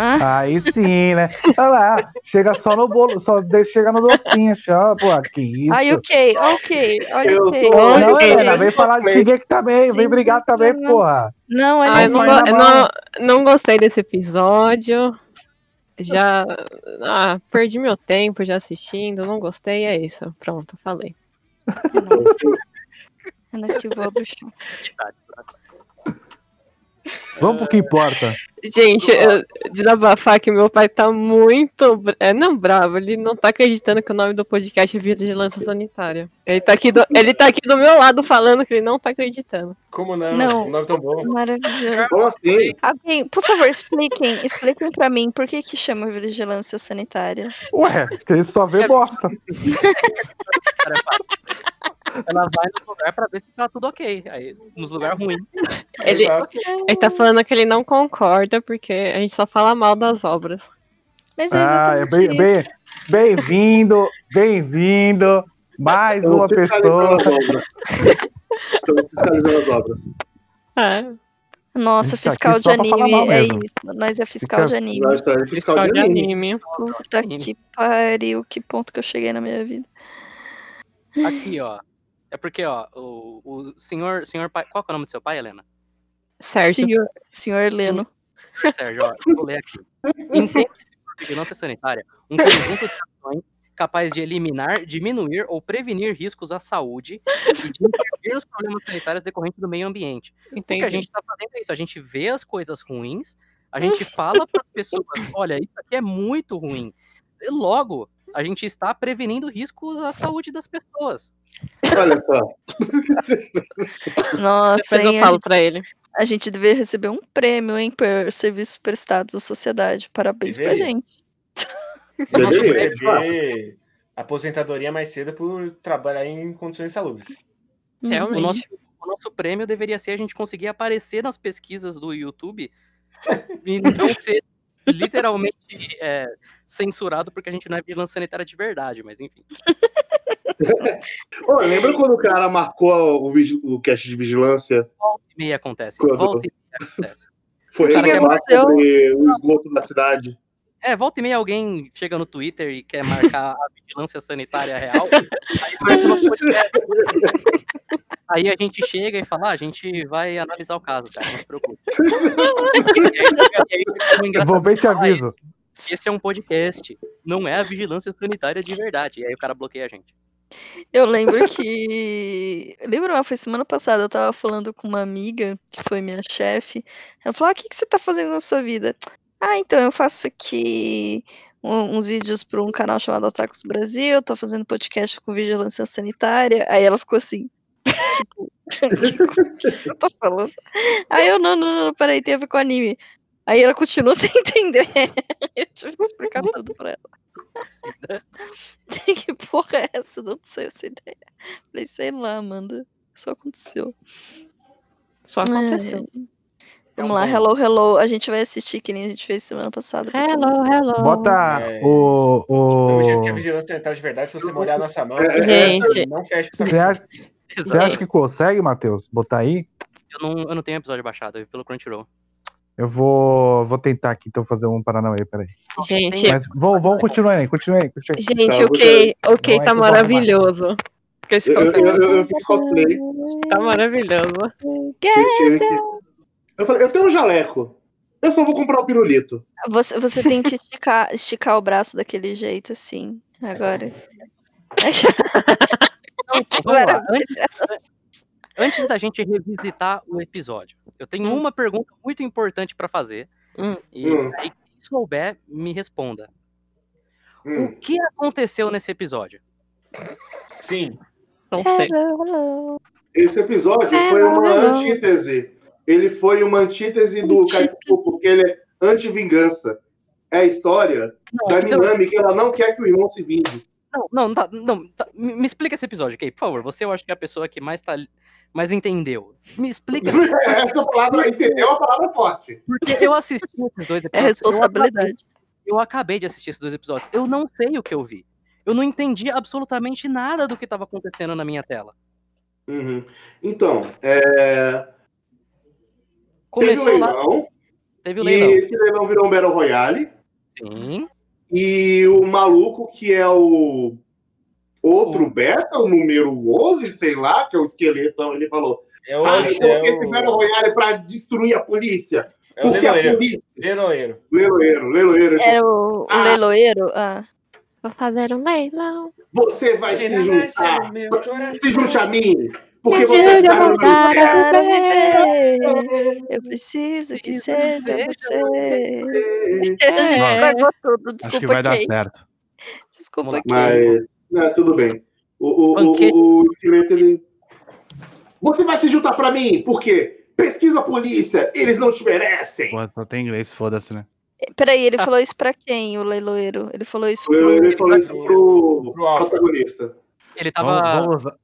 Ah, Aí sim, né? Olha lá, chega só no bolo, só deixa chega no docinho, só, pô, que isso. ai, ok, ok, olha tô- olha, Não. Helena, vem falar de Shingeki também, vem brigar também, porra. Não, Ah, olha eu não, mão. não, não gostei desse episódio. Já ah, perdi meu tempo já assistindo, não gostei, é isso. Pronto, falei. Ela esquivou a. Vamos pro que importa. Gente, eu, desabafar que meu pai tá muito. É, não bravo, ele não tá acreditando que o nome do podcast é Vigilância Sanitária. Ele tá, aqui do, ele tá aqui do meu lado falando que ele não tá acreditando. Como não? Não. Um nome tão bom. Maravilhoso. Como assim? Alguém, por favor, expliquem, expliquem pra mim por que que chama vigilância sanitária. Ué, que ele só vê bosta. Ela vai no lugar pra ver se tá tudo ok. Aí, nos lugares ruins. Ele, ele tá falando que ele não concorda porque a gente só fala mal das obras. Mas é Ah, é exatamente bem, bem, bem-vindo, bem-vindo. Mais Estamos uma pessoa. Estamos fiscalizando as obras. É, Nossa, Isso aqui fiscal de anime, é mesmo. isso. Nós é fiscal Fica- de anime. Nós estamos fiscal fiscal de de anime. anime. Puta anime. que pariu, que ponto que eu cheguei na minha vida. Aqui, ó. É porque, ó, o, o senhor, senhor pai. Qual é o nome do seu pai, Helena? Sérgio. Senhor, senhor Leno. Sérgio, ó, eu vou ler aqui. Entende-se por vigilância sanitária um conjunto de ações capaz de eliminar, diminuir ou prevenir riscos à saúde e de intervir nos problemas sanitários decorrentes do meio ambiente. O que Entendi. a gente está fazendo é isso, a gente vê as coisas ruins, a gente fala para as pessoas, olha, isso aqui é muito ruim. E logo, a gente está prevenindo risco à saúde das pessoas. Olha só. Nossa, Depois eu falo pra ele. a gente deveria receber um prêmio, hein, por serviços prestados à sociedade. Parabéns pra Deveria. gente. Nossa, Deveria. Receber aposentadoria mais cedo por trabalhar em condições insalubres. Hum. O Realmente. nosso, o nosso prêmio deveria ser a gente conseguir aparecer nas pesquisas do YouTube e não ser literalmente é, censurado porque a gente não é vigilância sanitária de verdade, mas enfim. Ô, lembra quando o cara marcou o, o cast de vigilância? Volta e meia acontece. Quando? Volta e meia acontece. Foi aconteceu? sobre o esgoto da cidade. É, volta e meia alguém chega no Twitter e quer marcar a vigilância sanitária real. Aí, marca uma podcast. Aí a gente chega e fala, ah, a gente vai analisar o caso, cara, não se preocupe. Vou bem te falar, aviso. Esse é um podcast, não é a vigilância sanitária de verdade. E aí o cara bloqueia a gente. Eu lembro que. Lembra, mas foi semana passada, eu tava falando com uma amiga, que foi minha chefe. Ela falou: ah, o que, que você tá fazendo na sua vida? Ah, então eu faço aqui uns vídeos para um canal chamado Otakus Brasil, tô fazendo podcast com vigilância sanitária. Aí ela ficou assim. Tipo, o que você tá falando? Aí eu, não, não, não, peraí, tem a ver com anime. Aí ela continuou sem entender. Eu tive que explicar tudo pra ela. Que porra é essa? Onde saiu essa ideia? Falei, sei lá, Amanda. Só aconteceu. Só aconteceu. É. É um Vamos lá, bom- hello, hello. A gente vai assistir que nem a gente fez semana passada. Hello, hello. Bota É. o. Do jeito que a o... vigilância sanitária de verdade, se você molhar a nossa mão, É, Gente. não fecha essa Você acha, você acha que consegue, Matheus? Botar aí? Eu não, eu não tenho episódio baixado, eu vi pelo Crunchyroll. Eu vou, vou tentar aqui, então, fazer um Paranauê, peraí. Gente, Mas vamos, vamos continuar aí, continua aí. Continua aí. gente, Tá, o o Kay Não é tá arrumar. maravilhoso. Eu, eu, eu- eu fiz cosplay. tá maravilhoso. Que- Eu falei, eu tenho um jaleco. Eu só vou comprar o pirulito. Você, você tem que esticar, esticar o braço daquele jeito, assim. Agora. Lá. Antes, antes da gente revisitar o episódio, eu tenho uma pergunta muito importante para fazer. Hum. E Hum. aí, quem souber, me responda. O Hum. que aconteceu nesse episódio? Sim. Não sei. Hello. Esse episódio foi uma não. antítese. Ele foi uma antítese do. Kaifuku, porque ele é anti-vingança. É a história da então- Minami que ela não quer que o irmão se vingue. Não, não, tá, não tá, me me explica esse episódio, Kay, por favor. Você eu acho que é a pessoa que mais tá mais entendeu. Me explica, Essa palavra, entendeu? É uma palavra forte. porque eu assisti esses dois É episódios. eu acabei- responsabilidade. Eu acabei de assistir esses dois episódios. Eu não sei o que eu vi. Eu não entendi absolutamente nada do que estava acontecendo na minha tela. Uhum. Então, é, teve o Começou lá, leilão, teve o e leilão. esse leilão virou um Battle Royale. Sim. E o maluco que é o outro O- beta, o número 11, sei lá, que é o esqueletão, ele falou: É o, Ah, eu é coloquei esse Battle o, Royale pra destruir a polícia. é o Porque a leiloeiro. polícia. Leiloeiro. Leiloeiro, leiloeiro. Era o, o Ah. leiloeiro? Ah. Vou fazer um leilão. Você vai se juntar. Se junte a mim. Porque Me você ajude a está no voltar a viver. eu preciso que seja você. pé. A gente É. estragou tudo, Acho que desculpa vai dar certo. Desculpa. Mas, né, tudo bem. O, o, o, o, esqueleto, ele. Você vai se juntar pra mim? Por quê? Pesquisa a polícia, eles não te merecem. Pô, só tem inglês, foda-se, né? Peraí, ele falou isso pra quem, o leiloeiro? Ele falou isso Eu, pro... ele falou isso pro, Pro protagonista. Ele tava. Vamos, vamos,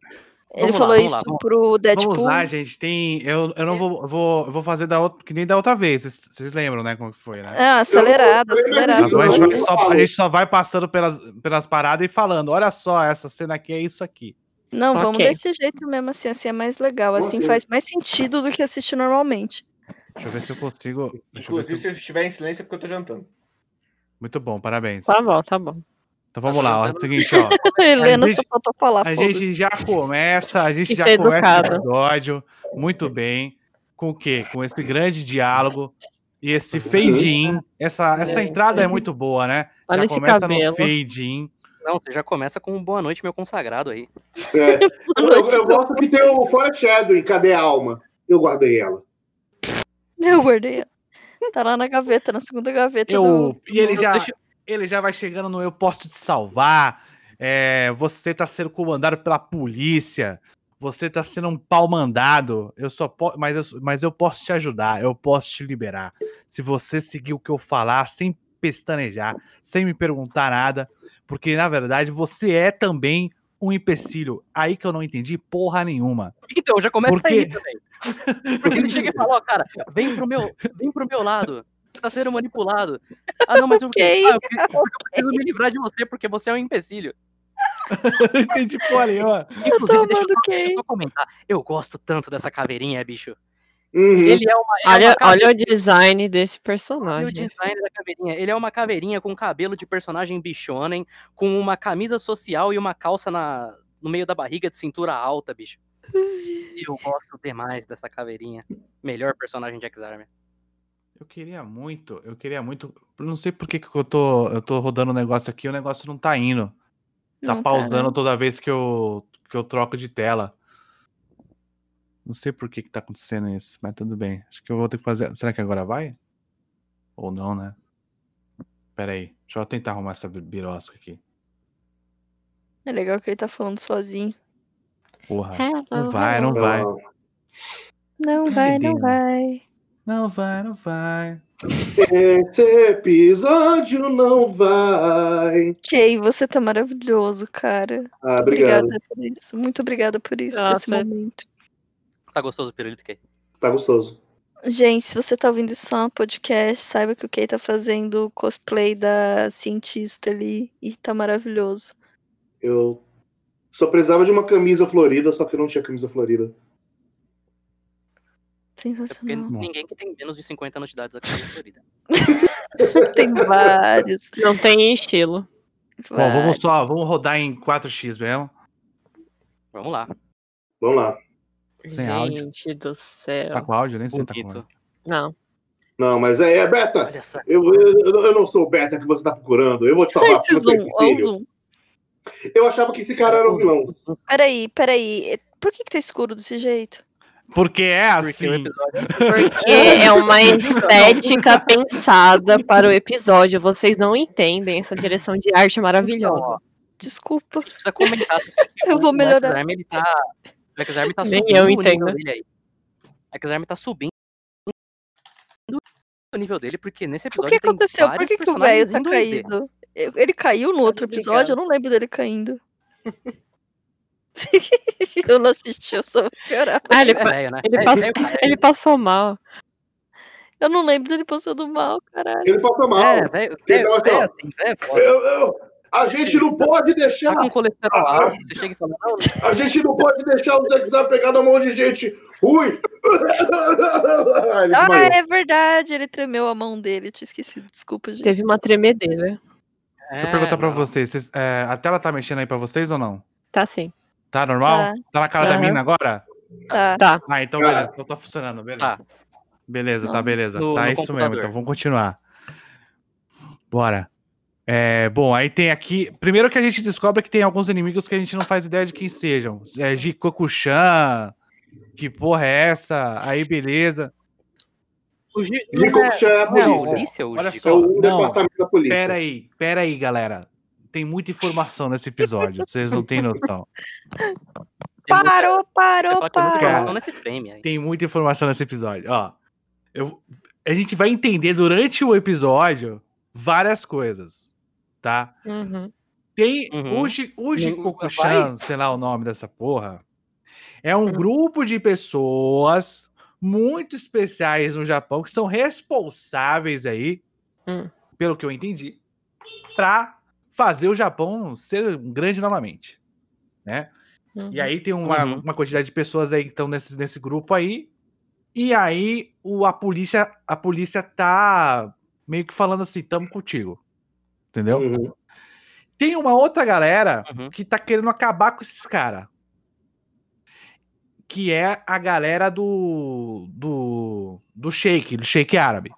Ele Vamos lá, falou vamos isso lá, vamos- pro Deadpool. vamos lá, gente. Tem. Eu, eu não vou, eu vou. Eu vou fazer da outra, que nem da outra vez. Vocês, vocês lembram, né? Como que foi, né? Ah, acelerado, Eu- eu- eu- acelerado. Então a, gente só, a gente só vai passando pelas, pelas paradas e falando: olha só, essa cena aqui é isso aqui. Não, vamos Ok. desse jeito mesmo, assim, assim é mais legal. Vamos Assim sim. faz mais sentido do que assistir normalmente. Deixa eu ver se eu consigo. Deixa eu ver Inclusive, se se eu- eu estiver em silêncio é porque eu tô jantando. Muito bom, parabéns. Tá bom, tá bom. Então vamos lá, ó. É o seguinte, ó. Helena gente- só faltou falar, A gente já começa, a gente E já começa o episódio muito bem. Com o quê? Com esse grande diálogo e esse fade in. Essa, essa entrada é muito boa, né? Olha já esse começa cabelo. no fade in. Não, você já começa com um boa noite, meu consagrado aí. É. Eu, eu- eu gosto que tem o Foreshadow em Cadê a Alma? Eu guardei ela. Eu guardei. ela. Tá lá na gaveta, na segunda gaveta Eu, do... e ele já, Deixa- ele já vai chegando no Eu Posso Te Salvar. é, você tá sendo comandado pela polícia. Você tá sendo um pau mandado. Eu só po mas, eu, mas eu posso te ajudar. Eu posso te liberar. Se você seguir o que eu falar sem pestanejar, sem me perguntar nada. Porque, na verdade, você é também um empecilho. Aí que eu não entendi porra nenhuma. Então, já começa Por aí também. Porque ele chega e fala, ó, cara, vem pro meu, vem pro meu lado. Você tá sendo manipulado. Ah, não, mas eu, Ok. ah, eu, preciso, eu preciso me livrar de você porque você é um empecilho. entendi porra nenhuma. Inclusive, deixa eu, amando só, deixa eu comentar. Eu gosto tanto dessa caveirinha, bicho. Uhum. Ele é uma, ele é Olha, uma caveirinha- olha o design desse Olha o personagem. design da caveirinha. Ele é uma caveirinha com cabelo de personagem bichonem, com uma camisa social e uma calça na, no meio da barriga de cintura alta, bicho. Eu gosto demais dessa caveirinha. Melhor personagem de X-Army. Eu queria muito, eu queria muito. Não sei por que, que eu tô, eu tô rodando o negócio aqui, o negócio não tá indo. Tá Não tá, pausando né? toda vez que eu, que eu troco de tela. Não sei por que, que tá acontecendo isso, mas tudo bem. Acho que eu vou ter que fazer. Será que agora vai? Ou não, né? Pera aí. Deixa eu tentar arrumar essa bi- birosca aqui. É legal que ele tá falando sozinho. Porra. Hello, Não vai, hello. não vai. Não. Não Ai, vai, não vai. Não vai, não vai. Esse episódio não vai. Kay, você tá maravilhoso, cara. Ah, obrigado. Obrigada por isso. Muito obrigada por isso, por esse Nossa. momento. Tá gostoso o pirulito, Kay? Tá gostoso. Gente, se você tá ouvindo isso só no podcast, saiba que o Kay tá fazendo cosplay da cientista ali e tá maravilhoso. Eu só precisava de uma camisa florida, só que eu não tinha camisa florida. É porque Sensacional. ninguém que tem menos de 50 anos de idade usa camisa florida. Tem vários. Não tem estilo. Bom, vamos só, vamos rodar em 4x mesmo. Vamos lá. Vamos lá. Sem áudio. Gente do céu. Tá com áudio? Nem sei se tá com áudio. Não. Não, mas é, é Beta. Eu, eu, eu não sou o Beta que você tá procurando. Eu vou te salvar Esse porque você zoom, o zoom. Eu achava que esse cara era um vilão. Peraí, peraí. Por que, que tá escuro desse jeito? Porque é assim. o episódio Porque é uma estética pensada para o episódio. Vocês não entendem essa direção de arte maravilhosa. Desculpa. precisa comentar. Eu vou melhorar. O X-Arm, ele tá, o X-Arm tá Nem subindo eu o entendo. O X-Arm tá subindo o nível dele, porque nesse O episódio que tem aconteceu? Por que, que o velho tá em 2D. caído? Eu- Ele caiu no outro tô episódio? Eu não lembro dele caindo. eu não assisti, eu só vou piorar. Ah, ele, É né? ele É- passa- é- é- ele passou mal. Eu não lembro dele passando mal, caralho. Ele passa mal. É, velho, tava assim, assim, velho, a gente não pode deixar. Tá com colesterol alto, você chega e fala, não, A gente não pode deixar o Zack Snyder pegar na mão de gente ruim. Ah, é verdade, ele tremeu a mão dele. Eu tinha esquecido, desculpa, gente. Teve uma tremedeira. Deixa eu perguntar pra não. vocês. vocês, é, a tela tá mexendo aí pra vocês ou não? Tá sim. Tá normal? Tá. Tá, na cara da Aham. mina agora? Tá. Tá. Ah, então beleza. Então tá funcionando, beleza. Tá. Beleza, tá Não. beleza. No- tá no isso mesmo, computador. então vamos continuar. Bora. É, bom, aí tem aqui. Primeiro que a gente descobre que tem alguns inimigos que a gente não faz ideia de quem sejam. É Jikoku-chan. Que porra é essa? Aí, beleza. O Jikoku-chan é a não é polícia. polícia, o Olha Gi- É só. o Não, departamento da polícia. Pera aí, pera aí, galera. Tem muita informação nesse episódio, vocês não têm noção. tem muita- Parou, parou, é parou. informação nesse frame aí. Tem muita informação nesse episódio. Ó, eu, a gente vai entender durante o episódio várias coisas, tá? Uhum. Tem Uhum. o, Ji- o Vai? Jikoku-chan, sei lá o nome dessa porra. É um grupo de pessoas muito especiais no Japão que são responsáveis aí, Hum. pelo que eu entendi, pra fazer o Japão ser grande novamente, né? uhum. E aí tem uma, Uhum. uma quantidade de pessoas aí que estão nesse, nesse grupo aí. E aí o, a polícia a polícia tá meio que falando assim, tamo contigo. Entendeu? Uhum. Tem uma outra galera Uhum. que tá querendo acabar com esses caras. Que é a galera do do do Sheik, do Sheik árabe.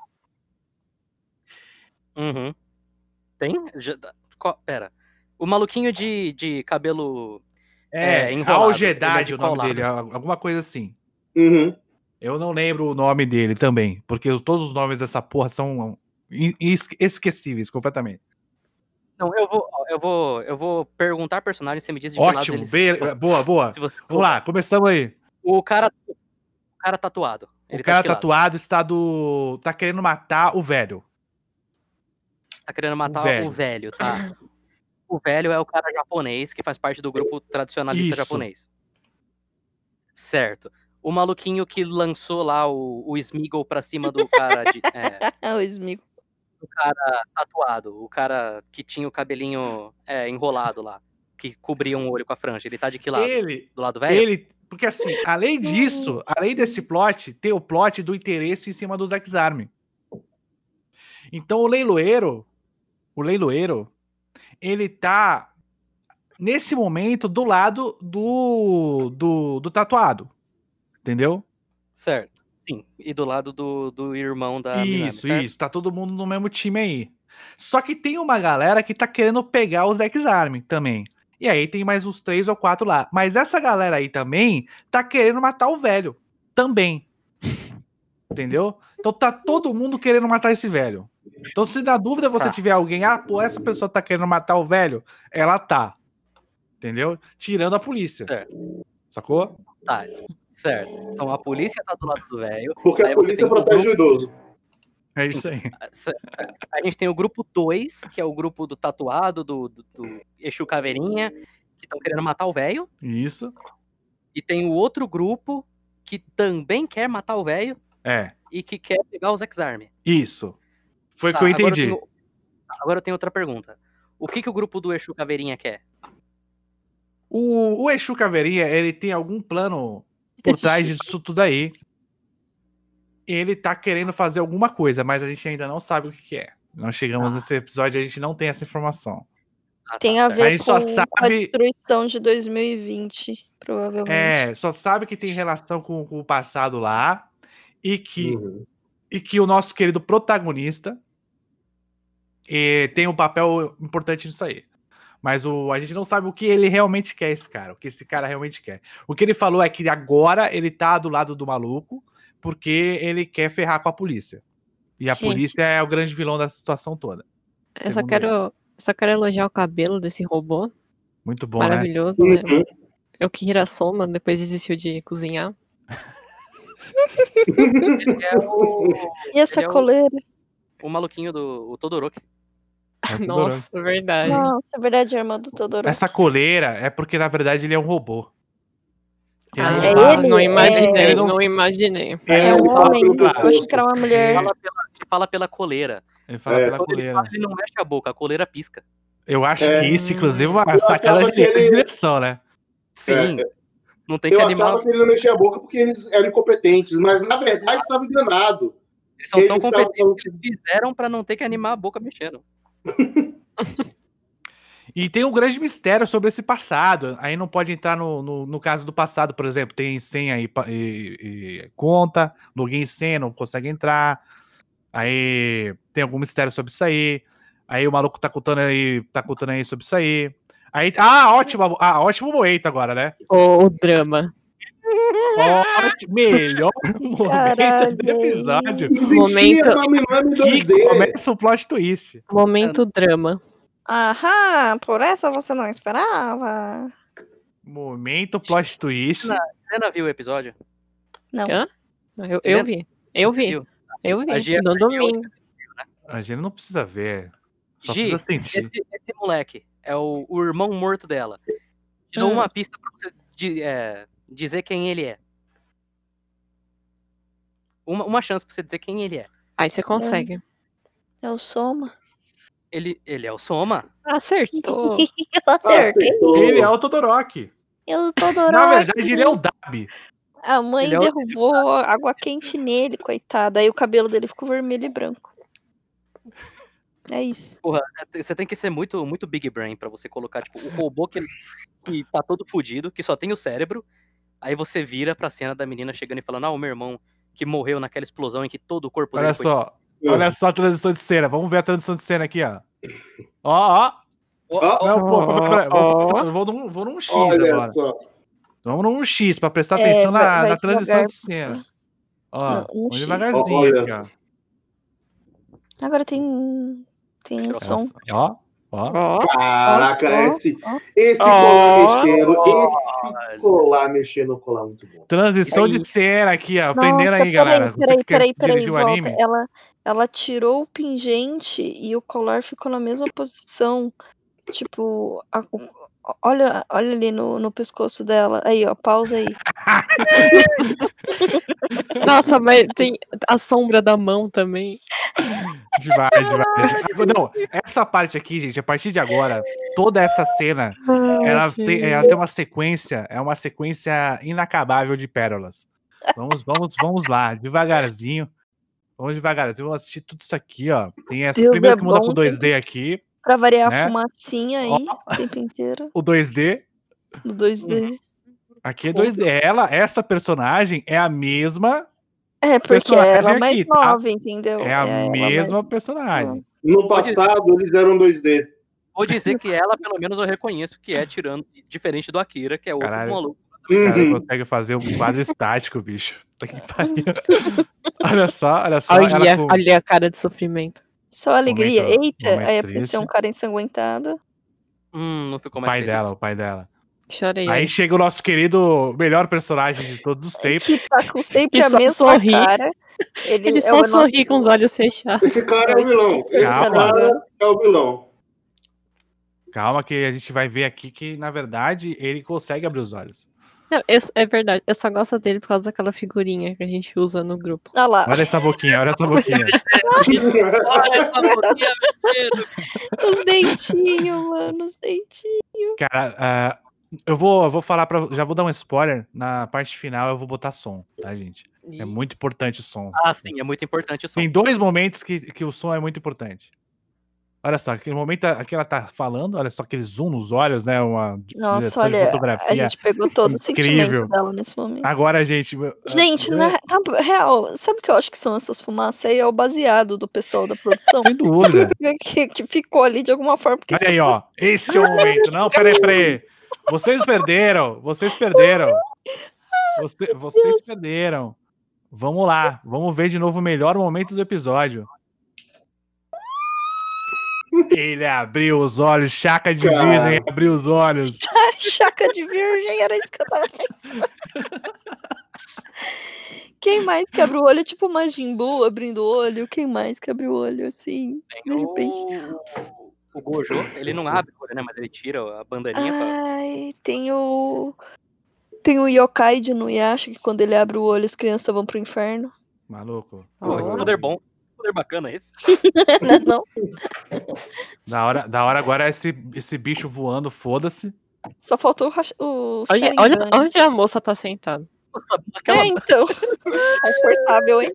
Uhum. Tem? Pera. O maluquinho de, de cabelo. É, É, enrolado, Al-Jedad ele é de o nome dele, al- alguma coisa assim. Uhum. Eu não lembro o nome dele também, porque todos os nomes dessa porra são esquecíveis completamente. Não, eu vou, eu vou, eu vou perguntar personagens, você me diz de que lado Ótimo, eles be- boa, boa. Você- Vamos lá, começamos aí. O cara, o cara tatuado. Ele o tá cara lado? tatuado está do. tá querendo matar o velho. Tá querendo matar velho. o velho, tá? O velho é o cara japonês que faz parte do grupo tradicionalista Isso. japonês. Certo. O maluquinho que lançou lá o, o Smeagol pra cima do cara, de, é, o Smigo. do cara tatuado. O cara que tinha o cabelinho é, enrolado lá. Que cobria um olho com a franja. Ele tá de que lado? Ele. Do lado velho? Ele. Porque assim, além disso, além desse plot, tem o plot do interesse em cima do Zack Army. Então o leiloeiro. O leiloeiro. Ele tá. Nesse momento, do lado do. do, do tatuado. Entendeu? Certo. Sim. E do lado do, do irmão da Minami, Isso, certo? isso. Tá todo mundo no mesmo time aí. Só que tem uma galera que tá querendo pegar os X-Arm também. E aí tem mais uns três ou quatro lá. Mas essa galera aí também tá querendo matar o velho. Também. Entendeu? Então tá todo mundo querendo matar esse velho. Então, se na dúvida você Tá. tiver alguém, ah, pô, essa pessoa tá querendo matar o velho, ela tá. Entendeu? Tirando a polícia. Certo. Sacou? Tá. Certo. Então a polícia tá do lado do velho. Porque a polícia protege o idoso. É isso aí. A gente tem o grupo 2, que é o grupo do tatuado, do, do, do Exu Caveirinha, que estão querendo matar o velho. Isso. E tem o outro grupo que também quer matar o velho É. e que quer pegar os X-Arm. Isso. Foi o Tá, que eu agora entendi. tenho- agora eu tenho outra pergunta. O que, que o grupo do Exu Caveirinha quer? O, o Exu Caveirinha, ele tem algum plano por trás disso tudo aí. Ele tá querendo fazer alguma coisa, mas a gente ainda não sabe o que, que é. Nós chegamos nesse episódio e a gente não tem essa informação. Ah, tá, Tem a certo. ver Aí com só a sabe- destruição de 2020, provavelmente. É, só sabe que tem relação com, com o passado lá e que, Uhum. e que o nosso querido protagonista eh, tem um papel importante nisso aí. Mas o, a gente não sabe o que ele realmente quer, esse cara. O que esse cara realmente quer. O que ele falou é que agora ele tá do lado do maluco porque ele quer ferrar com a polícia. E a Gente. polícia é o grande vilão dessa situação toda. Eu só quero, só quero elogiar o cabelo desse robô. Muito bom, né? Maravilhoso, né? Uhum. Eu que Hirasoma, depois desistiu de cozinhar. Ele é o, E essa Ele é o- coleira? o maluquinho do o Todoroki. É Nossa, verdade. Nossa, é verdade, a irmã do Todoroki. Essa coleira é porque, na verdade, ele é um robô. Ele Ah, não É ele? não imaginei, ele não... não- imaginei. É um fala homem. Eu achei pescoço. que era uma mulher. Ele fala pela, ele fala pela coleira. Ele fala É. pela Quando ele coleira. fala, ele não mexe a boca, a coleira pisca. Eu acho É. que isso, inclusive, é uma sacada de ele- direção, né? Sim. Não tem que Eu animar. achava que ele não mexia a boca porque eles eram incompetentes, mas na verdade estava enganado. Eles são tão eles estavam competentes que eles fizeram pra não ter que animar a boca mexendo. E tem um grande mistério sobre esse passado. Aí não pode entrar no, no, no caso do passado, por exemplo, tem senha e, e- e conta, login e senha, não consegue entrar. Aí tem algum mistério sobre isso aí. Aí o maluco tá contando aí, tá contando aí sobre isso aí. Aí, ah, ótimo, ah, ótimo momento agora, né? O, o drama. Ótimo, melhor momento Caralho. do episódio. Momento-. Que 2D. começa o plot twist. Momento drama. Aham, por essa você não esperava. Momento plot twist. Não. Helena viu o episódio? Não. Hã? Eu, Ele- eu vi. Eu vi. Eu vi. A Gia- No a domingo. A gente não precisa ver. Só Gi. Esse, esse moleque é o, o irmão morto dela. Te dou Hum. uma pista pra você di- é, dizer quem ele é. Uma, uma chance pra você dizer quem ele é. Aí você consegue. É o Soma. Ele, ele é o Soma. Acertou. Eu acertei. Acertou. Ele é o Todoroki. Eu tô Na adorando. verdade, ele é o Dab. A mãe Ele é o- derrubou água quente nele, coitado. Aí o cabelo dele ficou vermelho e branco. É isso. Porra, você tem que ser muito, muito big brain pra você colocar, tipo, o robô que, que tá todo fudido, que só tem o cérebro. Aí você vira pra cena da menina chegando e falando, ah, o meu irmão que morreu naquela explosão em que todo o corpo Olha dele foi só. Olha só a transição de cena. Vamos ver a transição de cena aqui, ó. Ó, ó. Não, pô, pera, vou, vou num, vou num X Olha agora. só. Vamos num X pra prestar É, atenção vai- na, vai na transição devagar. de cena. Ó, Não, um devagarzinho aqui, ó. Agora tem. Tem um som. Ó, ó. Ó. Caraca, Ó, esse, ó. esse colar mexendo, esse colar mexendo, colar muito bom. Transição Aí- de cena aqui, ó. Nossa, Aprenderam aí, galera. Peraí, peraí, peraí, volta. anime? Ela, ela tirou o pingente e o colar ficou na mesma posição. Tipo, a- olha, olha ali no, no pescoço dela. Aí, ó, pausa aí. Nossa, mas tem a sombra da mão também. Demais, demais. Não, essa parte aqui, gente, a partir de agora, toda essa cena, ela tem, ela tem uma sequência, é uma sequência inacabável de pérolas. Vamos, vamos, vamos lá, devagarzinho. Vamos devagarzinho, vamos assistir tudo isso aqui, ó. Tem essa Deus primeiro é que muda bom, pro 2D aqui, Pra variar Né? a fumacinha aí, o tempo inteiro, o 2D, do 2D. aqui é 2D. Ela, essa personagem é a mesma, É, porque personagem ela é mais aqui, tá? nova, entendeu? é a mais- mesma personagem. No passado, eles eram 2D. Vou dizer que ela, pelo menos, eu reconheço que é tirando, diferente do Akira, que é outro Caralho. maluco. Os caras Uhum. conseguem fazer um quadro estático, bicho. Puta que pariu. olha só, olha só. ela Olha, com- olha a cara de sofrimento. Só alegria. Momento- Eita, momento aí apareceu um cara ensanguentado. Hum, não ficou O mais pai feliz. dela, o pai dela. Chorei. Aí chega o nosso querido melhor personagem de todos os tempos. Que tá com sempre a só mesma sorri. cara. Ele, Ele é só o sorri nosso- com os olhos fechados. Esse cara é o vilão. Esse Calma. cara é o vilão. Calma que a gente vai ver aqui que, na verdade, ele consegue abrir os olhos. Não, eu- é verdade, eu só gosto dele por causa daquela figurinha que a gente usa no grupo. Olha lá, Olha essa boquinha, olha essa boquinha. Olha essa boquinha mexendo. os dentinhos, mano, os dentinhos. Cara, ah, eu vou, eu vou falar pra. Já vou dar um spoiler. Na parte final eu vou botar som, tá, gente? É muito importante o som. Ah, sim, é muito importante o som. Tem dois momentos que, que o som é muito importante. Olha só, aquele momento aqui ela tá falando, olha só aquele zoom nos olhos, né? Uma Nossa, olha, a gente pegou todo o incrível. sentimento dela nesse momento. Agora, gente. Gente, ah, na na real, sabe o que eu acho que são essas fumaças aí? É o baseado do pessoal da produção. Sem dúvida. que, que ficou ali de alguma forma. Porque Olha aí, ó. Esse é o momento. Não, peraí, peraí. Vocês perderam. Vocês perderam. Você- vocês perderam. Vamos lá. Vamos ver de novo o melhor momento do episódio. Ele abriu os olhos. Chaca de Cara. virgem abriu os olhos. Chaca de virgem, era isso que eu tava pensando. Quem mais que abre o olho? Tipo Majin Buu abrindo o olho. Quem mais que abre o olho, assim? De Tem repente. o, o Gojo, ele não abre, o olho, né? Mas ele tira a bandaninha pra... Ai, tem o. Tem o Yokai de Nuyasha, que quando ele abre o olho as crianças vão pro inferno. Maluco. Pô, esse poder bom. Poder bacana esse. Né, não? Da hora, da hora agora é esse, esse bicho voando, foda-se. Só faltou o, o Olha, olha Sharingan. onde a moça tá sentada. Aquela... É, então. Confortável, hein?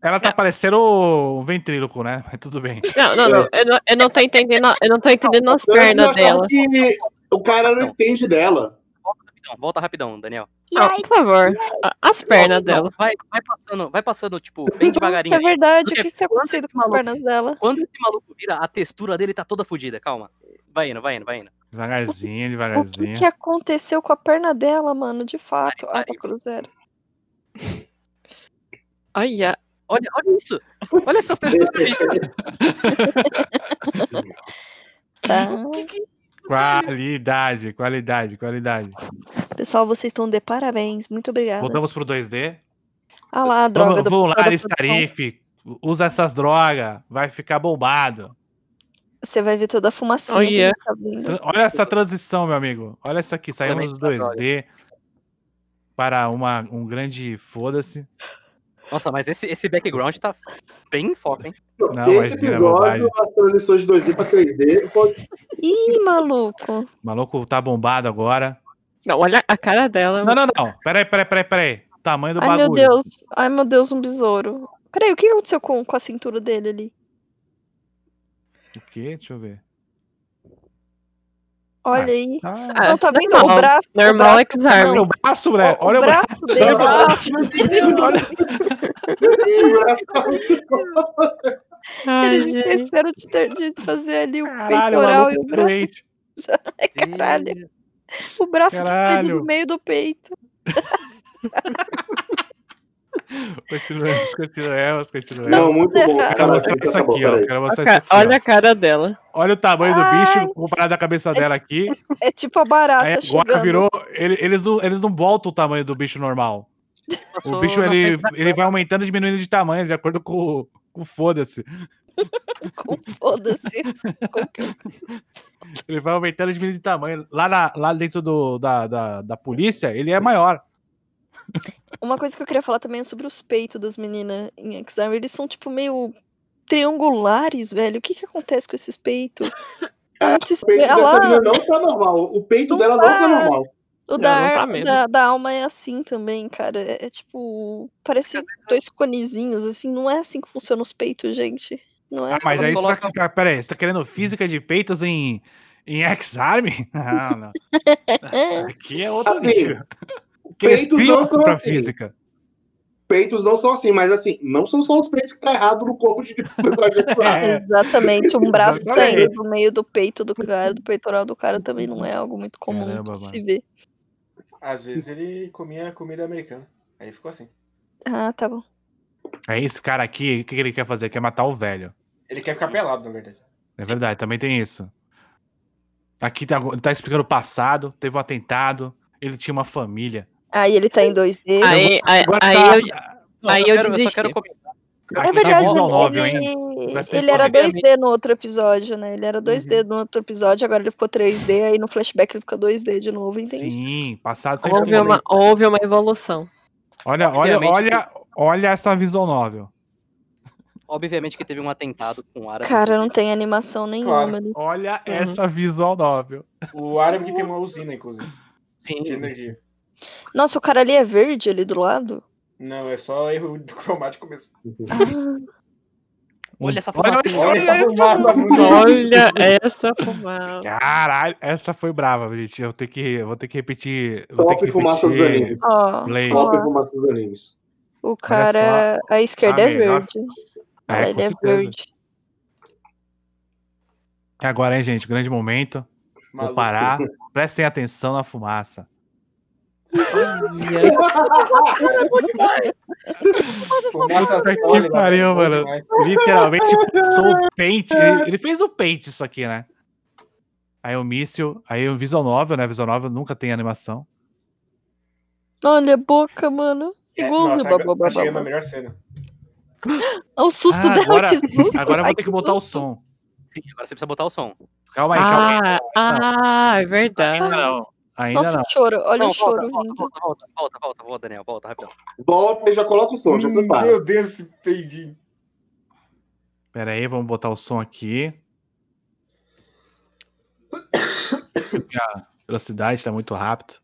Ela tá parecendo um ventríloco, né? Mas tudo bem. Não, não, não. Eu não, eu não tô entendendo. Eu não tô entendendo as Eu pernas dela. que o cara não entende dela. Rapidão, volta rapidão, Daniel. Não, por favor. As pernas Não, dela. Vai, vai passando, vai passando, tipo, bem devagarinho. Isso é verdade. O Porque que, que tá acontecendo com as maluco- pernas dela? Quando esse maluco vira, a textura dele tá toda fodida. Calma. Vai indo, vai indo, vai indo. Devagarzinho, O que, devagarzinho. que aconteceu com a perna dela, mano? De fato. Nariz, Ah, tá cruzeiro. Olha. Olha, olha isso. Olha essas texturas, bicho. Tá. Qualidade, qualidade, qualidade. Pessoal, vocês estão de parabéns. Muito obrigada. Voltamos pro 2D. Ah lá, droga Vamos, do vamos lá, Aristarife. Usa essas drogas. Vai ficar bombado. Você vai ver toda a fumacinha. Oh, yeah. tá Olha essa transição, meu amigo. Olha isso aqui. Saímos do Complemento da 2D para uma, um grande foda-se. Nossa, mas esse, esse background tá bem em foco, hein? Não, Esse bobagem. episódio, as transições de 2D pra 3D, pode- Ih, maluco. O maluco tá bombado agora. Não, olha a cara dela. Não, não, não. Peraí, peraí, peraí, peraí. Tamanho do Ai, bagulho. meu Deus. Ai, meu Deus, um besouro. Peraí, o que aconteceu com, com a cintura dele ali? O quê? Deixa eu ver. Olha aí. Ah, Não, tá vendo? normal. O braço. o Normal braço- X-Arm. Olha o braço, o Olha o braço. braço dele. Ai, Eles esqueceram de, ter, de fazer ali o Caralho, o peitoral e o é braço. doente. Ai, caralho. O braço que Caralho. seria no meio do peito. Continuemos, continuemos, continuemos. Não, muito bom. errado. Quero mostrar isso aqui, ó. Quero mostrar isso aqui, ó. Olha a cara dela. Olha o tamanho do Ai. bicho comparado à cabeça dela aqui. É tipo a barata Aí agora virou. ele- eles, não, eles não voltam o tamanho do bicho normal. O bicho ele, ele vai aumentando e diminuindo de tamanho, de acordo com, o- com o foda-se. Com foda-se. Ele vai aumentando e diminuindo de tamanho. Lá, na- lá dentro do, da, da, da polícia, ele é maior. Uma coisa que eu queria falar também é sobre os peitos das meninas em X-Arm. Eles são, tipo, meio triangulares, velho. O que que acontece com esses peitos? Muito O peito. Ah dessa menina não tá normal. O peito Não dela não tá. tá normal. o da, Não, não tá mesmo. da, da alma é assim também, cara. É, é tipo. Parece dois conezinhos, assim. Não é assim que funciona os peitos, gente. Não é Ah, mas assim. aí você coloca- tá, pera aí, você tá querendo física de peitos em, em X-Arm? Não, não. É. Aqui é outro Assim, nível. Peitos não são pra assim. física. Peitos não são assim, mas assim, não são só os peitos que tá errado no corpo de personagem de É. Exatamente, um braço Exatamente. saindo do meio do peito do cara, do peitoral do cara também não é algo muito comum Caramba, se mano. ver. Às vezes ele comia comida americana. Aí ficou assim. Ah, tá bom. Aí esse cara aqui, o que ele quer fazer? Quer matar o velho. Ele quer ficar pelado, na verdade. É verdade, também tem isso. Aqui tá, tá explicando o passado, teve um atentado, ele tinha uma família. Aí ele tá em 2D. Aí, aí, aí tá- eu, Aí eu, eu quero, eu só desisti. quero É tá verdade, visual ele, ele, era atenção. 2D no outro episódio, né? Ele era 2D no outro episódio, agora ele ficou 3D, aí no flashback ele fica 2D de novo, entende? Sim, passado sempre houve uma, houve uma evolução. Olha, olha, Obviamente olha, olha essa visual novel. Obviamente que teve um atentado com o árabe. Cara, não tem animação nenhuma Claro. ali. Olha Uhum. essa visual novel. O árabe que tem uma usina, inclusive, Sim, de energia. Nossa, o cara ali é verde ali do lado? Não, é só erro de cromático mesmo. Olha essa Olha fumaça. Olha essa essa fumaça Olha essa fumaça. Caralho, essa foi brava, gente. Eu tenho que, vou ter que repetir. Vou ter Top que fumaça dos repetir. animes. Play. Top ó, fumaça dos animes. o cara. A esquerda a é melhor- verde. É, ele é verde. É agora, hein, gente? Grande momento. Vou maluco. parar. Prestem atenção na fumaça. Fumaça Puta que pariu, bom mano. Literalmente passou o pente. Ele, ele fez o pente isso aqui, né? Aí o míssil, aí o visual novel, né? Visual novel nunca tem animação. Olha a boca, mano. É, Igual nossa, babá, agora babá, tá chegando a babá. melhor cena. Olha o susto Ah, dela, agora- que susto. Agora eu vou ter que botar o som. Sim, agora você precisa botar o som. Calma aí, calma aí. Ah, ah, é verdade. não. Ainda Nossa, não. o choro. Olha Não, o choro volta, volta, vindo. volta, volta, volta, volta, Daniel, volta, rapidão. Volta e já coloca o som, já Hum, prepara. Meu Deus, esse peidinho. Pera aí, vamos botar o som aqui. A velocidade tá muito rápido.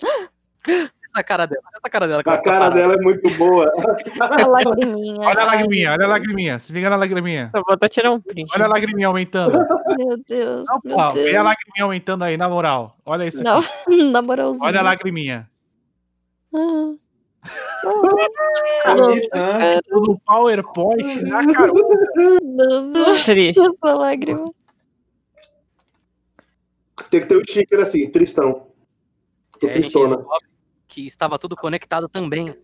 essa cara dela. Olha essa cara dela. A cara dela é muito boa. A lagriminha. Olha a lagriminha, olha a lagriminha. Se liga na lagriminha. Eu vou até tirar um print. Olha a lagriminha aumentando. Meu Deus, Não, meu pô, vê a Deus. lagriminha aumentando aí, na moral. Olha isso Não, aqui. na moralzinha. Olha a lagriminha. Ah. Olha né? No PowerPoint, na. Nossa, Triste. essa lágrima. Tem que ter o sticker assim, tristão. Tô gente tristona. descobre que estava tudo conectado também.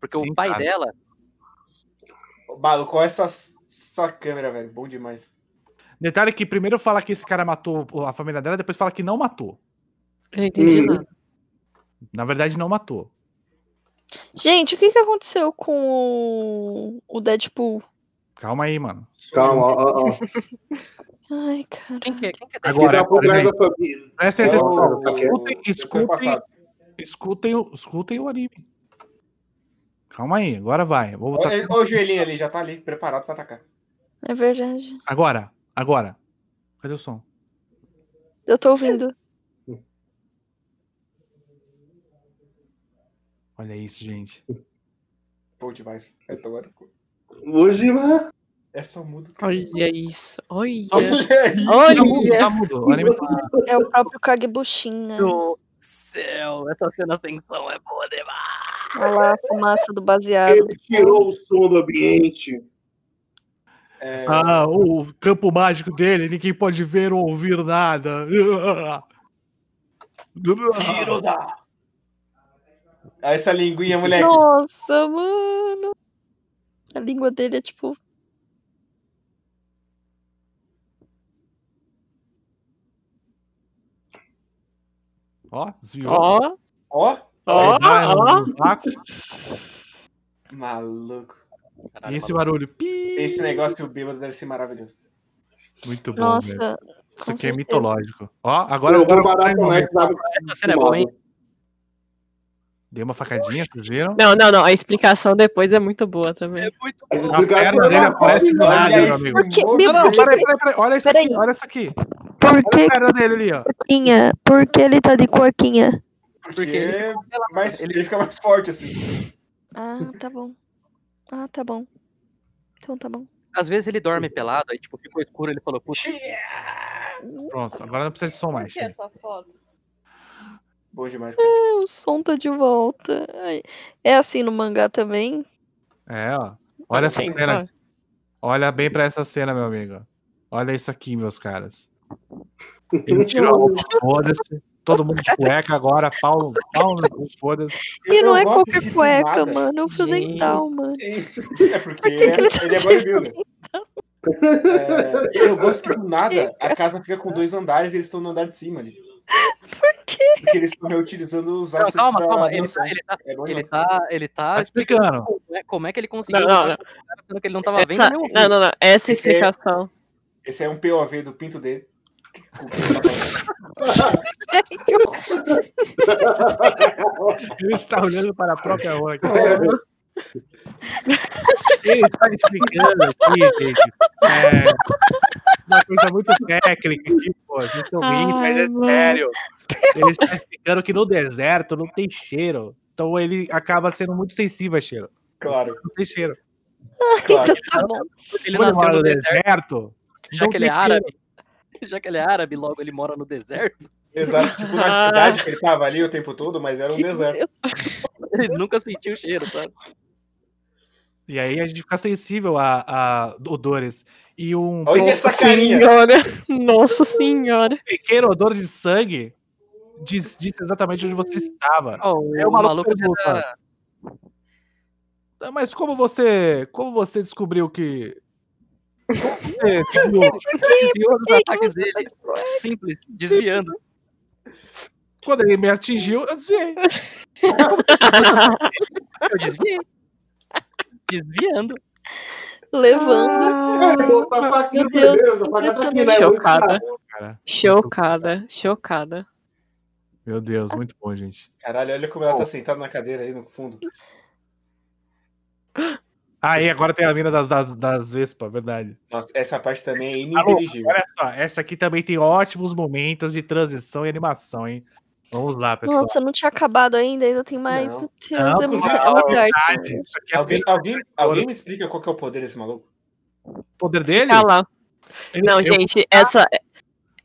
Porque Sim, o pai cara. dela Maluco, olha essa, essa câmera, velho. Bom demais. Detalhe que primeiro fala que esse cara matou a família dela, depois fala que não matou. Eu não entendi Uhum. nada. Na verdade, não matou. Gente, o que, que aconteceu com o, Deadpool? Calma aí, mano. Calma, ó, ó. Ai, cara. Quem que é? Quem que é Agora, tá por trás da família. presta É atenção. Escutem, escutem. Escutem, o- escutem o anime. Calma aí, agora vai. Vou botar... Olha, olha o joelhinho ali, já tá ali, preparado pra atacar. É verdade. Agora, agora. Cadê o som? Eu tô ouvindo. Olha isso, gente. Bom demais. É. Hoje, mano. É só mudo. Olha isso. Olha. Olha. Tá Olha. tá mudo. O anime tá... É o próprio Kagebushin, né? do céu? Essa cena sem som é boa demais. Olha lá a fumaça do baseado. Ele tirou o som do ambiente. É, Ah, o campo mágico dele, ninguém pode ver ou ouvir nada. Tiro da. Ah, essa linguinha, moleque. Nossa, mano. A língua dele é tipo. Ó, desviou. Ó, Ó, ó, maluco. E esse barulho. Pi. Esse negócio que o bêbado deve ser maravilhoso. Muito bom, velho. Nossa. Isso com aqui é certeza. mitológico. Ó, agora, Eu vou Max, sabe? Essa cena é boa, hein? Deu uma facadinha, vocês viram? Não, não, não. A explicação depois é muito boa também. É muito A bom. A perna dele é aparece do nada, meu amigo. Por que- meu Não, não, dele. peraí, peraí, peraí. Olha isso aqui, Peraí. olha isso aqui. Por Olha a que, perna dele ali, ó. cuequinha? Por que ele tá de cuequinha? Porque ele é fica pelado, mais, ele- ele fica mais forte assim. Ah, tá bom. Ah, tá bom. Então tá bom. Às vezes ele dorme pelado, aí tipo, ficou escuro, ele falou, putz, Pronto, agora não precisa de som mais. chega. essa foto? Bom demais, cara. O som tá de volta. É assim no mangá também? É, ó. Olha essa Sim, cena. Olha bem pra essa cena, meu amigo. Olha isso aqui, meus caras. Ele tirou a roupa, foda-se. Todo mundo de cueca agora, pau, pau no cu, foda-se. E Eu não é qualquer cueca, nada. mano. É o fio dental, mano. Sim. É porque que ele, que ele é, tá ele é bodybuilder. É, eu gosto que do nada a casa fica com dois andares e eles estão no andar de cima ali. Por? Porque eles estão reutilizando os Não, assets calma, da calma. Ele tá, ele tá, É bom ele tá, ele tá Tá explicando como é, como é que ele conseguiu Não, não, não. sendo que ele não tava vendo Essa, nem ouvindo. não, não, não. Essa Esse é- explicação. Esse é um POV do pinto dele. Ele está olhando para a própria aqui. Ele está explicando aqui, gente. É uma coisa muito técnica aqui, pô. Vocês estão rindo, mas é Ai, mano. sério. Ele está explicando que no deserto não tem cheiro. Então ele acaba sendo muito sensível a cheiro. Claro, Não tem cheiro. claro. Tá bom. Ele nasceu mora no deserto, deserto, já que ele é tem cheiro. árabe. Já que ele é árabe, logo ele mora no deserto. Exato, tipo na cidade que ele tava ali o tempo todo, mas era um Que deserto. Ele nunca sentiu o cheiro, sabe? E aí a gente fica sensível a, a odores. E um Olha essa carinha. senhora. Nossa senhora. pequeno odor de sangue diz, diz exatamente onde você estava. Ó, o, Aí o o maluco maluco pergunta. era- Ah, Mas como você. Como você descobriu que. Como você desviou dos ataques dele. Simples, desviando. Quando ele me atingiu, eu desviei. Eu desviei. Desviando. Levando. Ele botou a faquinha, Meu Deus, beleza. Tá aqui, né? Chocada. Chocada, chocada. meu Deus, muito bom, gente. Caralho, olha como ela tá sentada na cadeira aí no fundo. Aí agora tem a mina das, das, das Vespa, verdade. Nossa, essa parte também é Alô, ininteligível. olha só, essa aqui também tem ótimos momentos de transição e animação, hein? Vamos lá, pessoal. Nossa, não tinha acabado ainda, ainda tem mais. Não. Meu Deus, Não, é, muito, não, é muito arte. É Alguém, alguém, alguém me explica qual que é o poder desse maluco? o poder dele? Lá. Ele- Não, eu- gente, essa,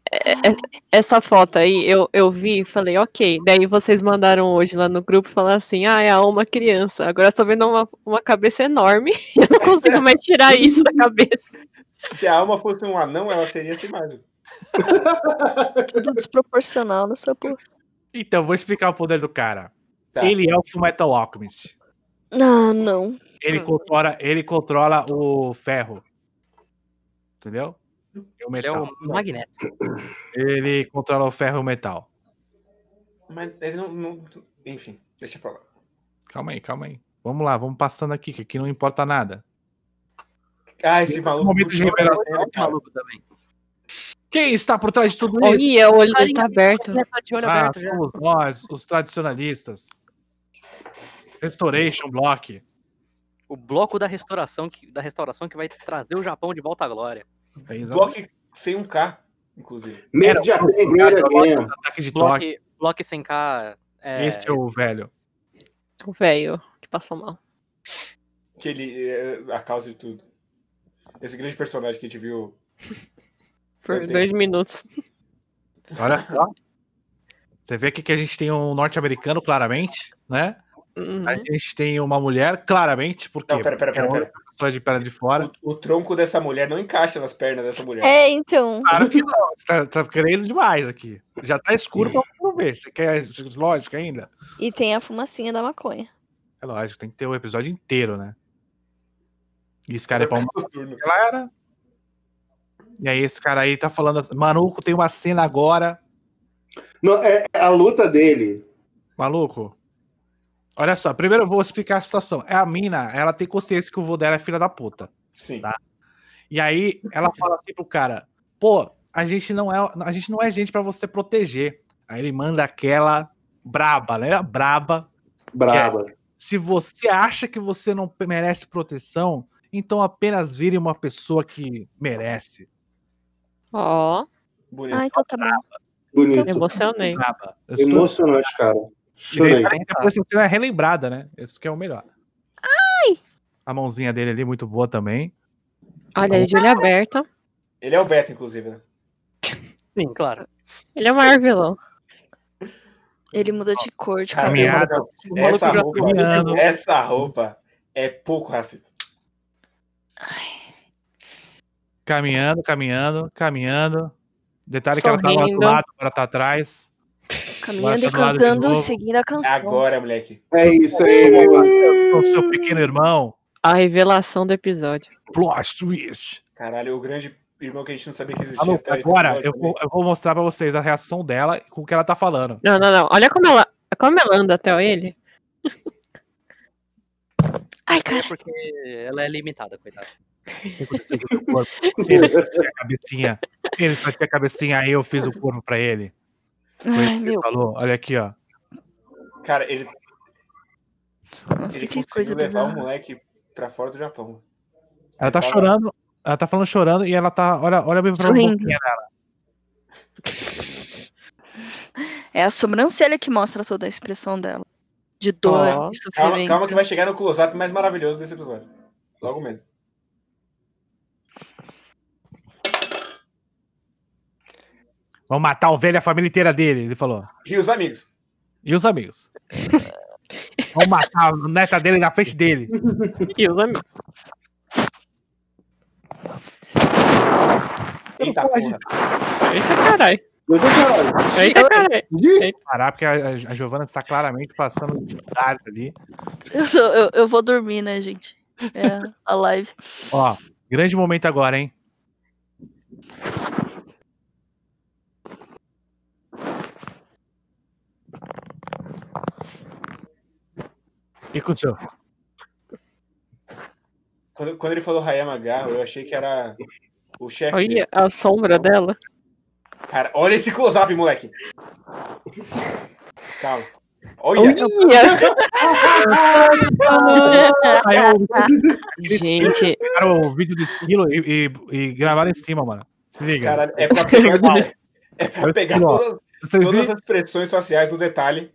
é- é- essa foto aí eu, eu vi e falei, ok. Daí vocês mandaram hoje lá no grupo falando assim, ah, é a uma criança. Agora eu tô vendo uma, uma cabeça enorme e eu não consigo mais tirar isso da cabeça. Se a alma fosse um anão, ela seria essa imagem. Tudo desproporcional nessa porra. Então, vou explicar o poder do cara. Tá. Ele é o Fullmetal Alchemist. Ah, não. Ele controla, ele controla o ferro. Entendeu? E o Ele é metal. o Magneto. Ele controla o ferro e o metal. Mas ele não. não- Enfim, deixa pra lá. Calma aí, calma aí. Vamos lá, vamos passando aqui, que aqui não importa nada. Ah, esse maluco. momento de revelação, cara. Maluco também. Quem está por trás de tudo isso? Olha, o olho dele tá aberto. De olho Ah, aberto já. somos nós, os tradicionalistas. Restoration Block. O bloco da restauração, que, da restauração que vai trazer o Japão de volta à glória. É. Bloco sem um K, inclusive. Japan Great Again. Ataque de toque. Bloco, sem K. É, Esse é o velho. O velho que passou mal. Que ele é a causa de tudo. Esse grande personagem que a gente viu. Por Tem- dois minutos. Olha só. Você vê aqui que a gente tem um norte-americano, claramente, né? Uhum. A gente tem uma mulher, claramente, porque Não, pera, pera, pera, pera. pessoa de perna de fora. O, o tronco dessa mulher não encaixa nas pernas dessa mulher. É, então. Claro que não, você tá, tá querendo demais aqui. Já tá escuro pra não ver. Você quer lógico ainda? E tem a fumacinha da maconha. É lógico, tem que ter o episódio inteiro, né? E esse cara é pra uma Soturno. galera. E aí esse cara aí tá falando, assim, maluco, tem uma cena agora, Não, é a luta dele. maluco. Olha só, primeiro eu vou explicar a situação. É a mina, ela tem consciência que o vô dela é filha da puta. Sim. Tá. E aí ela fala assim pro cara: "Pô, a gente não é, a gente não é gente pra você proteger". Aí ele manda aquela braba, né? Braba. Braba. Se você acha que você não merece proteção, então apenas vire uma pessoa que merece. Ó, Bonito. Ah, então tá bom. Bonito. me emocionei. Braba. Eu estou- Emocionante, cara. Chorei. essa cena é relembrada, né? Isso que é o melhor. Ai! A mãozinha dele ali, muito boa também. Olha, ele de olho aberto. Ele é o Beto, inclusive, né? Sim, claro. Ele é o maior vilão. Ele muda de cor, de cabelo. Caminhada. Essa roupa, caminhando. essa roupa é pouco racista. Caminhando, caminhando, caminhando. Detalhe que ela tava do Sorrindo. lado, agora tá atrás. Caminhando e lado de cantando, seguindo a canção. Agora, moleque. É isso aí, meu. O seu pequeno irmão. A revelação do episódio. Plot twist. Caralho, o grande irmão que a gente não sabia que existia. Maluco, até esse agora eu vou, eu vou mostrar pra vocês a reação dela com o que ela tá falando. Não, não, não. Olha como ela, como ela anda até ele. Ai, cara. Porque ela é limitada, coitada. Ele tinha a cabecinha. Ele tinha a cabecinha, aí eu fiz o corpo pra ele. Foi Ai, isso que ele meu. falou. Olha aqui, ó. Cara, ele, Nossa, ele que coisa conseguiu levar o bizarra. moleque pra fora do Japão. Ela tá Fala. chorando. Ela tá falando chorando e ela tá. Olha, olha bem pra boquinha dela. É a sobrancelha que mostra toda a expressão dela. De dor e Calma, sofrimento. calma que vai chegar no close-up mais maravilhoso desse episódio. Logo menos. Vamos matar o velho e a família inteira dele, ele falou. E os amigos. E os amigos. Vamos matar a neta dele na frente dele. E os amigos. Eita porra. Eita caralho. Eita caralho. Parar, porque a, a Giovana está claramente passando dificuldades ali. Eu, sou- eu- eu vou dormir, né, gente? É a live. Ó, grande momento agora, hein? Que aconteceu? Quando, quando ele falou Hayama Garro, eu achei que era o chefe Olha dele. a sombra dela. Cara, olha esse close-up, moleque. Calma. Olha, Gente, pegaram o vídeo do esquilo e, e- e gravaram em cima, mano. Se liga. caralho, é pra pegar, é pra pegar todas, Todas as expressões faciais do detalhe.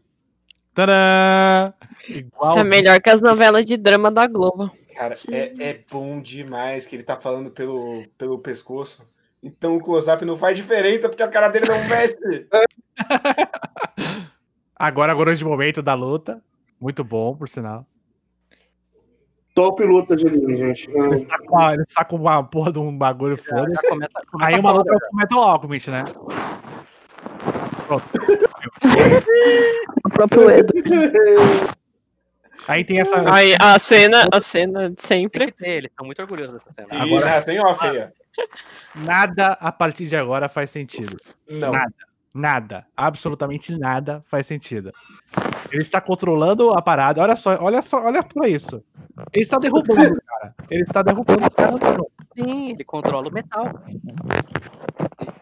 Tadã! Igual. É melhor que as novelas de drama da Globo. Cara, é, é bom demais que ele tá falando pelo, pelo pescoço. Então o close-up não faz diferença porque a cara dele não mexe. Agora, agora de momento da luta. Muito bom, por sinal. Top luta de anime, gente. Ele saca uma, ele saca uma porra de um bagulho foda. Começa, começa Aí a uma luta é o Metal Alchemist, né? O próprio Edo. Aí tem essa. Aí a cena, a cena de Tem sempre. que ter, eles estão muito orgulhosos dessa cena. E Agora- Agora, sem off aí, ó. Nada a partir de agora faz sentido. Não. Nada. Nada. Absolutamente nada faz sentido. Ele está controlando a parada. Olha só, olha só, olha pra isso. Ele está derrubando, cara. Ele está derrubando o cara. Sim, ele controla o metal.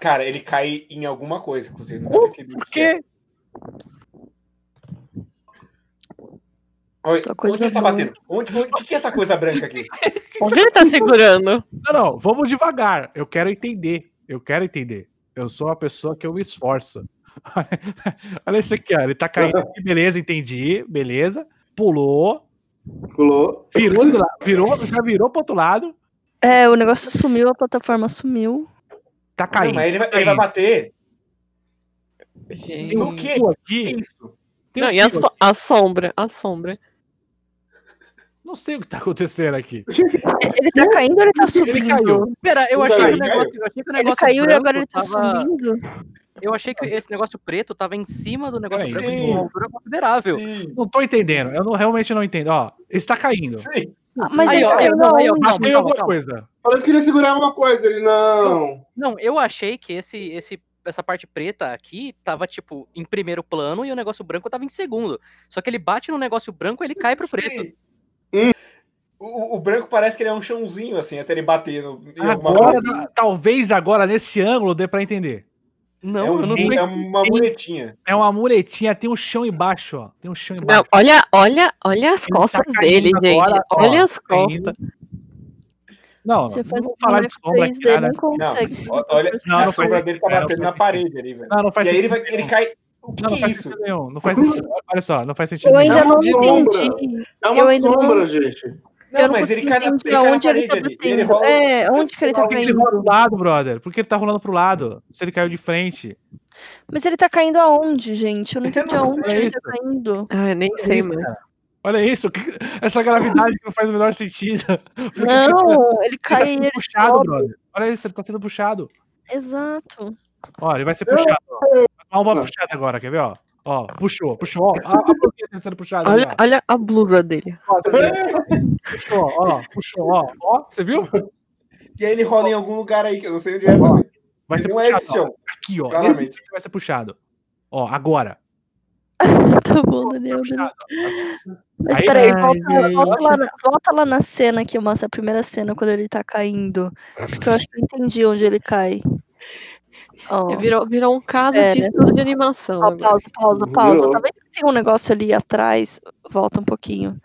Cara, ele cai em alguma coisa, inclusive. Não o Por que quê? Oi, onde ele tá batendo? Onde, onde, o que que é essa coisa branca aqui? Onde ele tá segurando? Não, não, vamos devagar. Eu quero entender. Eu quero entender. Eu sou uma pessoa que eu me esforço. Olha isso aqui, ó. Ele tá caindo aqui, beleza, entendi. Beleza. Pulou. Pulou. Virou, virou, já virou pro outro lado. É, o negócio sumiu, a plataforma sumiu. Tá Não, caindo. mas ele vai, tá ele vai bater. Gente. Tem um No quê? aqui. isso? Tem um Não, e a, so- a sombra, a sombra. Não sei o que tá acontecendo aqui. Ele tá caindo ou ele tá subindo? Ele caiu. Pera, eu Ele achei, que o caiu. negócio, eu achei que o Ele negócio caiu e agora ele tá tava, subindo? Eu achei que esse negócio preto tava em cima do negócio Sim. branco de uma altura considerável. Sim, Não tô entendendo. Eu não, realmente não entendo. Ó, está caindo. sim. Ah, mas Aí, ele ó, caiu não, aí, ó, calma, calma, alguma calma. coisa. Parece que ele ia segurar alguma coisa. Ele não. Não, eu achei que esse, esse, essa parte preta aqui tava, tipo, em primeiro plano e o negócio branco tava em segundo. Só que ele bate no negócio branco e ele cai pro preto. Sim. O, o branco parece que ele é um chãozinho, assim, até ele bater no, Agora, coisa. talvez agora, nesse ângulo, dê pra entender. Não, é, um- não é uma muletinha. É uma muretinha, tem um chão embaixo, ó. Tem um chão Não, embaixo. olha, olha, olha as Ele tá costas caindo dele, agora, gente. ó, olha as tá caindo. Não, Você não vou falar de sombra aqui, 3D, cara. não Não, consegue. ó- olha, Não, a não faz sombra dele tá é, não batendo faz na parede ali, velho. Não, não faz E aí ele, sentido. vai, ele cai. O que, Não, não que é faz isso? sentido nenhum. Não faz sentido. Olha só, não faz sentido Eu nenhum. ainda É uma não sombra. entendi. É uma ainda não- sombra, gente. Não, não mas ele cai na, ele cai na onde ele parede tá ali. E ele batendo. rola. É, onde que ele tá Por que ele caindo? rola pro lado, brother? Por que ele tá rolando pro lado? Se ele caiu de frente. Mas ele tá caindo aonde, gente? Eu não entendi não aonde sei. ele tá caindo. Ai, nem sei, isso, mano. Olha isso, essa gravidade que não faz o menor sentido. Não, ele Ele tá cai e sendo ele puxado, sobe. brother. Olha isso, ele tá sendo puxado. Exato. Ó, ele vai ser puxado. Ó. Vai tomar uma puxada agora, quer ver? Ó, ó puxou, puxou. Ó, a, a boquinha tá sendo puxada. Olha, ó. olha a blusa dele. Ó, tá? Puxou, ó, puxou, ó. Ó, você viu? E aí ele rola em algum lugar aí, que eu não sei onde é. Vai ser Não é esse puxado. ó. chão. Aqui, ó. Claramente. Vai ser puxado. Ó, agora. Tá bom, Tá Daniel. Daniel. puxado. Mas Aí- peraí, Ai, volta, volta, lá na, volta lá na cena que mostra a primeira cena quando ele tá caindo. Porque eu acho que eu entendi onde ele cai. Ó, Virou, virou um caso É, de né? estudo de animação. agora. pausa, pausa, pausa. Virou. Tá vendo que tem um negócio ali atrás? Volta um pouquinho.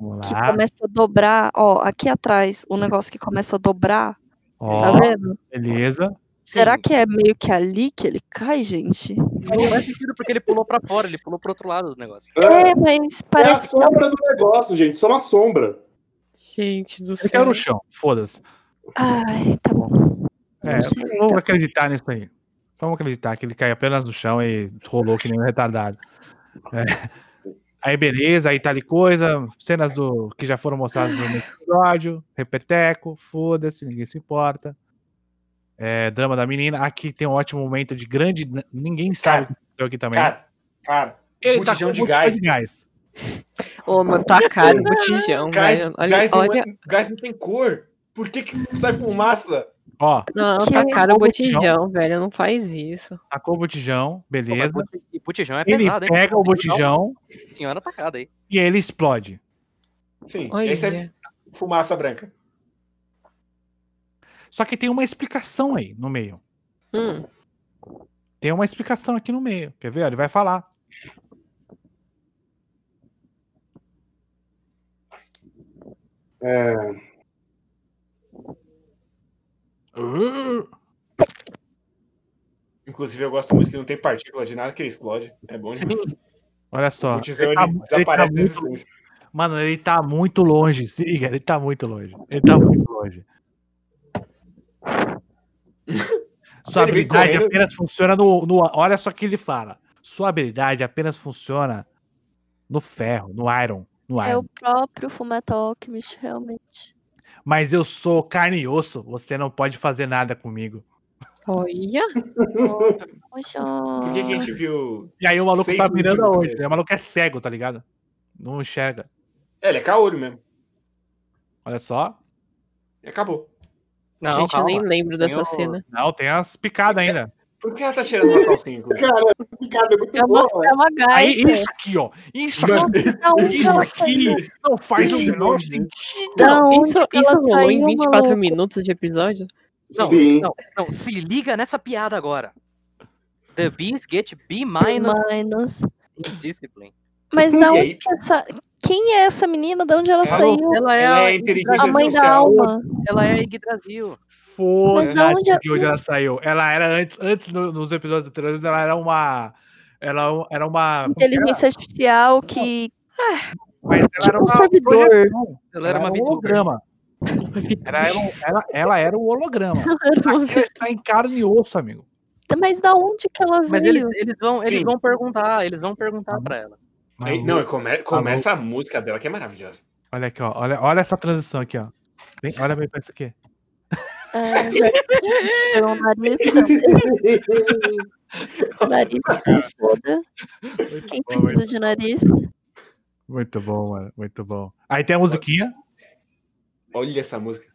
Vamos Que começa a dobrar. Ó, aqui atrás, um negócio que começa a dobrar. Tá Ó, vendo? beleza. Será que é meio que ali que ele cai, gente? Não faz sentido porque ele pulou pra fora, ele pulou pro outro lado do negócio. É, É, mas é a parece que. sombra do negócio, gente. Só uma sombra. Gente do Ele céu. caiu no chão, foda-se. Ai, tá bom. É, Não sei, vamos tá. acreditar nisso aí. Vamos acreditar que ele caiu apenas no chão e rolou que nem um retardado. É. Aí beleza, aí tal e coisa, cenas do que já foram mostradas no episódio, repeteco, foda-se, ninguém se importa. É, drama da menina, aqui tem um ótimo momento de grande, ninguém sabe o que aconteceu aqui também. Cara, cara, ele tá botijão com de gás. de gás. Ô, mano, tá caro o botijão, Gás, velho. Olha, gás, não olha. é- gás não tem cor. Por que, que sai fumaça? Ó, Não, tá caro o botijão. botijão, velho. Não faz isso. tacou o botijão, Pô, mas beleza. E botijão é Ele pesado, hein? pega o botijão Senhora tacada aí. e ele explode. Sim, Olha. esse é fumaça branca. Só que tem uma explicação aí no meio. Hum, Tem uma explicação aqui no meio. Quer ver? Ele vai falar. É, Inclusive, eu gosto muito que não tem partícula de nada que ele explode. É bom demais. Olha só. O tizão, ele tá mu- ele tá desaparece muito-. Mano, ele tá muito longe. Se liga, ele tá muito longe. Ele tá muito longe. Sua habilidade correndo. apenas funciona no, no. Olha só o que ele fala. Sua habilidade apenas funciona no ferro, no iron. No É iron. o próprio Alchemist, realmente. Mas eu sou carne e osso. Você não pode fazer nada comigo. Olha. Poxa. Por que, que a gente viu. E aí o maluco tá mirando aonde? né? O maluco é cego, tá ligado? Não enxerga. É, ele é caolho mesmo. Olha só. E acabou. Não, Gente, calma. eu nem lembro Tem dessa o- cena. Não, tem as picadas ainda. Por que ela tá tirando uma calcinha? Cara, essa picada é muito É uma, boa. é uma Aí, gaita. isso aqui, ó. Isso aqui. Onde Isso aqui não faz o menor sentido. Onde Isso, isso rolou em saiu, 24 maluco? minutos de episódio? Não, Sim. não, não, se liga nessa piada agora. The bees get B minus Minus. in discipline. Mas aí? que essa. Quem é essa menina? De onde ela Ela- saiu? Ela é, Ela a, é inteligência A mãe da artificial. alma. ela é a Yggdrasil. Foda-se de onde ela saiu. Ela era antes, antes no- nos episódios anteriores, ela era uma. Ela era uma. que era? Inteligência artificial que. Mas ela tipo era um uma servidor. projeção. Ela era uma um VTuber. holograma. Ela era, um, ela, ela era um holograma. Uma ela está em carne e osso, amigo. Mas da onde que ela Mas veio? eles, eles, vão, eles Sim. vão perguntar, eles vão perguntar pra ela. Aí, não, come- começa a música dela que é maravilhosa. Olha aqui, ó. Olha, olha essa transição aqui, ó. Vem, olha bem pra isso aqui. É, já tem um nariz também. Nariz se foda. Quem bom, precisa de nariz? Muito bom, mano. Muito bom. Aí tem a musiquinha. Olha essa música.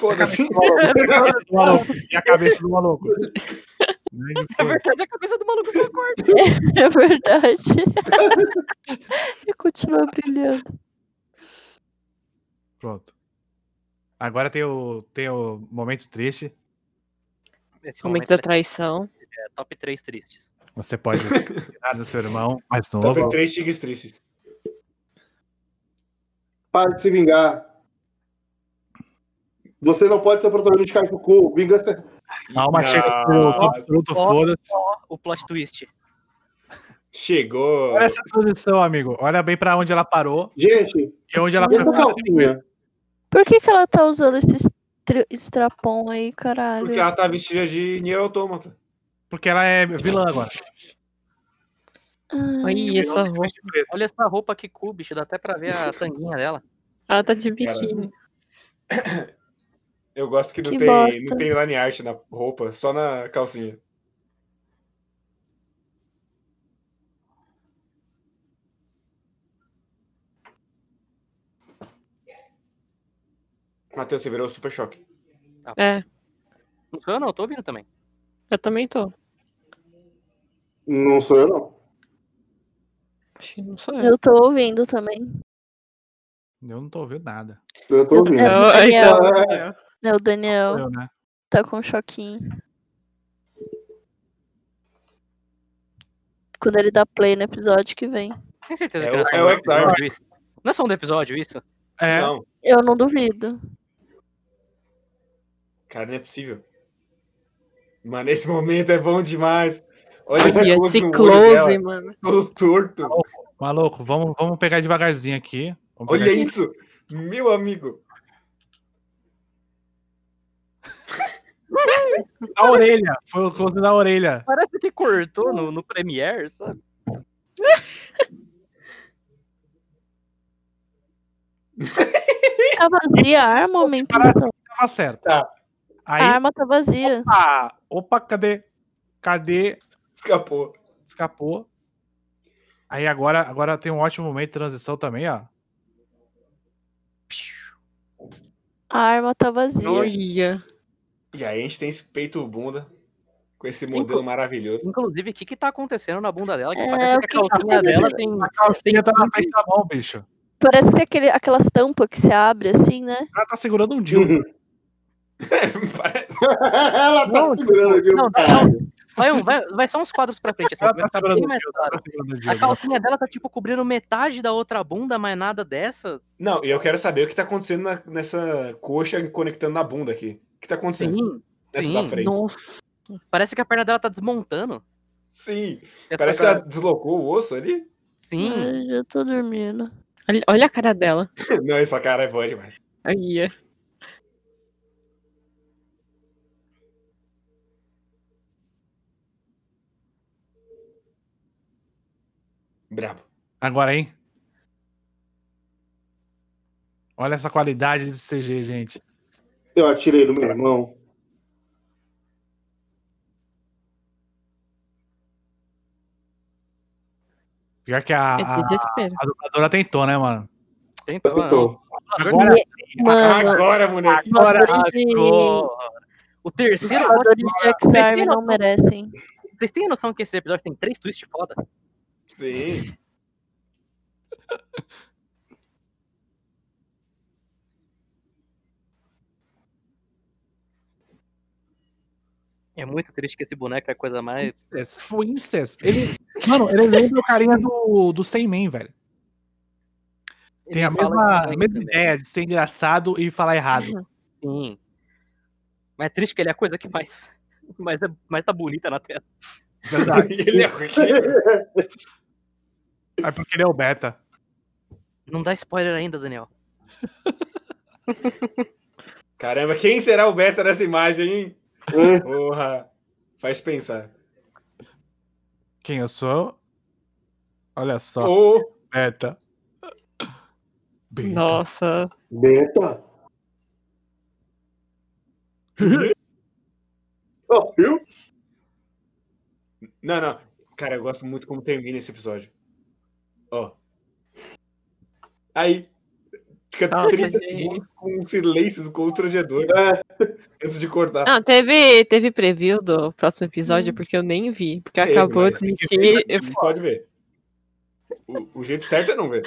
Foda-se. do maluco. E a cabeça do maluco. Na foi. verdade, a cabeça do maluco só corta. É verdade. e continua brilhando. Pronto. Agora tem o, tem o momento triste. Esse Momento momento da é, traição. é top 3 tristes. Você pode tirar do seu irmão mais Top novo. 3 tigres tristes. Para de se vingar. Você não pode ser o protagonista de Kaifuku. Vingança. Calma, chega pro Nossa, absoluto, Ó, foda-se. o plot twist. Chegou. Olha essa transição, amigo. Olha bem pra onde ela parou Gente, e onde ela calcinha? Por que, que ela tá usando esse estra- strapon aí, caralho? Porque ela tá vestida de Nier Automata. Porque ela é vilã agora. Ai, Olha essa roupa. Olha essa roupa que cu, bicho, dá até pra ver a tanguinha dela. Ela tá de biquíni. Eu gosto que não Que tem, bosta. não tem line art na roupa, só na calcinha. Matheus, você virou super choque. É, Não sou eu, não, eu tô ouvindo também. eu também tô. Não sou eu, não. Acho que não sou eu. Eu tô ouvindo também. Eu não tô ouvindo nada. Eu tô ouvindo. É, Eu- Daniel. É, o Daniel Eu, né? tá com um choquinho. Quando ele dá play no episódio que vem. Tem certeza É que não é só é um episódio isso? Não é só um episódio isso? É, Não, Eu não duvido. cara, não é possível. Mano, esse momento é bom demais. Olha esse close esse olho close, dela, mano. todo torto. maluco, vamos, vamos pegar devagarzinho aqui. Vamos Olha pegar- isso, meu amigo. A orelha. Foi o close da orelha. Parece que cortou no, no Premiere, sabe? Tá vazia a arma, aumenta. parasse- Tava certo. Tá. Aí, A arma tá vazia. opa, opa, cadê? Cadê? Escapou. Escapou. Aí agora, agora tem um ótimo momento de transição também, ó. A arma tá vazia. Olha. E aí a gente tem esse peito bunda com esse modelo maravilhoso. Inclusive, o que que tá acontecendo na bunda dela? Que É, parece o que a que tá calcinha dela tem... A calcinha tá na frente da mão, bicho. Parece que tem aquele, aquelas tampas que se abre assim, né? Ela tá segurando um dildo. Parece- Ela tá Não, segurando, caralho? Vai, um- vai, vai só uns quadros pra frente, assim, tá o tá o Gil A calcinha dela tá, tipo, cobrindo metade da outra bunda, mas nada dessa. Não, e eu quero saber o que tá acontecendo na- nessa coxa conectando na bunda aqui. O que tá acontecendo Sim, sim. da frente? Nossa. parece que a perna dela tá desmontando. Sim. Essa Parece que cara- ela deslocou o osso ali. Sim. Ai, já tô dormindo. Olha, olha a cara dela. Não, essa cara é boa demais. Aí. é. Brabo. Agora, hein? Olha essa qualidade desse CG, gente. Eu atirei no meu irmão. Pior que a, É a, desespero. a dubladora tentou, né, mano? Tentou, Tentou. Agora, Mano, Agora, moleque. agora de, Agora. O os terceiro. de Vocês X-Arm têm não merecem. Vocês têm noção que esse episódio tem três twists foda? Sim. É muito triste que esse boneco é a coisa mais. Incest, foi incesto. Ele, mano, ele lembra o carinha do, do Sem Man, velho. Tem Ele a mesma, que- mesma ideia de ser engraçado e falar errado. Sim. Mas é triste que ele é a coisa que mais, mais, é, mais tá bonita na tela. Verdade. Ele é horrível. É porque ele é o beta. Não dá spoiler ainda, Daniel. Caramba, quem será o beta dessa imagem, hein? Porra. Faz pensar. Quem eu sou? Olha só, Ô, beta. Beta. Nossa. Beta. Ó, viu? Não, não. Cara, eu gosto muito como termina esse episódio. Ó. Aí. Fica Nossa, 30 gente. segundos com um silêncio constrangedor É, antes de cortar. Ah, teve, teve preview do próximo episódio, porque eu nem vi. Porque Teve, acabou de fez assistir. não Pode ver. O, o jeito certo é não ver.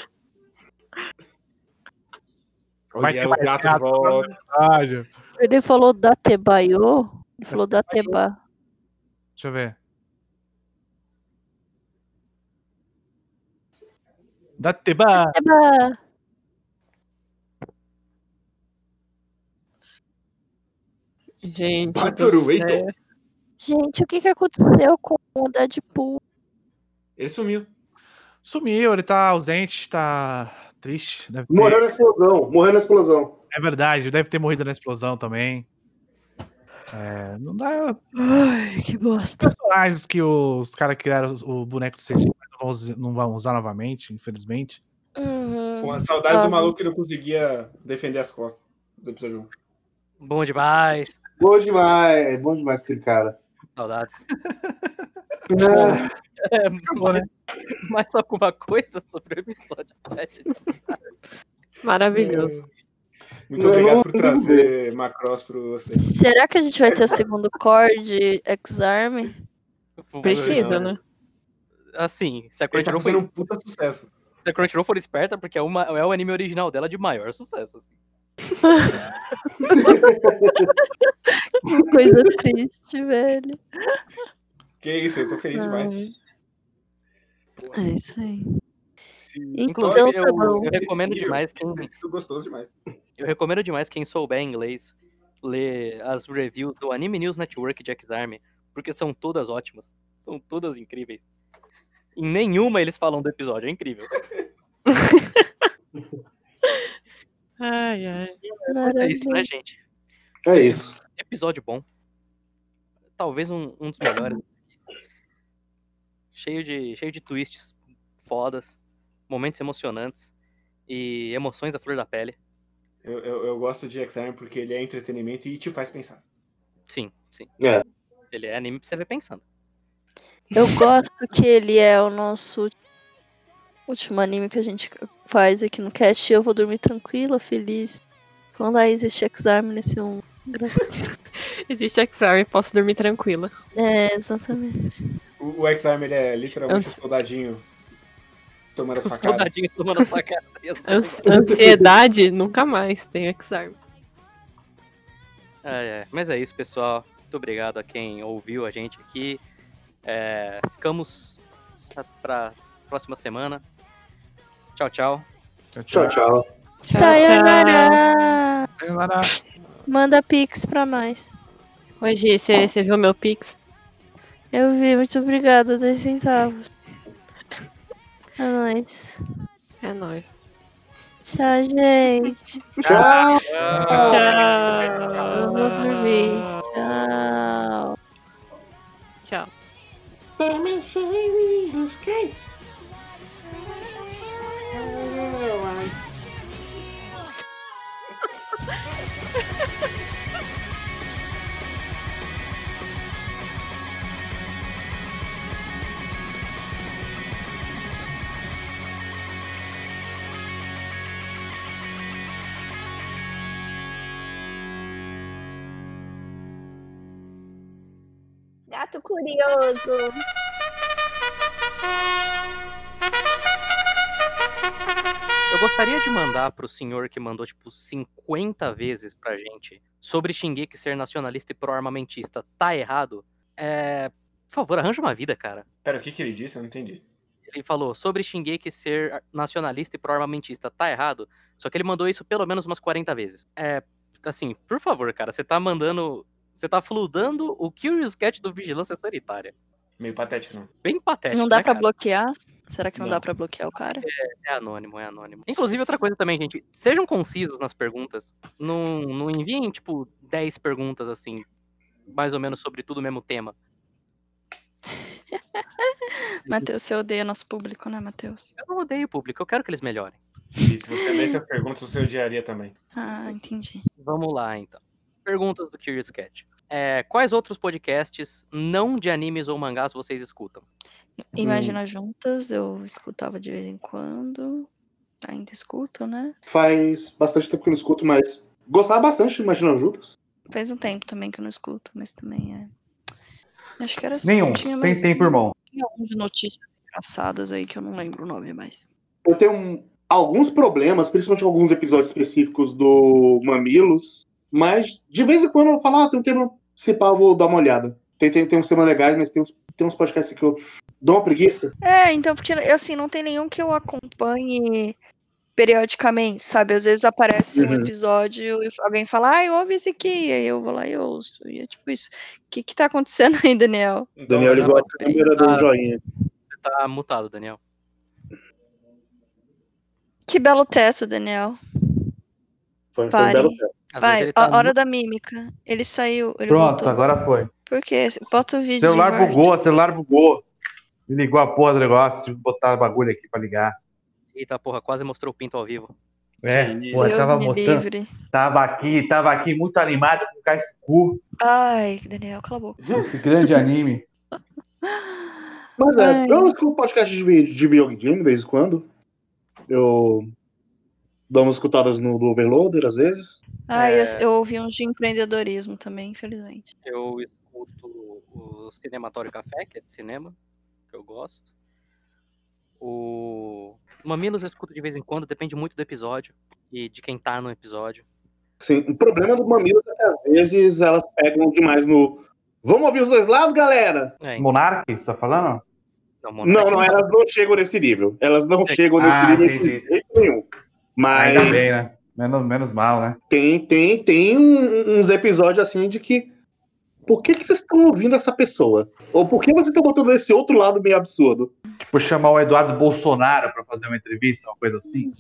Olha, mais gatos gato. Ah, já- Ele falou Datebayo? Ele falou Dateba. Deixa eu ver. Dateba. Dateba! Gente. do Heitor. Gente, o que, que aconteceu com o Deadpool? Ele sumiu. Sumiu, ele tá ausente, tá triste. Deve ter- morreu na explosão. Morreu na explosão. É verdade, deve ter morrido na explosão também. É, não dá. Ai, que bosta. Personagens que os caras criaram o boneco do CG mas não vão, us- não vão usar novamente, infelizmente. Uhum. Com a saudade Ah. do maluco que não conseguia defender as costas do episódio 1. Bom demais. Bom demais. Bom demais aquele cara. Saudades. É, Acabou, né? mais, alguma coisa sobre o episódio 7? Maravilhoso. Muito obrigado por trazer Macross pro você. Será que a gente vai ter o segundo core de X-Arm? Precisa, né? Assim, se a tá Crunchyroll fazendo for, um puta sucesso. se a Crunchyroll for esperta, porque é, uma, é o anime original dela de maior sucesso. Assim. Que coisa triste, velho. Que isso, eu tô feliz demais. É isso aí. Esse- Inclusive, Então eu, tá eu recomendo esse- demais quem, sido gostoso demais. eu recomendo demais quem souber inglês ler as reviews do Anime News Network de X-Arm, porque são todas ótimas. São todas incríveis. Em nenhuma eles falam do episódio, é incrível. Ai, ai. Mas é isso, né, gente? é isso. Episódio bom. Talvez um, um dos melhores. cheio de, cheio de twists fodas, momentos emocionantes e emoções à flor da pele. Eu, eu, eu gosto de X-Arm porque ele é entretenimento e te faz pensar. Sim, sim. É. Ele é anime pra você ver pensando. Eu gosto que ele é o nosso último anime que a gente faz aqui no cast. Eu vou dormir tranquila, feliz. Quando aí existe X-Arm nesse um. Existe X-Arm, posso dormir tranquila. É, exatamente. O, o X-Arm ele é literalmente um soldadinho tomando as facadas. soldadinhos tomando as facadas. Ans- ansiedade, nunca mais tem X-Arm. É, é. Mas é isso, pessoal. Muito obrigado a quem ouviu a gente aqui. É, ficamos pra próxima semana. Tchau, tchau. Tchau, tchau. Sayonara. Sayonara. Manda pix pra nós. Hoje, você você viu meu Pix? Eu vi, muito obrigada, 10 centavos. É nóis. É nóis. Tchau, gente. Tchau. Eu vou dormir. Tchau. Tchau. Gato curioso. Eu gostaria de mandar pro senhor que mandou, tipo, 50 vezes pra gente sobre Shingeki ser nacionalista e pró-armamentista tá errado. É. Por favor, arranja uma vida, cara. Pera, o que, que ele disse? Eu não entendi. Ele falou sobre Shingeki ser nacionalista e pró-armamentista tá errado. Só que ele mandou isso pelo menos umas 40 vezes. É. Assim, por favor, cara, você tá mandando. Você tá fludando o Curious Cat do Vigilância Sanitária. Meio patético, não. Bem patético. Não dá né, pra cara? bloquear? Será que não, Não. dá pra bloquear o cara? É anônimo, é anônimo. Inclusive, outra coisa também, gente. Sejam concisos nas perguntas. Não, não enviem, tipo, 10 perguntas, assim, mais ou menos sobre tudo o mesmo tema. Matheus, você odeia nosso público, né, Matheus? Eu não odeio o público, eu quero que eles melhorem. E se você lesse as perguntas, você odiaria também. Ah, entendi. Vamos lá, então. Perguntas do Curious Cat. É, quais outros podcasts não de animes ou mangás vocês escutam? Imagina Juntas, eu escutava de vez em quando. Ainda escuto, né? Faz bastante tempo que eu não escuto, mas gostava bastante de Imaginando Juntas. Faz um tempo também que eu não escuto, mas também é. Acho que era Nenhum, tinha sem mais- tempo, irmão. Tinha alguns de notícias engraçadas aí que eu não lembro o nome mais. Eu tenho um- alguns problemas, principalmente alguns episódios específicos do Mamilos, mas de vez em quando eu falo, ah, tem um tema, eu vou dar uma olhada. Tem, tem, tem uns temas legais, mas tem uns, tem uns podcasts que eu dou uma preguiça. É, então, porque assim, não tem nenhum que eu acompanhe periodicamente, sabe? Às vezes aparece um Uhum. episódio e alguém fala, ah, eu ouvi esse aqui, aí eu vou lá e ouço. E é tipo isso. O que que tá acontecendo aí, Daniel? Daniel, ele não, gosta da câmera do ah, joinha. Você tá mutado, Daniel. Que belo teto, Daniel. Foi, foi um belo tempo. Às Vai, tá hora mu- da mímica. Ele saiu, ele Pronto, voltou. agora foi. Por quê? Bota o vídeo. Celular bugou, celular bugou. Me ligou a porra do negócio, tive que botar o bagulho aqui pra ligar. Eita porra, quase mostrou o pinto ao vivo. É, pô, tava mostrando. livre. Tava aqui, tava aqui muito animado com o Caifuku, Ai, Daniel, cala a boca. esse grande anime. Mas é, Ai. eu escuto podcast de, de videogame de vez em quando. Eu dou umas escutadas no do Overloader, às vezes. Eu, É. eu ouvi uns de empreendedorismo também, infelizmente. Eu escuto o Cinematório Café, que é de cinema, que eu gosto. O Mamilos eu escuto de vez em quando, depende muito do episódio e de quem tá no episódio. Sim, o problema do Mamilos é que às vezes elas pegam demais no. Vamos ouvir os dois lados, galera? É, então, Monark, você tá falando? não, Não, não, elas não chegam nesse nível. Elas não chegam nesse Ah, nível entendi. de jeito nenhum. Mas Ainda bem, né? Menos, menos mal, né? tem, tem, tem um- uns episódios assim de que. Por que, que vocês estão ouvindo essa pessoa? Ou por que vocês estão botando esse outro lado meio absurdo? Tipo, chamar o Eduardo Bolsonaro pra fazer uma entrevista, uma coisa assim.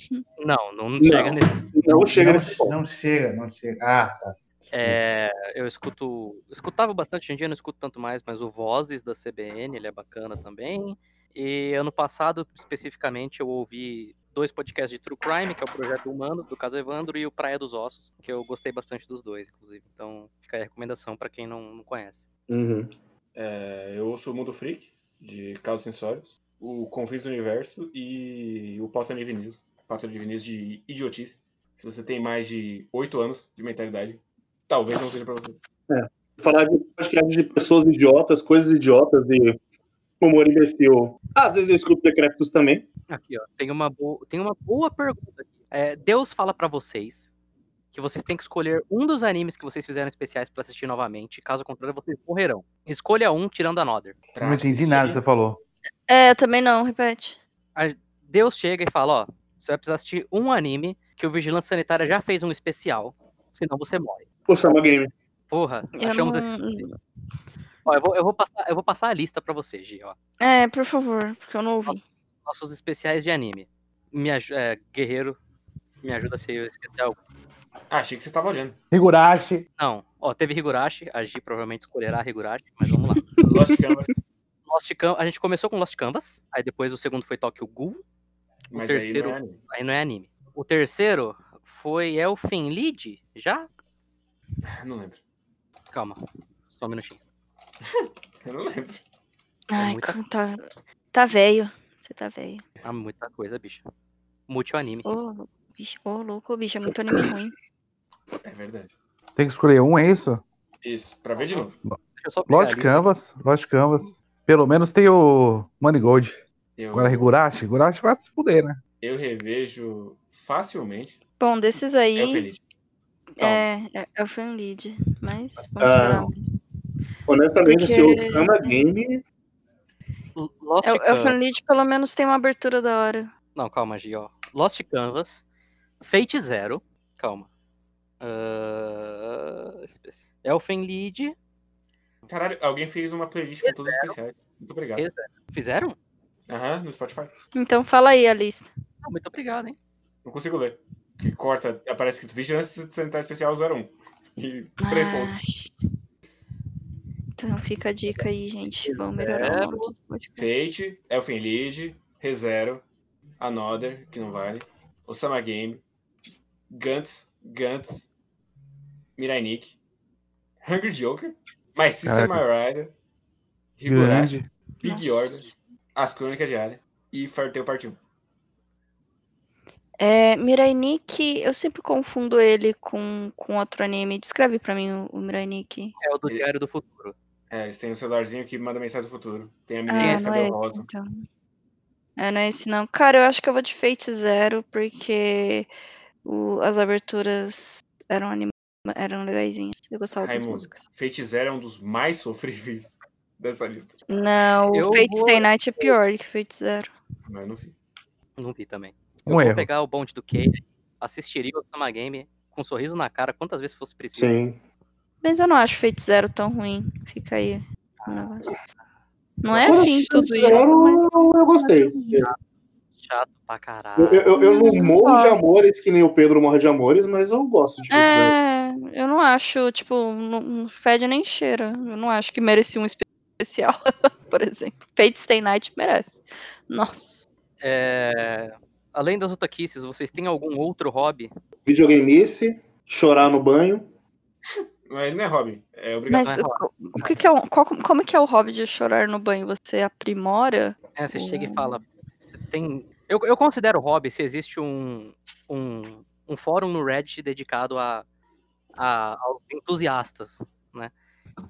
Não, não, chega nesse. Não chega não, nesse ponto. não chega, não chega. Ah, tá. É, eu escuto. Escutava bastante, hoje em dia não escuto tanto mais, mas o Vozes da CBN, ele é bacana também. E ano passado, especificamente, eu ouvi dois podcasts de True Crime, que é o Projeto Humano, do caso Evandro, e o Praia dos Ossos, que eu gostei bastante dos dois, inclusive. Então fica aí a recomendação pra quem não, não conhece. Uhum. É, eu ouço o Mundo Freak, de Casos Sensórios, o Confins do Universo e o Pauta Livre News. Pauta Livre News de idiotice. Se você tem mais de 8 anos de mentalidade, talvez não seja pra você. Falar de podcast de pessoas idiotas, coisas idiotas e humor imbecil. Às vezes eu escuto Decrépitos também. Aqui, ó, tem uma, boa, tem uma boa pergunta aqui. É, Deus fala pra vocês que vocês têm que escolher um dos animes que vocês fizeram especiais pra assistir novamente. Caso contrário, vocês morrerão. Escolha um, tirando Another. Pra Não entendi nada que você falou. É, também não, repete. Deus chega e fala, ó, você vai precisar assistir um anime que o Vigilância Sanitária já fez um especial, senão você morre. O Sama Game. Porra, Eu achamos... não... Ó, eu, vou, eu, vou passar, eu vou passar a lista pra você, Gi, ó. É, por favor, porque eu não ouvi. Nossos especiais de anime. Me é, Guerreiro, me ajuda se eu esquecer algo. Ah, achei que você tava olhando. Higurashi. Não, ó, teve Higurashi, a Gi provavelmente escolherá Higurashi, mas vamos lá. Lost Canvas. Lost Can... A gente começou com Lost Canvas, aí depois o segundo foi Tokyo Ghoul, o Mas terceiro, aí não é anime. aí não é anime. O terceiro foi Elfen Lied, já? Não lembro. Calma, só um minutinho. Eu não lembro. Ai, muita- tá, tá velho. Você tá velho. Ah, muita coisa, bicho. Multi anime. Ô, bicho, ô, louco, bicho, é muito anime ruim. É verdade. Tem que escolher um, é isso? Isso, pra ver de novo. Lost. Canvas. Lost Canvas. Pelo menos tem o Money Gold. Eu, Agora Higurashi. Higurashi vai se fuder, né? eu revejo facilmente. Bom, desses É o aí, Feliz. é, é, é o fan lead, mas vamos Ah, esperar mais. Honestamente, Porque- assim, o Sama Game. Lost o Canvas. lead, pelo menos tem uma abertura da hora. Não, calma, Gi, ó. Lost Canvas, Fate Zero, calma. Ah, especi- Elfen Lied, Caralho, alguém fez uma playlist com todos os especiais. Muito obrigado. Exato. fizeram? Aham, no Spotify. Então fala aí a lista. Ah, muito obrigado, hein? Não consigo ler. Que corta, aparece escrito Vigilância Sanitária Especial 01. E três pontos. Então fica a dica aí, gente. Vamos melhorar o nome. Fate, Elfen Lied, ReZero, Another, que não vale, Osama Game, Gantz, Gantz, Mirai Nikki, Hungry Joker, My Sister My Rider, Higurashi. Big Nossa. Order, As Crônicas de Área e Farteu Parte 1. É, Mirai Nikki, eu sempre confundo ele com, com outro anime. Descreve pra mim o, o Mirai Nikki. É o do Diário do Futuro. É, eles têm um celularzinho que manda mensagem do futuro. Tem a Ah, menina de não é cabelo esse, rosa. então. É, não é esse não. Cara, eu acho que eu vou de Fate Zero, porque o- as aberturas eram anima eram legaisinhas. Eu gostava das Raimundo, músicas. Fate Zero é um dos mais sofríveis dessa lista. Não, o Eu Fate vou- Stay Night é pior que Fate Zero. Mas eu não vi. Não vi também. Um eu vou erro. pegar o bonde do Kay, assistiria o Sama Game com um sorriso na cara quantas vezes fosse preciso. Sim. Mas eu não acho Fate Zero tão ruim. Fica aí o negócio. Não é assim tudo isso, Zero, mas... eu gostei. Chato pra caralho. Eu, eu, eu não Hum, morro de amores que nem o Pedro morre de amores, mas eu gosto de Fate Zero. É, eu não acho, tipo, não, não fede nem cheira. Eu não acho que merecia um especial, por exemplo. Fate Stay Night merece. Nossa. É, Além das otaquices, vocês têm algum outro hobby? Videogameisse, chorar no banho. Mas não é hobby, é obrigação. Mas vai o, o que, que é qual- como é que é o hobby de chorar no banho? Você aprimora? É, você chega Hum. e fala. Você tem. Eu, eu considero hobby se existe um, um, um fórum no Reddit dedicado a, a- aos entusiastas, né?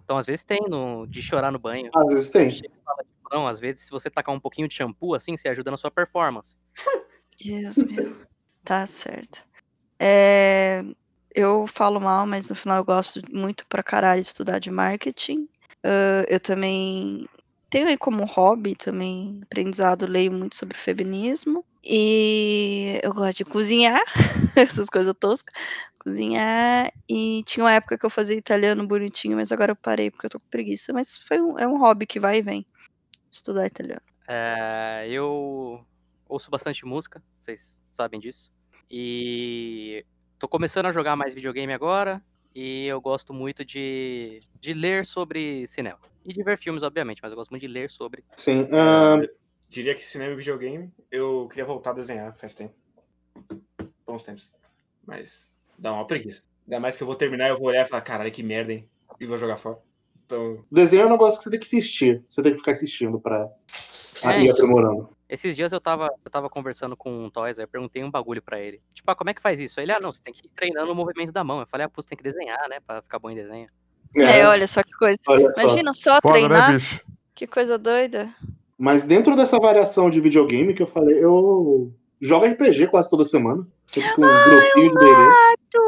Então, às vezes tem no, de chorar no banho. Às vezes tem. Chega e fala, tipo, não, às vezes, se você tacar um pouquinho de shampoo, assim, você ajuda na sua performance. Deus meu. Tá certo. É, eu falo mal, mas no final eu gosto muito pra caralho de estudar de marketing. Ah, eu também tenho aí como hobby também aprendizado, leio muito sobre feminismo. E eu gosto de cozinhar, essas coisas toscas. Cozinhar. E tinha uma época que eu fazia italiano bonitinho, mas agora eu parei porque eu tô com preguiça. Mas foi um, é um hobby que vai e vem. Estudar italiano. É, eu ouço bastante música, vocês sabem disso. E tô começando a jogar mais videogame agora. E eu gosto muito de, de ler sobre cinema. E de ver filmes, obviamente, mas eu gosto muito de ler sobre. Sim. ah, Diria que cinema e videogame, eu queria voltar a desenhar faz tempo. Bons tempos. Mas dá uma preguiça. Ainda mais que eu vou terminar, eu vou olhar e falar, caralho, que merda, hein? E vou jogar fora. Então, desenho é um negócio que você tem que assistir. Você tem que ficar assistindo pra É. ir aprimorando. Esses dias eu tava, eu tava conversando com um Toys, aí eu perguntei um bagulho pra ele. Tipo, ah, como é que faz isso? Aí Ele, ah, não, você tem que ir treinando o movimento da mão. Eu falei, ah, pô, você tem que desenhar, né? Pra ficar bom em desenho. É, olha só que coisa. só. Imagina só Foda, treinar. né, bicho? Que coisa doida. Mas dentro dessa variação de videogame que eu falei, eu jogo RPG quase toda semana. Sempre com um grupinho de D&D. Tu...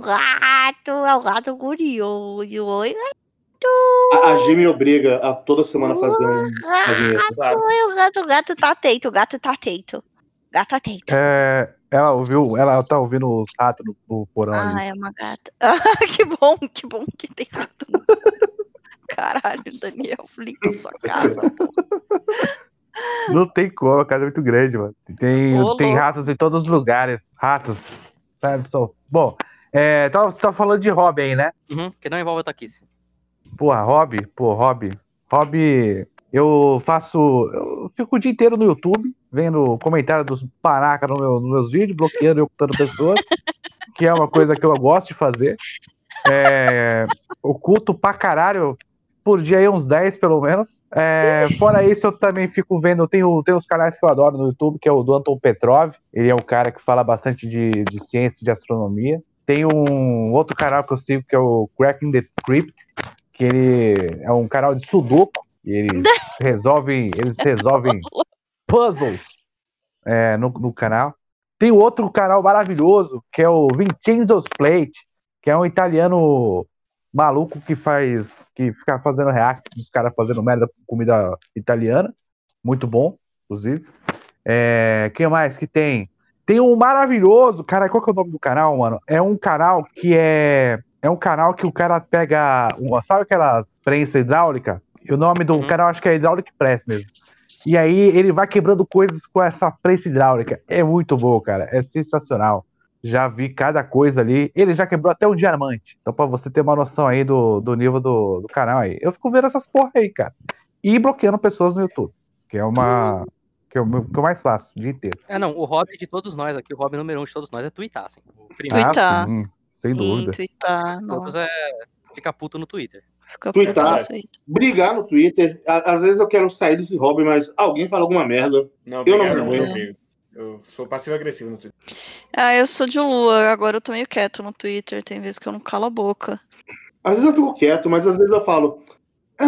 gato, é o gato curioso. Oi, A, a G me obriga a toda semana fazer um, uma vinheta. Claro. Oi, o gato, o gato tá atento, o gato tá atento. Gato atento. É, ela ouviu, ela tá ouvindo os ratos no, no porão Ah, ali. é uma gata. Ah, que bom, que bom que tem rato. Caralho, Daniel, limpa sua casa, pô. Não tem como, a casa é muito grande, mano. Tem, Ô, tem ratos em todos os lugares. Ratos. Sabe só. Bom, é, tá, você tá falando de hobby aí, né? Uhum, que não envolve a taquice. Porra, hobby? Pô, hobby. Hobby. Eu faço. Eu fico o dia inteiro no YouTube, vendo comentário dos paracas no meu- nos meus vídeos, bloqueando e ocultando pessoas, que é uma coisa que eu gosto de fazer. É, oculto pra caralho. Por dia aí, uns 10 pelo menos. É, fora isso, eu também fico vendo. Eu tenho, tenho os canais que eu adoro no YouTube, que é o do Anton Petrov. Ele é um cara que fala bastante de, de ciência e de astronomia. Tem um outro canal que eu sigo, que é o Cracking the Crypt, que ele é um canal de sudoku. E eles resolvem, eles resolvem puzzles é, no, no canal. Tem outro canal maravilhoso, que é o Vincenzo's Plate, que é um italiano maluco que faz. que fica fazendo react dos caras fazendo merda com comida italiana. Muito bom, inclusive. É, quem mais que tem? Tem um maravilhoso, cara, qual que é o nome do canal, mano? É um canal que é. É um canal que o cara pega. Sabe aquelas prensa hidráulica? E o nome do Uhum. canal acho que é Hydraulic Press mesmo. E aí ele vai quebrando coisas com essa prensa hidráulica. É muito bom, cara. É sensacional. Já vi cada coisa ali. Ele já quebrou até um diamante. Então, pra você ter uma noção aí do, do nível do, do canal aí. Eu fico vendo essas porra aí, cara. E bloqueando pessoas no YouTube. Que é uma. Que é o meu- que eu mais faço o dia inteiro. É, não, o hobby de todos nós aqui, o hobby número um de todos nós é twittar, assim. O primeiro Twittar. Ah, sim, sem dúvida. Twittar, de todos é ficar puto no Twitter. fica preconceito. Brigar no Twitter. Às vezes eu quero sair desse hobby, mas alguém fala alguma merda. Não, Eu não obrigado, me eu, aguento. Eu sou passivo-agressivo no Twitter. Ah, eu sou de lua, agora eu tô meio quieto no Twitter, tem vezes que eu não calo a boca. Às vezes eu fico quieto, mas às vezes eu falo. "Ah,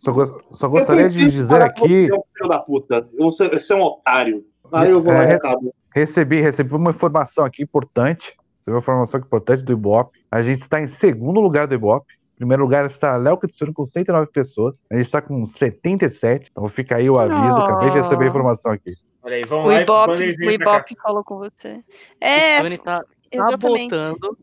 Só, go- só eu gostaria de dizer aqui. É um filho da puta. Você, você é um otário. Aí eu vou lá e É. acabo. Recebi, recebi uma informação aqui importante. Recebi uma informação aqui importante do Ibope. A gente está em segundo lugar do Ibope. Em primeiro lugar está Léo Kitsune com 109 pessoas. A gente está com 77. Então fica aí o aviso. Acabei de receber a informação aqui. Olha aí, vão O lá e Ibope, o. Ibope falou com você. É, Kitsune tá exatamente. sabotando,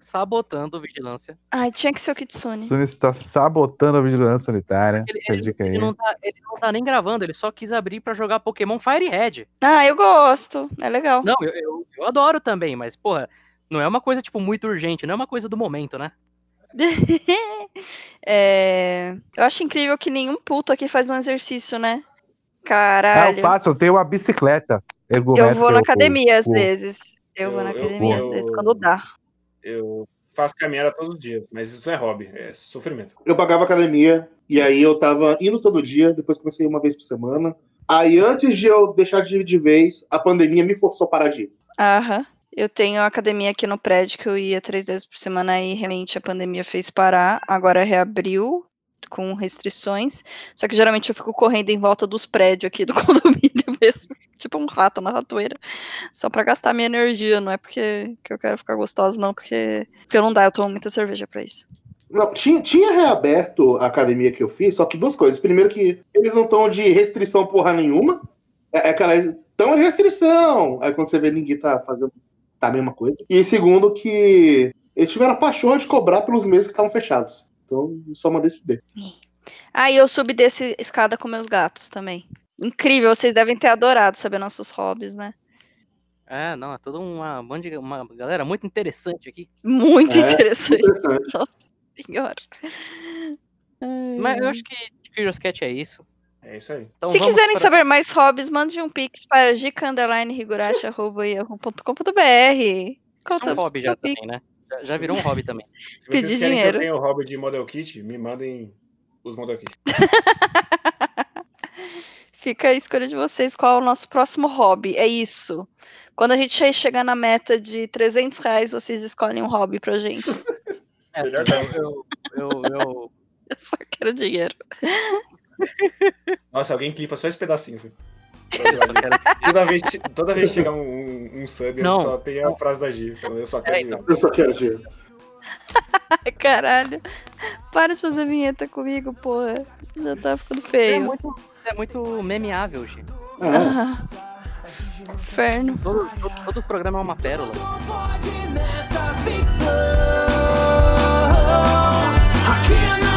sabotando vigilância. Ai, tinha que ser o Kitsune. Kitsune está sabotando a vigilância sanitária. Ele, a ele- ele não tá, ele não tá nem gravando, ele só quis abrir pra jogar Pokémon Fire Red. Ah, eu gosto. É legal. Não, eu, eu, eu adoro também, mas, porra, não é uma coisa, tipo, muito urgente, não é uma coisa do momento, né? É, Eu acho incrível que nenhum puto aqui faz um exercício, né? Ah, Caralho. eu faço, eu tenho uma bicicleta. eu vou na eu- academia às eu- vezes. Eu, vou Eu- na eu academia às vou- vezes, quando dá. Eu faço caminhada todos os dias, mas isso é hobby, é sofrimento. Eu pagava academia e aí eu tava indo todo dia, depois comecei uma vez por semana. Aí antes de eu deixar de ir de vez, a pandemia me forçou a parar de ir. Aham. Eu tenho academia aqui no prédio que eu ia três vezes por semana e realmente a pandemia fez parar. Agora reabriu com restrições. Só que geralmente eu fico correndo em volta dos prédios aqui do condomínio mesmo. Tipo um rato na ratoeira. Só pra gastar minha energia. Não é porque que eu quero ficar gostosa, não. Porque, porque não dá. Eu tomo muita cerveja pra isso. Não, tinha, tinha reaberto a academia que eu fiz, só que duas coisas. Primeiro que eles não estão de restrição porra nenhuma. É, é aquela. Estão de restrição. Aí quando você vê ninguém tá fazendo tá a mesma coisa. E segundo que eles tiveram a pachorra de cobrar pelos meses que estavam fechados. Então, só mandei se fuder. Ah, e eu subi desse escada com meus gatos também. Incrível, vocês devem ter adorado saber nossos hobbies, né? É, não, é toda uma, uma galera muito interessante aqui. Muito É, interessante. Interessante. Nossa senhora. Ai, Mas eu acho que Curious Cat é isso. É isso aí. Então Se quiserem pra- saber mais hobbies, mande um pix para. Qual Isso é um hobby já também, pix? né? Já, já virou um hobby também. Se vocês Pedir querem dinheiro. que eu tenha o hobby de model kit, me mandem os model kit. Fica a escolha de vocês qual é o nosso próximo hobby. É isso. Quando a gente chegar na meta de 300 reais, vocês escolhem um hobby pra gente. É, Melhor eu, eu, eu, eu- Eu só quero dinheiro. Nossa, alguém clipa só esse pedacinho. Assim. toda, vez, toda vez que chegar um, um, sub, só tem a frase da Giv. Eu só quero, é, então. eu só quero G. Caralho. Para de fazer vinheta comigo, porra. Já tá ficando feio. É muito, é muito memeável, G. É. Inferno. Todo, todo, todo, programa é uma pérola. Aqui não.